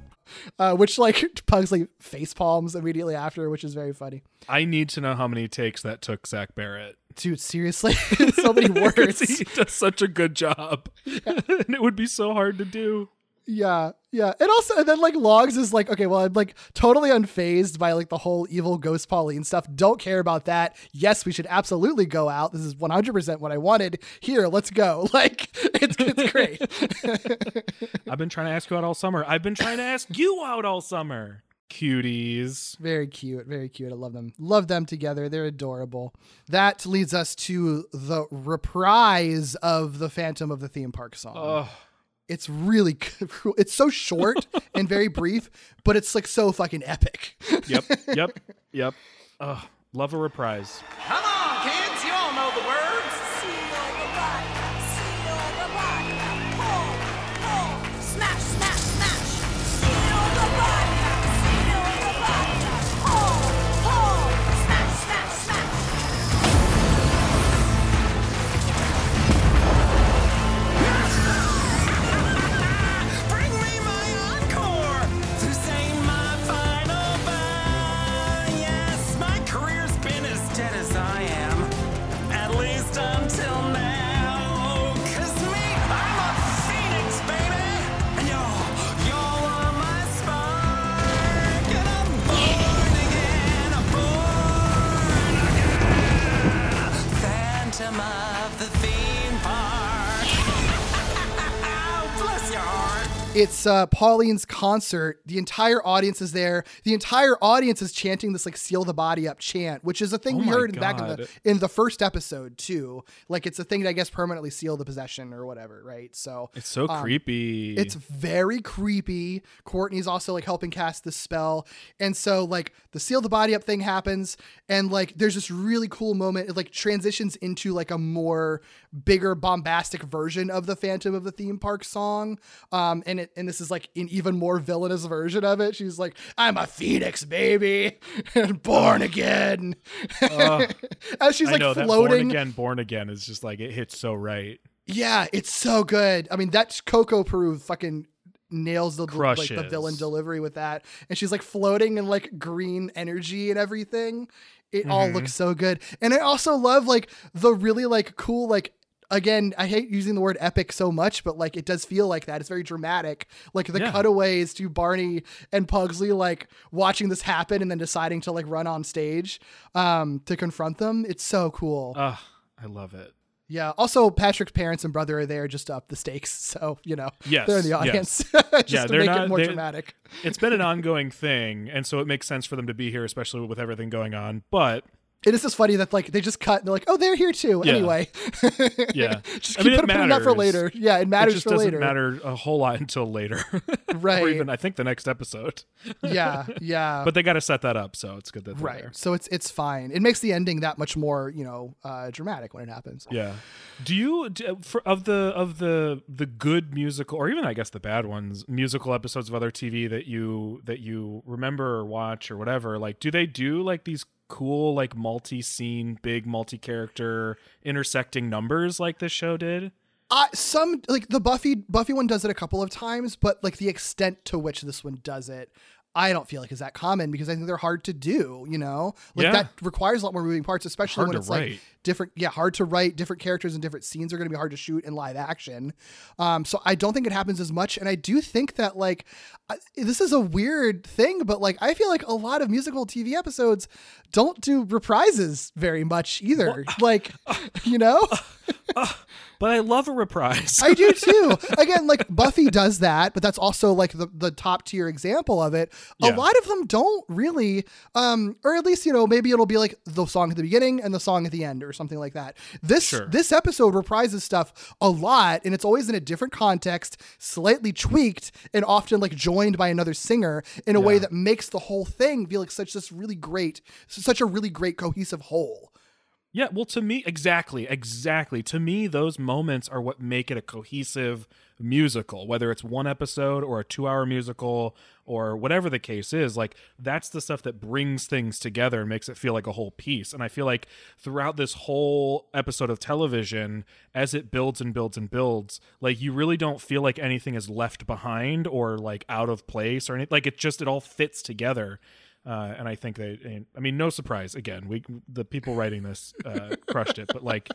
Uh, which like Pugs like face palms immediately after, which is very funny. I need to know how many takes that took Zach Barack. Dude, seriously, so many words. he does such a good job, and it would be so hard to do. Yeah, yeah. And also, and then like Logs is like, okay, well, I'm like totally unfazed by like the whole evil ghost Pauline stuff. Don't care about that. Yes, we should absolutely go out. This is 100% what I wanted. Here, let's go. Like, it's, it's great. I've been trying to ask you out all summer. I've been trying to ask you out all summer. Cuties. very cute. Very cute. I love them. Love them together. They're adorable. That leads us to the reprise of the Phantom of the Theme Park song. Ugh. It's really cool. It's so short and very brief, but it's like so fucking epic. Yep, yep, yep. Ugh, love a reprise. Come on, kids, you It's uh, Pauline's concert. The entire audience is there. The entire audience is chanting this like "seal the body up" chant, which is a thing Oh we heard in back in the in the first episode too. Like it's a thing that I guess permanently seal the possession or whatever, right? So It's so um, creepy. It's very creepy. Courtney's also like helping cast this spell. And so like the seal the body up thing happens and like there's this really cool moment. It like transitions into like a more bigger bombastic version of the Phantom of the Theme Park song. Um and it and this is like an even more villainous version of it. She's like, I'm a phoenix, baby, and born again. Ugh. As she's I like know, floating. born again, born again is just like it hits so right. Yeah, it's so good. I mean, that's Coco Peru fucking nails the like the villain delivery with that. And she's like floating in like green energy and everything. It all Mhm. looks so good. And I also love like the really like cool like again, I hate using the word epic so much, but like it does feel like that. It's very dramatic. Like the Yeah. cutaways to Barney and Pugsley like watching this happen and then deciding to like run on stage um to confront them. It's so cool. Ugh, I love it. Yeah. Also, Patrick's parents and brother are there just to up the stakes. So, you know, Yes, they're in the audience yes. just yeah, to they're make not it more dramatic. It's been an ongoing thing, and so it makes sense for them to be here, especially with everything going on. But It is just funny that like they just cut and they're like, oh, they're here too. Yeah. Anyway, yeah, just I keep mean, it putting it up for later. Yeah, it matters it just for doesn't later. matter a whole lot until later, Right. or even I think the next episode. Yeah, yeah. but they got to set that up, so it's good that they're right. there. So it's it's fine. It makes the ending that much more you know uh, dramatic when it happens. Yeah. Do you do, for of the of the the good musical or even I guess the bad ones musical episodes of other TV that you that you remember or watch or whatever like do they do like these cool like multi-scene big multi-character intersecting numbers like this show did? Uh, some like the Buffy Buffy one does it a couple of times, but like the extent to which this one does it, I don't feel like is that common because I think they're hard to do. You know, like Yeah. that requires a lot more moving parts, especially Hard when it's like different. Yeah, hard to write. Different characters and different scenes are going to be hard to shoot in live action. Um, so I don't think it happens as much, and I do think that like I, this is a weird thing, but like I feel like a lot of musical TV episodes don't do reprises very much either. like, you know. But I love a reprise. I do too. Again, like Buffy does that, but that's also like the, the top tier example of it. A Yeah. lot of them don't really, um, or at least you know maybe it'll be like the song at the beginning and the song at the end or something like that. This Sure. this episode reprises stuff a lot, and it's always in a different context, slightly tweaked, and often like joined by another singer in a way that makes the whole thing feel like such this really great, such a really great cohesive whole. Yeah, well, to me, exactly, exactly. To me, those moments are what make it a cohesive musical, whether it's one episode or a two hour musical or whatever the case is. Like, that's the stuff that brings things together and makes it feel like a whole piece. And I feel like throughout this whole episode of television, as it builds and builds and builds, like, you really don't feel like anything is left behind or like out of place or anything. Like, it just, it all fits together. Uh, and I think they, I mean, no surprise. Again, we the people writing this uh, crushed it, but like,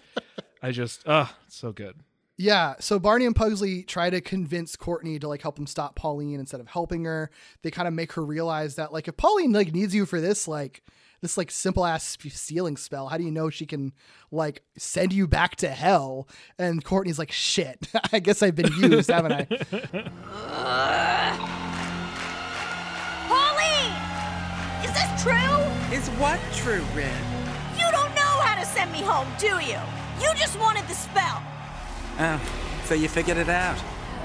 I just, ah, so good. Yeah, so Barney and Pugsley try to convince Courtney to like help them stop Pauline instead of helping her. They kind of make her realize that like if Pauline like needs you for this like this like simple ass stealing spell, how do you know she can like send you back to hell? And Courtney's like, shit, I guess I've been used, haven't I? true? Is what true, Red? You don't know how to send me home, do you? You just wanted the spell. Oh, so you figured it out.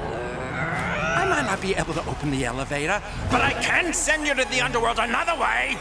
I might not be able to open the elevator, but I can send you to the underworld another way.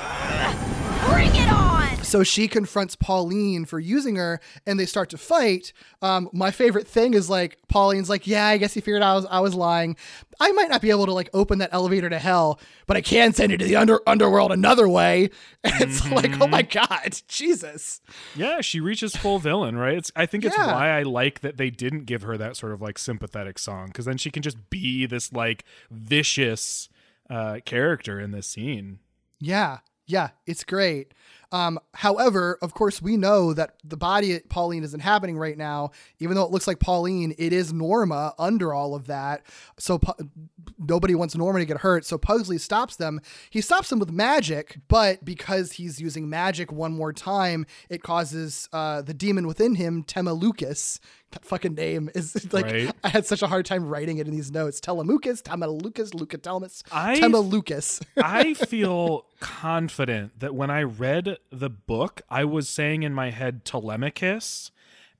Bring it on! So she confronts Pauline for using her, and they start to fight. Um, my favorite thing is like Pauline's like, "Yeah, I guess you figured I was I was lying. I might not be able to like open that elevator to hell, but I can send you to the under underworld another way." And it's like, oh my god, Jesus. Yeah, she reaches full villain, right? It's, I think it's Yeah. why I like that they didn't give her that sort of like sympathetic song because then she can just be this like vicious uh, character in this scene. Yeah, yeah, it's great. Um, however, of course, we know that the body Pauline is inhabiting right now, even though it looks like Pauline, it is Norma under all of that. So Pu- nobody wants Norma to get hurt. So Pugsley stops them. He stops them with magic, but because he's using magic one more time, it causes uh, the demon within him, Tema That fucking name is like Right. I had such a hard time writing it in these notes. Telemucus, Tamalucas, Lucatelmus, I- Temalucas. I feel confident that when I read the book, I was saying in my head Telemachus.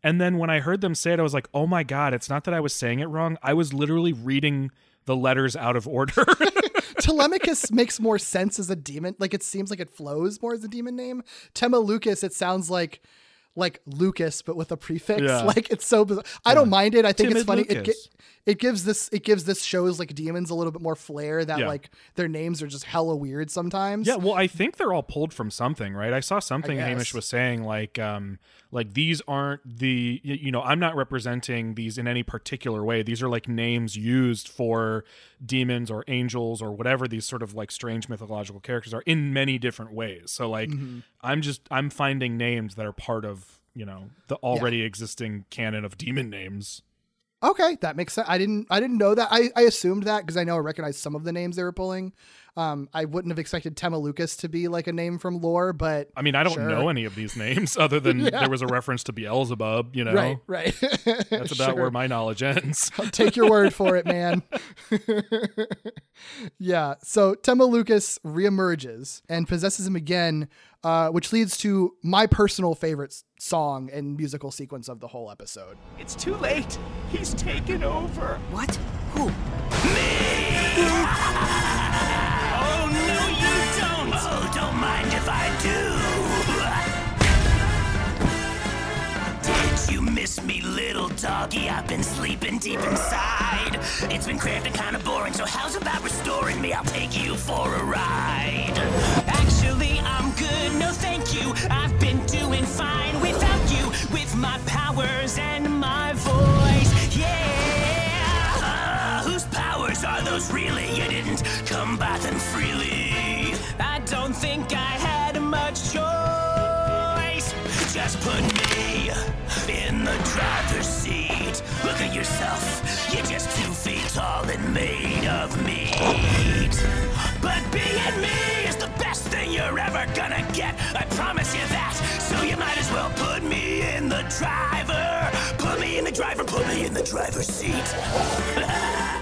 And then when I heard them say it, I was like, oh my God, it's not that I was saying it wrong. I was literally reading the letters out of order. Telemachus makes more sense as a demon. Like it seems like it flows more as a demon name. Temalucas, it sounds like like Lucas, but with a prefix. Yeah. Like it's so bizarre. I don't mind it. I think it's funny. It, Lucas. it gives this it gives this shows like demons a little bit more flair that Yeah. like their names are just hella weird sometimes. Yeah, well, I think they're all pulled from something, right? I saw something guess. Hamish was saying, like, um, like these aren't the, you know, I'm not representing these in any particular way. These are like names used for demons or angels or whatever these sort of like strange mythological characters are in many different ways. So, like, Mhm. I'm just I'm finding names that are part of you know the already existing canon of demon names. Okay, that makes sense. I didn't I didn't know that. I, I assumed that because I know I recognized some of the names they were pulling. Um, I wouldn't have expected Temeluchus to be like a name from lore, but I mean, I don't sure. know any of these names other than Yeah. there was a reference to Beelzebub. You know, Right, right. That's about Sure. where my knowledge ends. I'll take your word for it, man. yeah. So Temeluchus reemerges and possesses him again, uh, which leads to my personal favorite song and musical sequence of the whole episode. It's too late. He's taken over. What? Who? No, you don't! Oh, don't mind if I do. Did you miss me, little doggy? I've been sleeping deep inside. It's been cramped and kinda boring, so how's about restoring me? I'll take you for a ride. Actually, I'm good, no thank you. I've been doing fine without you, with my powers and my voice. Yeah! Uh, whose powers are those really? You didn't come by them freely. Put me in the driver's seat. Look at yourself, you're just two feet tall and made of meat. But being me is the best thing you're ever gonna get. I promise you that. So you might as well put me in the driver. Put me in the driver, put me in the driver's seat.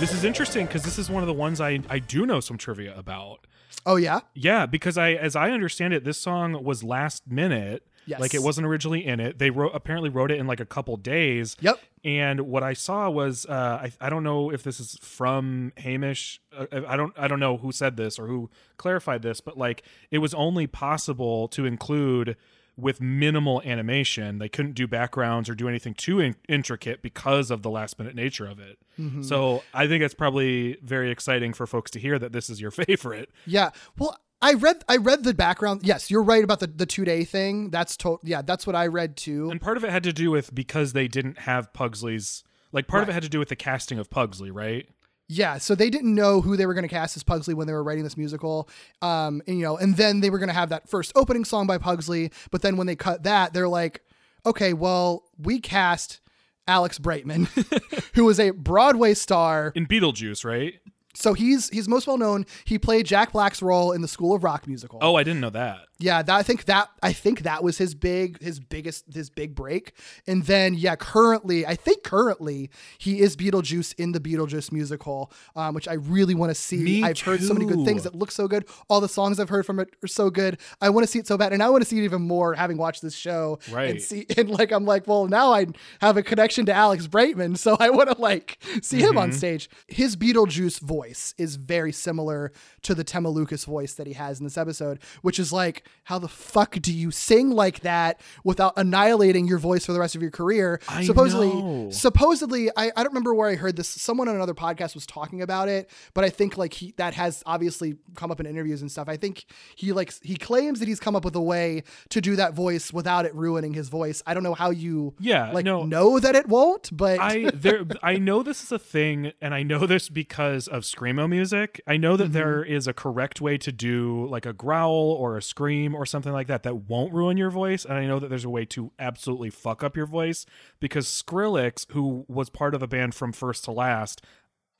This is interesting because this is one of the ones I I do know some trivia about. Oh yeah. Yeah, because I, as I understand it, this song was last minute. Yes. Like it wasn't originally in it. They wrote apparently wrote it in like a couple days. Yep. And what I saw was uh, I I don't know if this is from Hamish. Uh, I don't I don't know who said this or who clarified this, but like it was only possible to include with minimal animation. They couldn't do backgrounds or do anything too in- intricate because of the last minute nature of it. Mhm. So I think it's probably very exciting for folks to hear that this is your favorite. Yeah. Well, I read I read the background. Yes, you're right about the the two day thing. That's to- yeah, that's what I read too. And part of it had to do with because they didn't have Pugsley's like part of it had to do with the casting of Pugsley, right? Yeah, so they didn't know who they were going to cast as Pugsley when they were writing this musical. Um, and, you know, and then they were going to have that first opening song by Pugsley, but then when they cut that, they're like, okay, well, we cast Alex Brightman, who was a Broadway star in Beetlejuice, right? So he's he's most well known. He played Jack Black's role in the School of Rock musical. Oh, I didn't know that. Yeah, that, I think that I think that was his big his biggest his big break. And then yeah, currently I think currently he is Beetlejuice in the Beetlejuice musical, um, which I really want to see. Me I've heard so many good things that look so good. All the songs I've heard from it are so good. I want to see it so bad, and I want to see it even more having watched this show. Right. And see and like I'm like, well now I have a connection to Alex Brightman, so I want to like see him on Mhm. stage. His Beetlejuice voice is very similar to the Temeluchus voice that he has in this episode, which is like, how the fuck do you sing like that without annihilating your voice for the rest of your career? I supposedly, know. supposedly, I, I don't remember where I heard this. Someone on another podcast was talking about it, but I think like he that has obviously come up in interviews and stuff. I think he like he claims that he's come up with a way to do that voice without it ruining his voice. I don't know how you Yeah, like no. know that it won't, but I there I know this is a thing and I know this because of screamo music. I know that there is a correct way to do like a growl or a scream or something like that that won't ruin your voice and I know that there's a way to absolutely fuck up your voice because Skrillex who was part of the band from first to last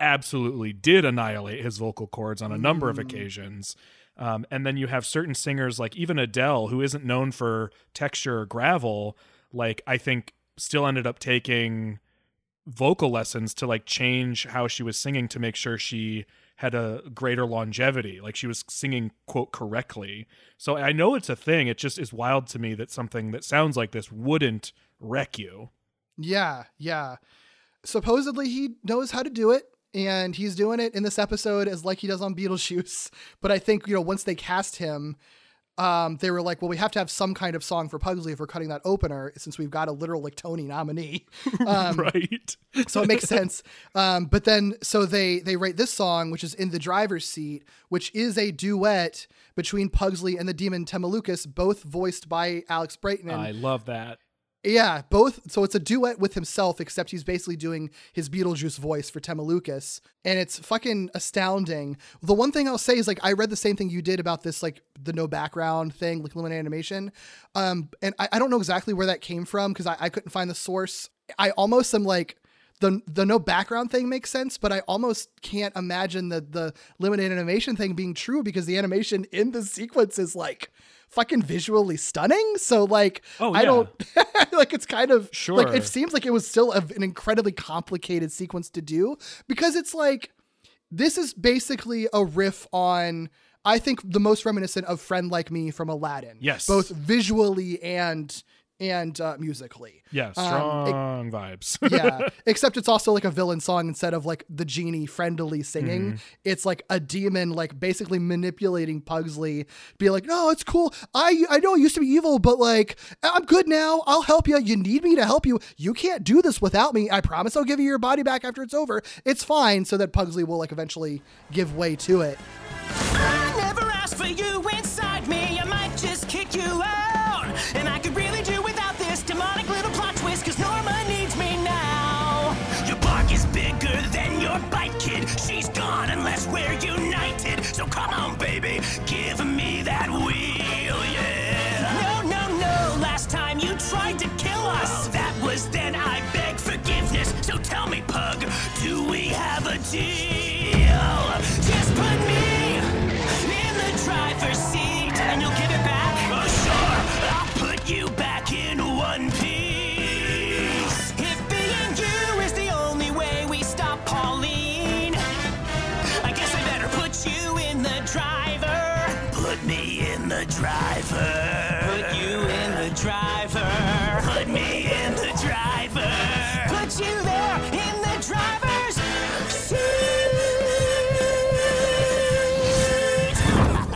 absolutely did annihilate his vocal cords on a number of Mm. occasions. Um, and then you have certain singers like even Adele, who isn't known for texture or gravel, like I think still ended up taking vocal lessons to like change how she was singing to make sure she had a greater longevity like she was singing quote correctly so i know it's a thing it just is wild to me that something that sounds like this wouldn't wreck you Yeah, yeah. Supposedly he knows how to do it, and he's doing it in this episode as like he does on Beetlejuice. But I think you know once they cast him, um, they were like, well, we have to have some kind of song for Pugsley if we're cutting that opener, since we've got a literal like Tony nominee. Um, right so it makes sense. Um, but then so they they write this song, which is in the driver's seat, which is a duet between Pugsley and the demon Temeluchus, both voiced by Alex Brightman. i love that Yeah, both. So it's a duet with himself, except he's basically doing his Beetlejuice voice for Tema and it's fucking astounding. The one thing I'll say is like I read the same thing you did about this, like the no background thing, like limited animation, um, and I, I don't know exactly where that came from because I, I couldn't find the source. I almost am like. The, the no background thing makes sense, but I almost can't imagine the the limited animation thing being true because the animation in the sequence is like fucking visually stunning. So like Oh, I don't like it's kind of Sure. like it seems like it was still a, an incredibly complicated sequence to do because it's like this is basically a riff on I think the most reminiscent of Friend Like Me from Aladdin. Yes. both visually and and uh, musically. yeah Um, strong it- vibes yeah, except it's also like a villain song instead of like the genie friendly singing. Mhm. It's like a demon, like basically manipulating Pugsley, be like, "No, it's cool. I I know I used to be evil, but like I'm good now. I'll help you. You need me to help you. You can't do this without me. I promise I'll give you your body back after it's over. It's fine." So that Pugsley will like eventually give way to it. I never asked for you inside me. I might just kick you out. time you tried to kill us. Oh, that was then I beg forgiveness. So tell me, Pug, do we have a deal?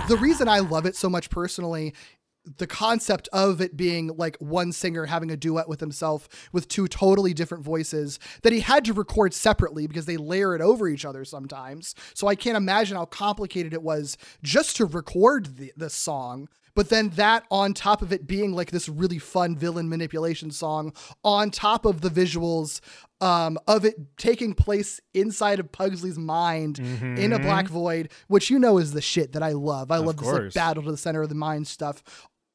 The reason I love it so much personally, the concept of it being like one singer having a duet with himself with two totally different voices that he had to record separately because they layer it over each other sometimes. So I can't imagine how complicated it was just to record the, the song. But then that on top of it being like this really fun villain manipulation song, on top of the visuals um, of it taking place inside of Pugsley's mind in a black void, which you know is the shit that I love. I Of love this like battle to the center of the mind stuff.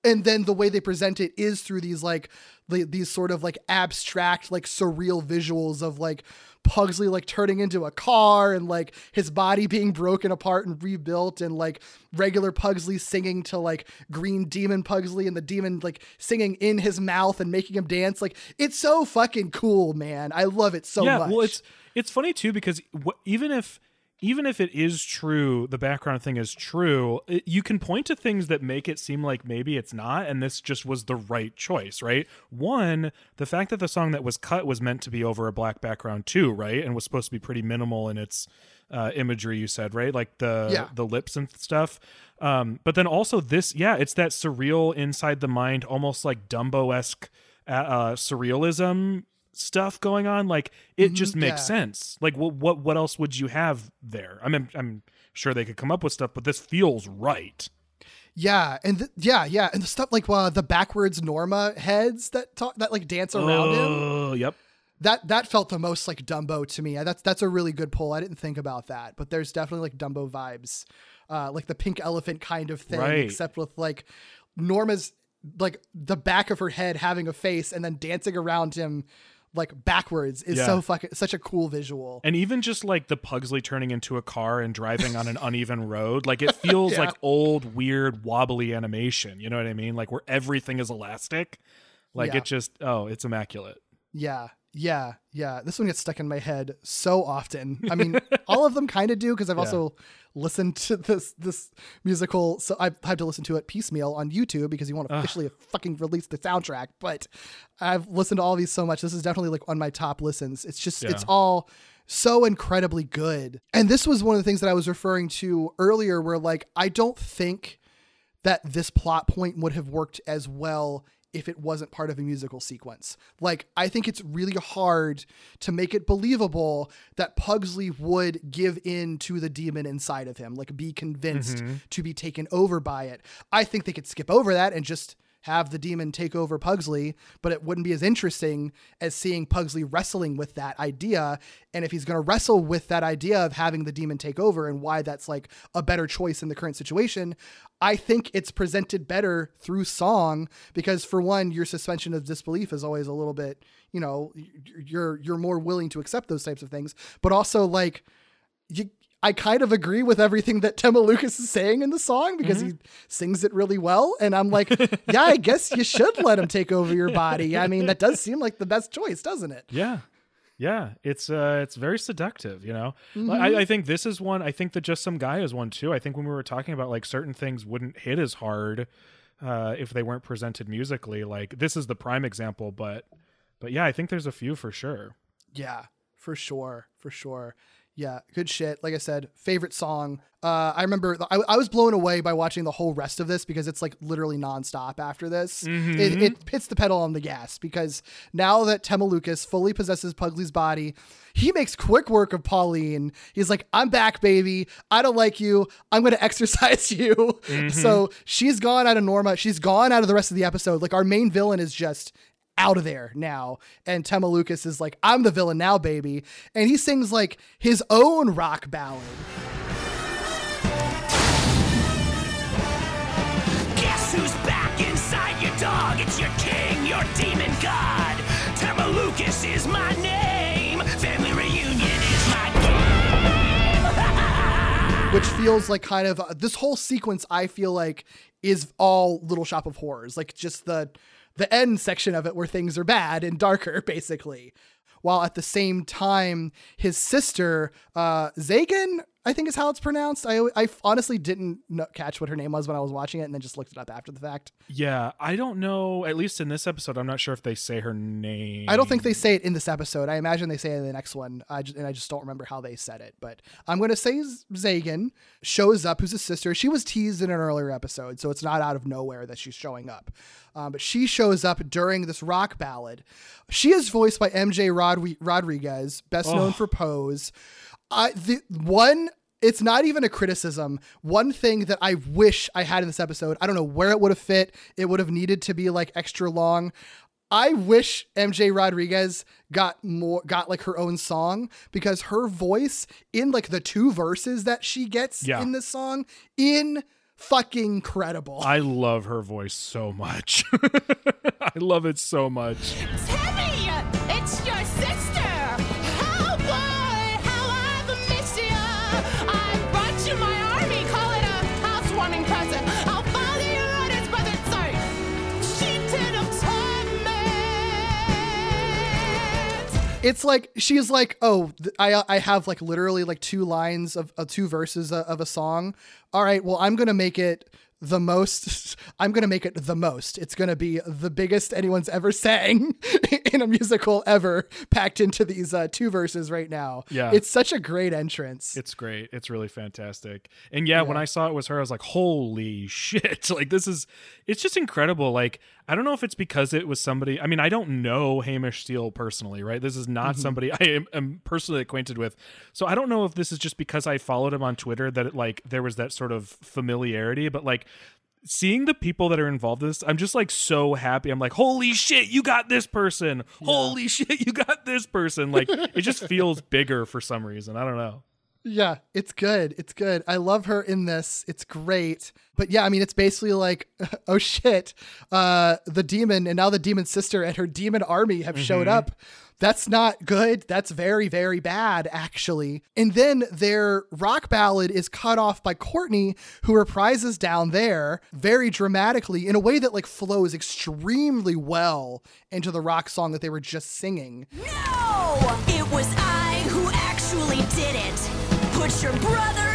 And then the way they present it is through these like the, these sort of like abstract, like surreal visuals of like Pugsley like turning into a car and like his body being broken apart and rebuilt and like regular Pugsley singing to like green demon Pugsley and the demon like singing in his mouth and making him dance. Like it's so fucking cool, man. I love it so yeah, much. well, it's it's funny too because even if even if it is true, the background thing is true. It, you can point to things that make it seem like maybe it's not, and this just was the right choice, right? One, the fact that the song that was cut was meant to be over a black background too, right, and was supposed to be pretty minimal in its uh, imagery. You said right, like the Yeah. the lips and stuff. Um, but then also this, yeah, it's that surreal inside the mind, almost like Dumbo esque uh, uh, surrealism stuff going on. Like it Mhm, just makes yeah. sense. Like what what what else would you have there? I mean, I'm sure they could come up with stuff, but this feels right. Yeah, and th- yeah, yeah, and the stuff like uh, the backwards Norma heads that talk that like dance around him. Oh, yep. That that felt the most like Dumbo to me. That's that's a really good pull. I didn't think about that, but there's definitely like Dumbo vibes, uh, like the pink elephant kind of thing, Right. except with like Norma's like the back of her head having a face and then dancing around him like backwards is Yeah. so fucking such a cool visual. And even just like the Pugsley turning into a car and driving on an uneven road, like it feels Yeah. like old, weird, wobbly animation. You know what I mean? Like where everything is elastic. Like Yeah. it just, oh, it's immaculate. Yeah, yeah, yeah. This one gets stuck in my head so often. I mean, all of them kind of do because I've Yeah. also listened to this this musical. So I've had to listen to it piecemeal on YouTube because you want to Ugh. officially fucking release the soundtrack. But I've listened to all these so much. This is definitely like on my top listens. It's just it's all so incredibly good. And this was one of the things that I was referring to earlier, where like I don't think that this plot point would have worked as well if it wasn't part of a musical sequence. Like, I think it's really hard to make it believable that Pugsley would give in to the demon inside of him, like be convinced Mhm. to be taken over by it. I think they could skip over that and just have the demon take over Pugsley, but it wouldn't be as interesting as seeing Pugsley wrestling with that idea. And if he's going to wrestle with that idea of having the demon take over and why that's like a better choice in the current situation, I think it's presented better through song because for one, your suspension of disbelief is always a little bit, you know, you're you're more willing to accept those types of things, but also like you I kind of agree with everything that Temeluchus is saying in the song because he sings it really well. And I'm like, yeah, I guess you should let him take over your body. I mean, that does seem like the best choice, doesn't it? Yeah. Yeah, it's uh it's very seductive, you know. Mhm. I, I think this is one. I think that just some guy is one too. I think when we were talking about like certain things wouldn't hit as hard uh if they weren't presented musically. Like this is the prime example, but but yeah, I think there's a few for sure. Yeah, for sure, for sure. Yeah, good shit. Like I said, favorite song. Uh, I remember I, I was blown away by watching the whole rest of this because it's like literally nonstop after this. It, Mhm. it hits the pedal on the gas because now that Temeluchus fully possesses Pugsley's body, he makes quick work of Pauline. He's like, I'm back, baby. I don't like you. I'm going to exorcise you. Mhm. So she's gone out of Norma. She's gone out of the rest of the episode. Like our main villain is just out of there now. And Temeluchus is like, I'm the villain now, baby. And he sings like his own rock ballad. Guess who's back inside your dog? It's your king, your demon god. Temeluchus is my name. Family reunion is my game. which feels like kind of uh, this whole sequence I feel like is all Little Shop of Horrors, like just the the end section of it where things are bad and darker basically. While at the same time his sister uh Zagan I think is how it's pronounced. I I honestly didn't catch what her name was when I was watching it, and then just looked it up after the fact. Yeah, I don't know. At least in this episode, I'm not sure if they say her name. I don't think they say it in this episode. I imagine they say it in the next one. I just, and I just don't remember how they said it. But I'm going to say Zagan shows up, who's a sister. She was teased in an earlier episode, so it's not out of nowhere that she's showing up. Um, but she shows up during this rock ballad. She is voiced by MJ Rodri- Rodriguez, best known Oh. for Pose. I the one it's not even a criticism. One thing that I wish I had in this episode, I don't know where it would have fit. It would have needed to be like extra long. I wish MJ Rodriguez got more got like her own song because her voice in like the two verses that she gets Yeah. in this song in fucking credible. I love her voice so much. I love it so much. Timmy, it's your it's like she's like, oh, th- I I have like literally like two lines of, of two verses of, of a song. All right, well, I'm gonna make it the most. I'm gonna make it the most. It's gonna be the biggest anyone's ever sang in a musical ever, packed into these uh, two verses right now. Yeah. it's such a great entrance. It's great. It's really fantastic. And yeah, when I saw it was her, I was like, holy shit. Like, this is, it's just incredible. Like, I don't know if it's because it was somebody, I mean, I don't know Hamish Steele personally, right? This is not Mhm. somebody I am, am personally acquainted with. So I don't know if this is just because I followed him on Twitter that it, like, there was that sort of familiarity, but like, seeing the people that are involved in this, I'm just like so happy. I'm like, holy shit, you got this person. Holy shit, you got this person. Like, it just feels bigger for some reason. I don't know. Yeah, it's good. It's good. I love her in this. It's great. But yeah, I mean, it's basically like, oh shit, uh, the demon and now the demon sister and her demon army have showed Mhm. up. That's not good. That's very, very bad, actually. And then their rock ballad is cut off by Courtney, who reprises down there very dramatically in a way that like flows extremely well into the rock song that they were just singing. No! It was I who actually did it. Put your brother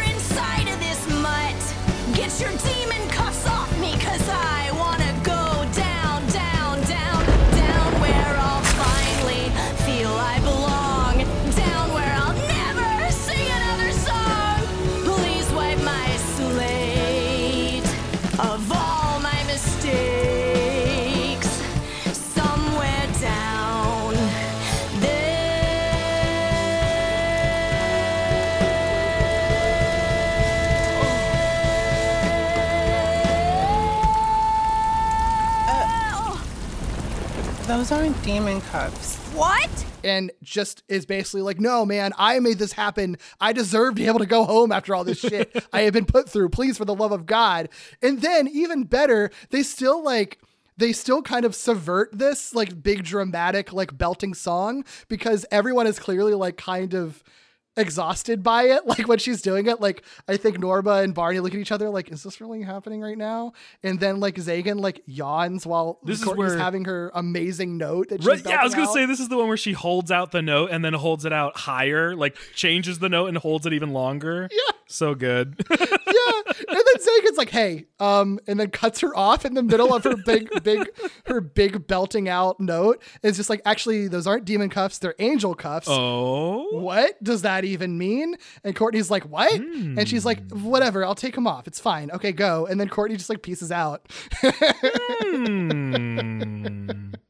Those aren't demon cuffs. What? and just is basically like, no, man, I made this happen. I deserve to be able to go home after all this shit I have been put through. Please, for the love of God. And then, even better, they still like, they still kind of subvert this like big dramatic like belting song because everyone is clearly like kind of exhausted by it like when she's doing it like i think norma and barney look at each other like is this really happening right now and then like zagan like yawns while This is where- having her amazing note that she's Right, yeah, I was gonna out. say this is the one where she holds out the note and then holds it out higher, like changes the note and holds it even longer. Yeah, so good. yeah. And then Zagan's like, hey, um, and then cuts her off in the middle of her big, big, her big belting out note. It's just like, actually, those aren't demon cuffs, they're angel cuffs. Oh. What does that even mean? And Courtney's like, what? And she's like, whatever, I'll take them off. It's fine. Okay, go. And then Courtney just like pieces out.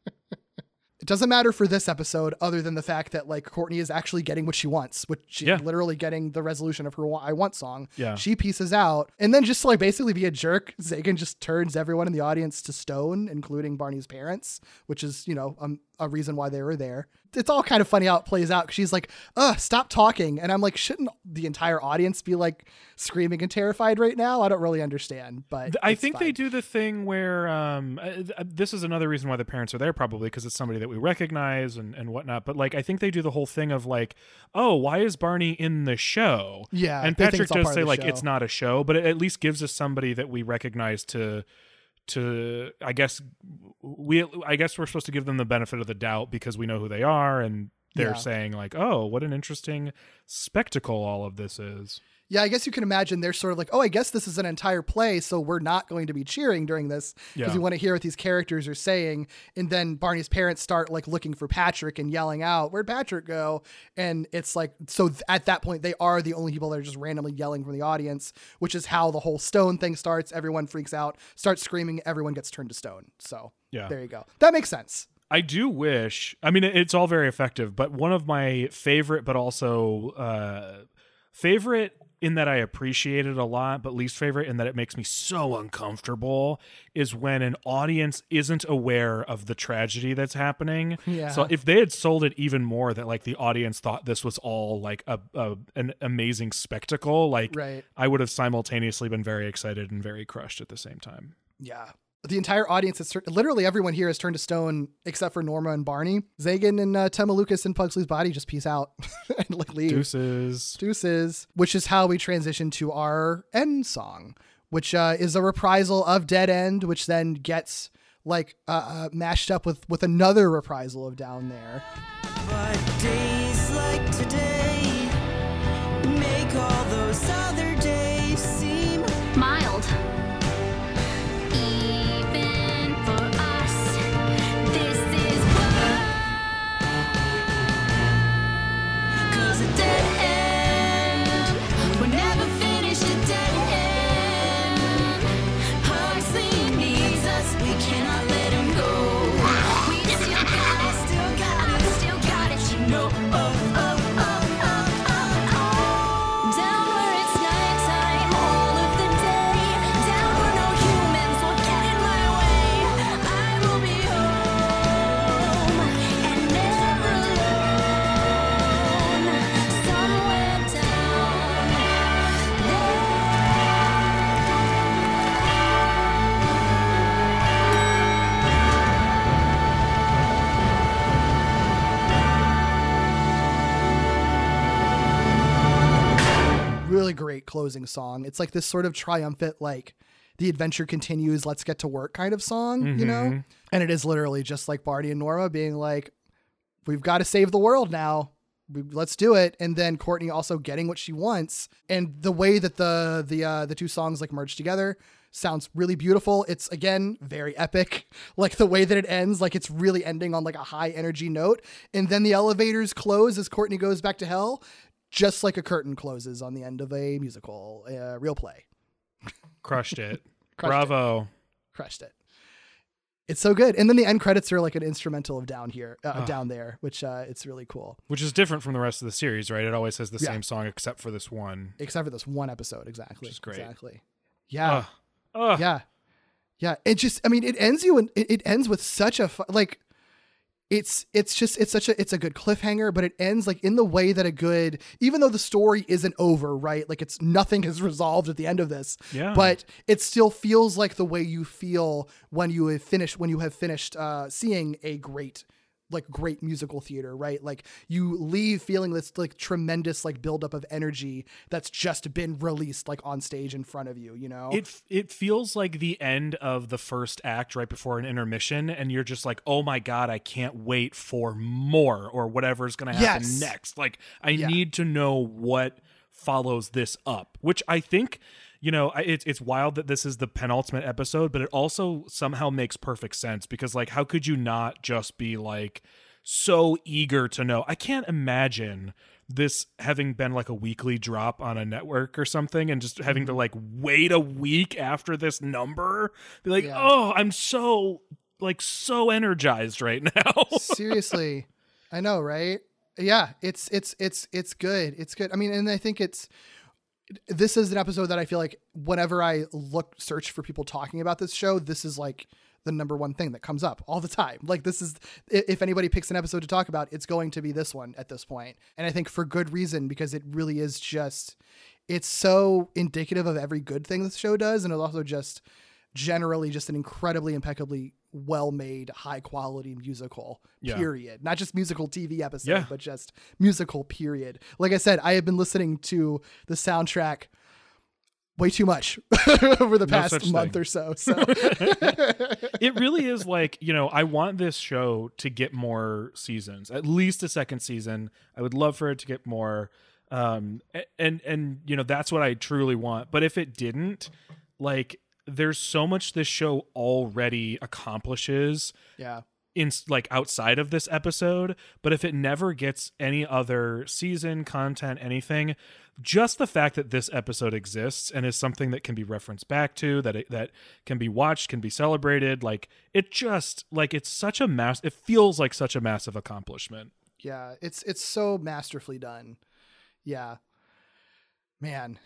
It doesn't matter for this episode, other than the fact that like Courtney is actually getting what she wants, which she's Yeah. literally getting the resolution of her "I want" song. Yeah. she pieces out, and then just to, like basically be a jerk, Zagan just turns everyone in the audience to stone, including Barney's parents, which is you know um, a reason why they were there. It's all kind of funny how it plays out. she's like, "Ugh, stop talking," and I'm like, shouldn't the entire audience be like screaming and terrified right now? I don't really understand, but I think they do the thing where um, uh, uh, this is another reason why the parents are there, probably because it's somebody that we recognize and, and whatnot. But like, I think they do the whole thing of like, oh, why is Barney in the show? Yeah, and Patrick does say like show. it's not a show, but it at least gives us somebody that we recognize to to I guess we I guess we're supposed to give them the benefit of the doubt because we know who they are and they're Yeah. saying like, oh, what an interesting spectacle all of this is. Yeah, I guess you can imagine they're sort of like, oh, I guess this is an entire play, so we're not going to be cheering during this because Yeah. we want to hear what these characters are saying. And then Barney's parents start like looking for Patrick and yelling out, "Where'd Patrick go?" And it's like, so th- at that point, they are the only people that are just randomly yelling from the audience, which is how the whole stone thing starts. Everyone freaks out, starts screaming, everyone gets turned to stone. So Yeah. there you go. That makes sense. I do wish. I mean, it's all very effective, but one of my favorite, but also uh, favorite in that I appreciate it a lot, but least favorite in that it makes me so uncomfortable is when an audience isn't aware of the tragedy that's happening. Yeah. So if they had sold it even more that like the audience thought this was all like a, a an amazing spectacle, like Right. I would have simultaneously been very excited and very crushed at the same time. Yeah. The entire audience is tur- literally everyone here has turned to stone except for Norma and Barney. Zagan and uh, Temeluchus and Pugsley's body just peace out and like leave. Deuces. Deuces. Which is how we transition to our end song, which uh, is a reprisal of Dead End, which then gets like uh, uh, mashed up with with another reprisal of Down There. Really great closing song. It's like this sort of triumphant, like the adventure continues, let's get to work kind of song, you know? Mhm. And it is literally just like Barney and Norma being like, we've got to save the world now. We- Let's do it. And then Courtney also getting what she wants. And the way that the the uh, the two songs like merge together sounds really beautiful. It's again very epic. Like the way that it ends, like it's really ending on like a high energy note. And then the elevators close as Courtney goes back to hell, just like a curtain closes on the end of a musical, uh, real play. Crushed it. Crushed it. Bravo. Crushed it. It's so good. And then the end credits are like an instrumental of down here, uh, Ah. down there, which uh, it's really cool. Which is different from the rest of the series, right? It always has the Yeah. same song except for this one. except for this one episode exactly Which is great. exactly yeah. Ugh. yeah yeah it just i mean it ends you and it, it ends with such a fu- like it's it's just it's such a it's a good cliffhanger but it ends like in the way that a good even though the story isn't over right like it's nothing is resolved at the end of this Yeah. but it still feels like the way you feel when you have finished when you have finished uh seeing a great like great musical theater, right? Like you leave feeling this like tremendous like buildup of energy that's just been released like on stage in front of you, you know? It it feels like the end of the first act right before an intermission, and you're just like, oh my god, I can't wait for more or whatever's gonna happen Yes. next. Like I Yeah. need to know what follows this up, which I think. You know, it's it's wild that this is the penultimate episode, but it also somehow makes perfect sense because, like, how could you not just be like so eager to know? I can't imagine this having been like a weekly drop on a network or something and just having Mm-hmm. to like wait a week after this number be like Yeah. oh i'm so like so energized right now Seriously. I know, right? Yeah, it's it's it's it's good. It's good. I mean, and I think it's this is an episode that I feel like whenever I look search for people talking about this show, this is like the number one thing that comes up all the time. Like this is if anybody picks an episode to talk about, it's going to be this one at this point. And I think for good reason because it really is just it's so indicative of every good thing this show does and it's also just generally just an incredibly impeccably well made high quality musical Yeah. period not just musical tv episode Yeah. but just musical period like i said i have been listening to the soundtrack way too much over the past such month thing. or so so it really is like you know i want this show to get more seasons at least a second season i would love for it to get more Um, a- and and you know that's what I truly want. But if it didn't, like, there's so much this show already accomplishes Yeah. in like outside of this episode but if it never gets any other season content anything just the fact that this episode exists and is something that can be referenced back to that it, that can be watched can be celebrated like it just like it's such a mass it feels like such a massive accomplishment Yeah, it's it's so masterfully done. Yeah, man,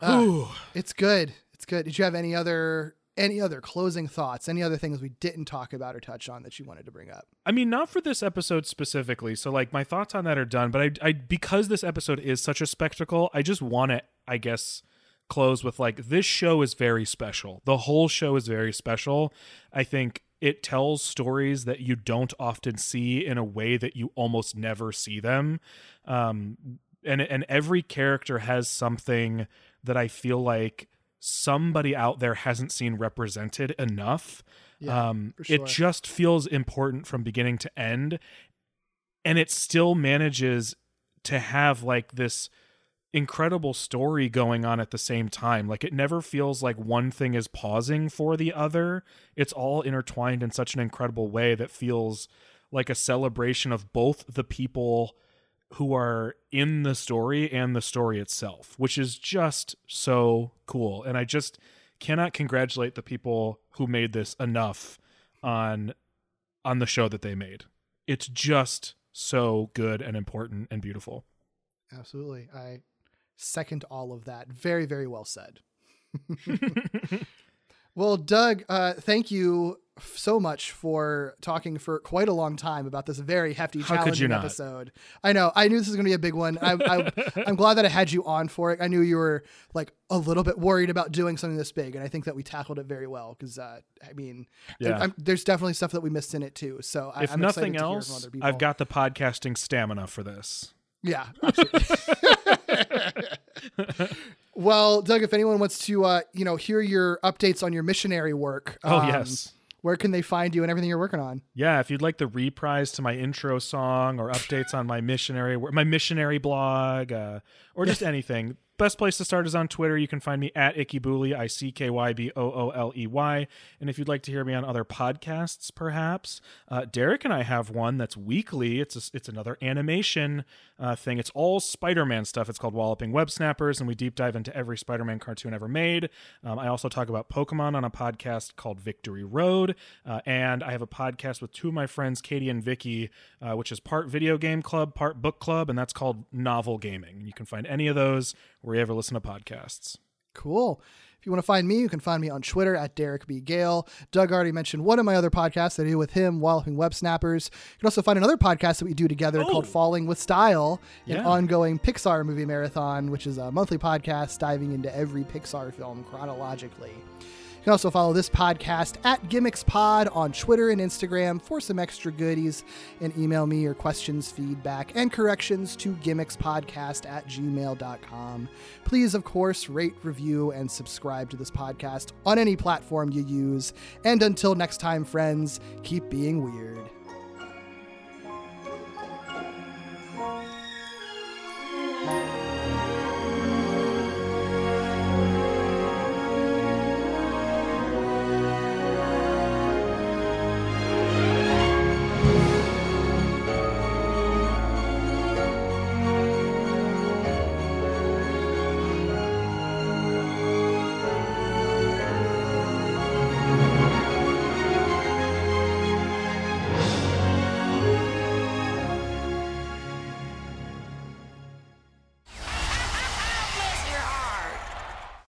Whew. it's good. It's good. Did you have any other any other closing thoughts? Any other things we didn't talk about or touch on that you wanted to bring up? I mean, not for this episode specifically. So, like, my thoughts on that are done. But I, I because this episode is such a spectacle, I just want to, I guess, close with like this show is very special. The whole show is very special. I think it tells stories that you don't often see in a way that you almost never see them. Um, and and every character has something that I feel like somebody out there hasn't seen represented enough. Yeah, um, for It just feels important from beginning to end, and it still manages to have like this incredible story going on at the same time. Like it never feels like one thing is pausing for the other. It's all intertwined in such an incredible way that feels like a celebration of both the people who are in the story and the story itself, which is just so cool. And I just cannot congratulate the people who made this enough on on the show that they made. It's just so good and important and beautiful. Absolutely, I second all of that. Very very well said. well, Doug, uh, thank you so much for talking for quite a long time about this very hefty, How could challenging you not? episode. I know. I knew this was going to be a big one. I, I, I'm glad that I had you on for it. I knew you were like a little bit worried about doing something this big, and I think that we tackled it very well. Because uh, I mean, Yeah. I'm, there's definitely stuff that we missed in it too. So I, if I'm nothing excited to hear from else. I've got the podcasting stamina for this. Yeah, absolutely. well, Doug, if anyone wants to, uh, you know, hear your updates on your missionary work, Oh, um, yes. where can they find you and everything you're working on? Yeah, if you'd like the reprise to my intro song or updates on my missionary my missionary blog uh, or just anything, best place to start is on Twitter. You can find me at Icky Booley, I C K Y B O O L E Y. And if you'd like to hear me on other podcasts, perhaps uh, Derek and I have one that's weekly. It's a, it's another animation uh, thing. It's all Spider-Man stuff. It's called Walloping Websnappers, and we deep dive into every Spider-Man cartoon ever made. Um, I also talk about Pokemon on a podcast called Victory Road, uh, and I have a podcast with two of my friends, Katie and Vicky, uh, which is part video game club, part book club, and that's called Novel Gaming. You can find any of those where you ever listen to podcasts. Cool. If you want to find me, you can find me on Twitter at Derek B. Gayle. Doug already mentioned one of my other podcasts that I do with him, Walloping Websnappers. You can also find another podcast that we do together oh. called Falling with Style, an ongoing Pixar movie marathon, which is a monthly podcast diving into every Pixar film chronologically. You can also follow this podcast at Gimmicks Pod on Twitter and Instagram for some extra goodies and email me your questions, feedback, and corrections to gimmickspodcast at gmail.com. Please, of course, rate, review, and subscribe to this podcast on any platform you use. And until next time, friends, keep being weird.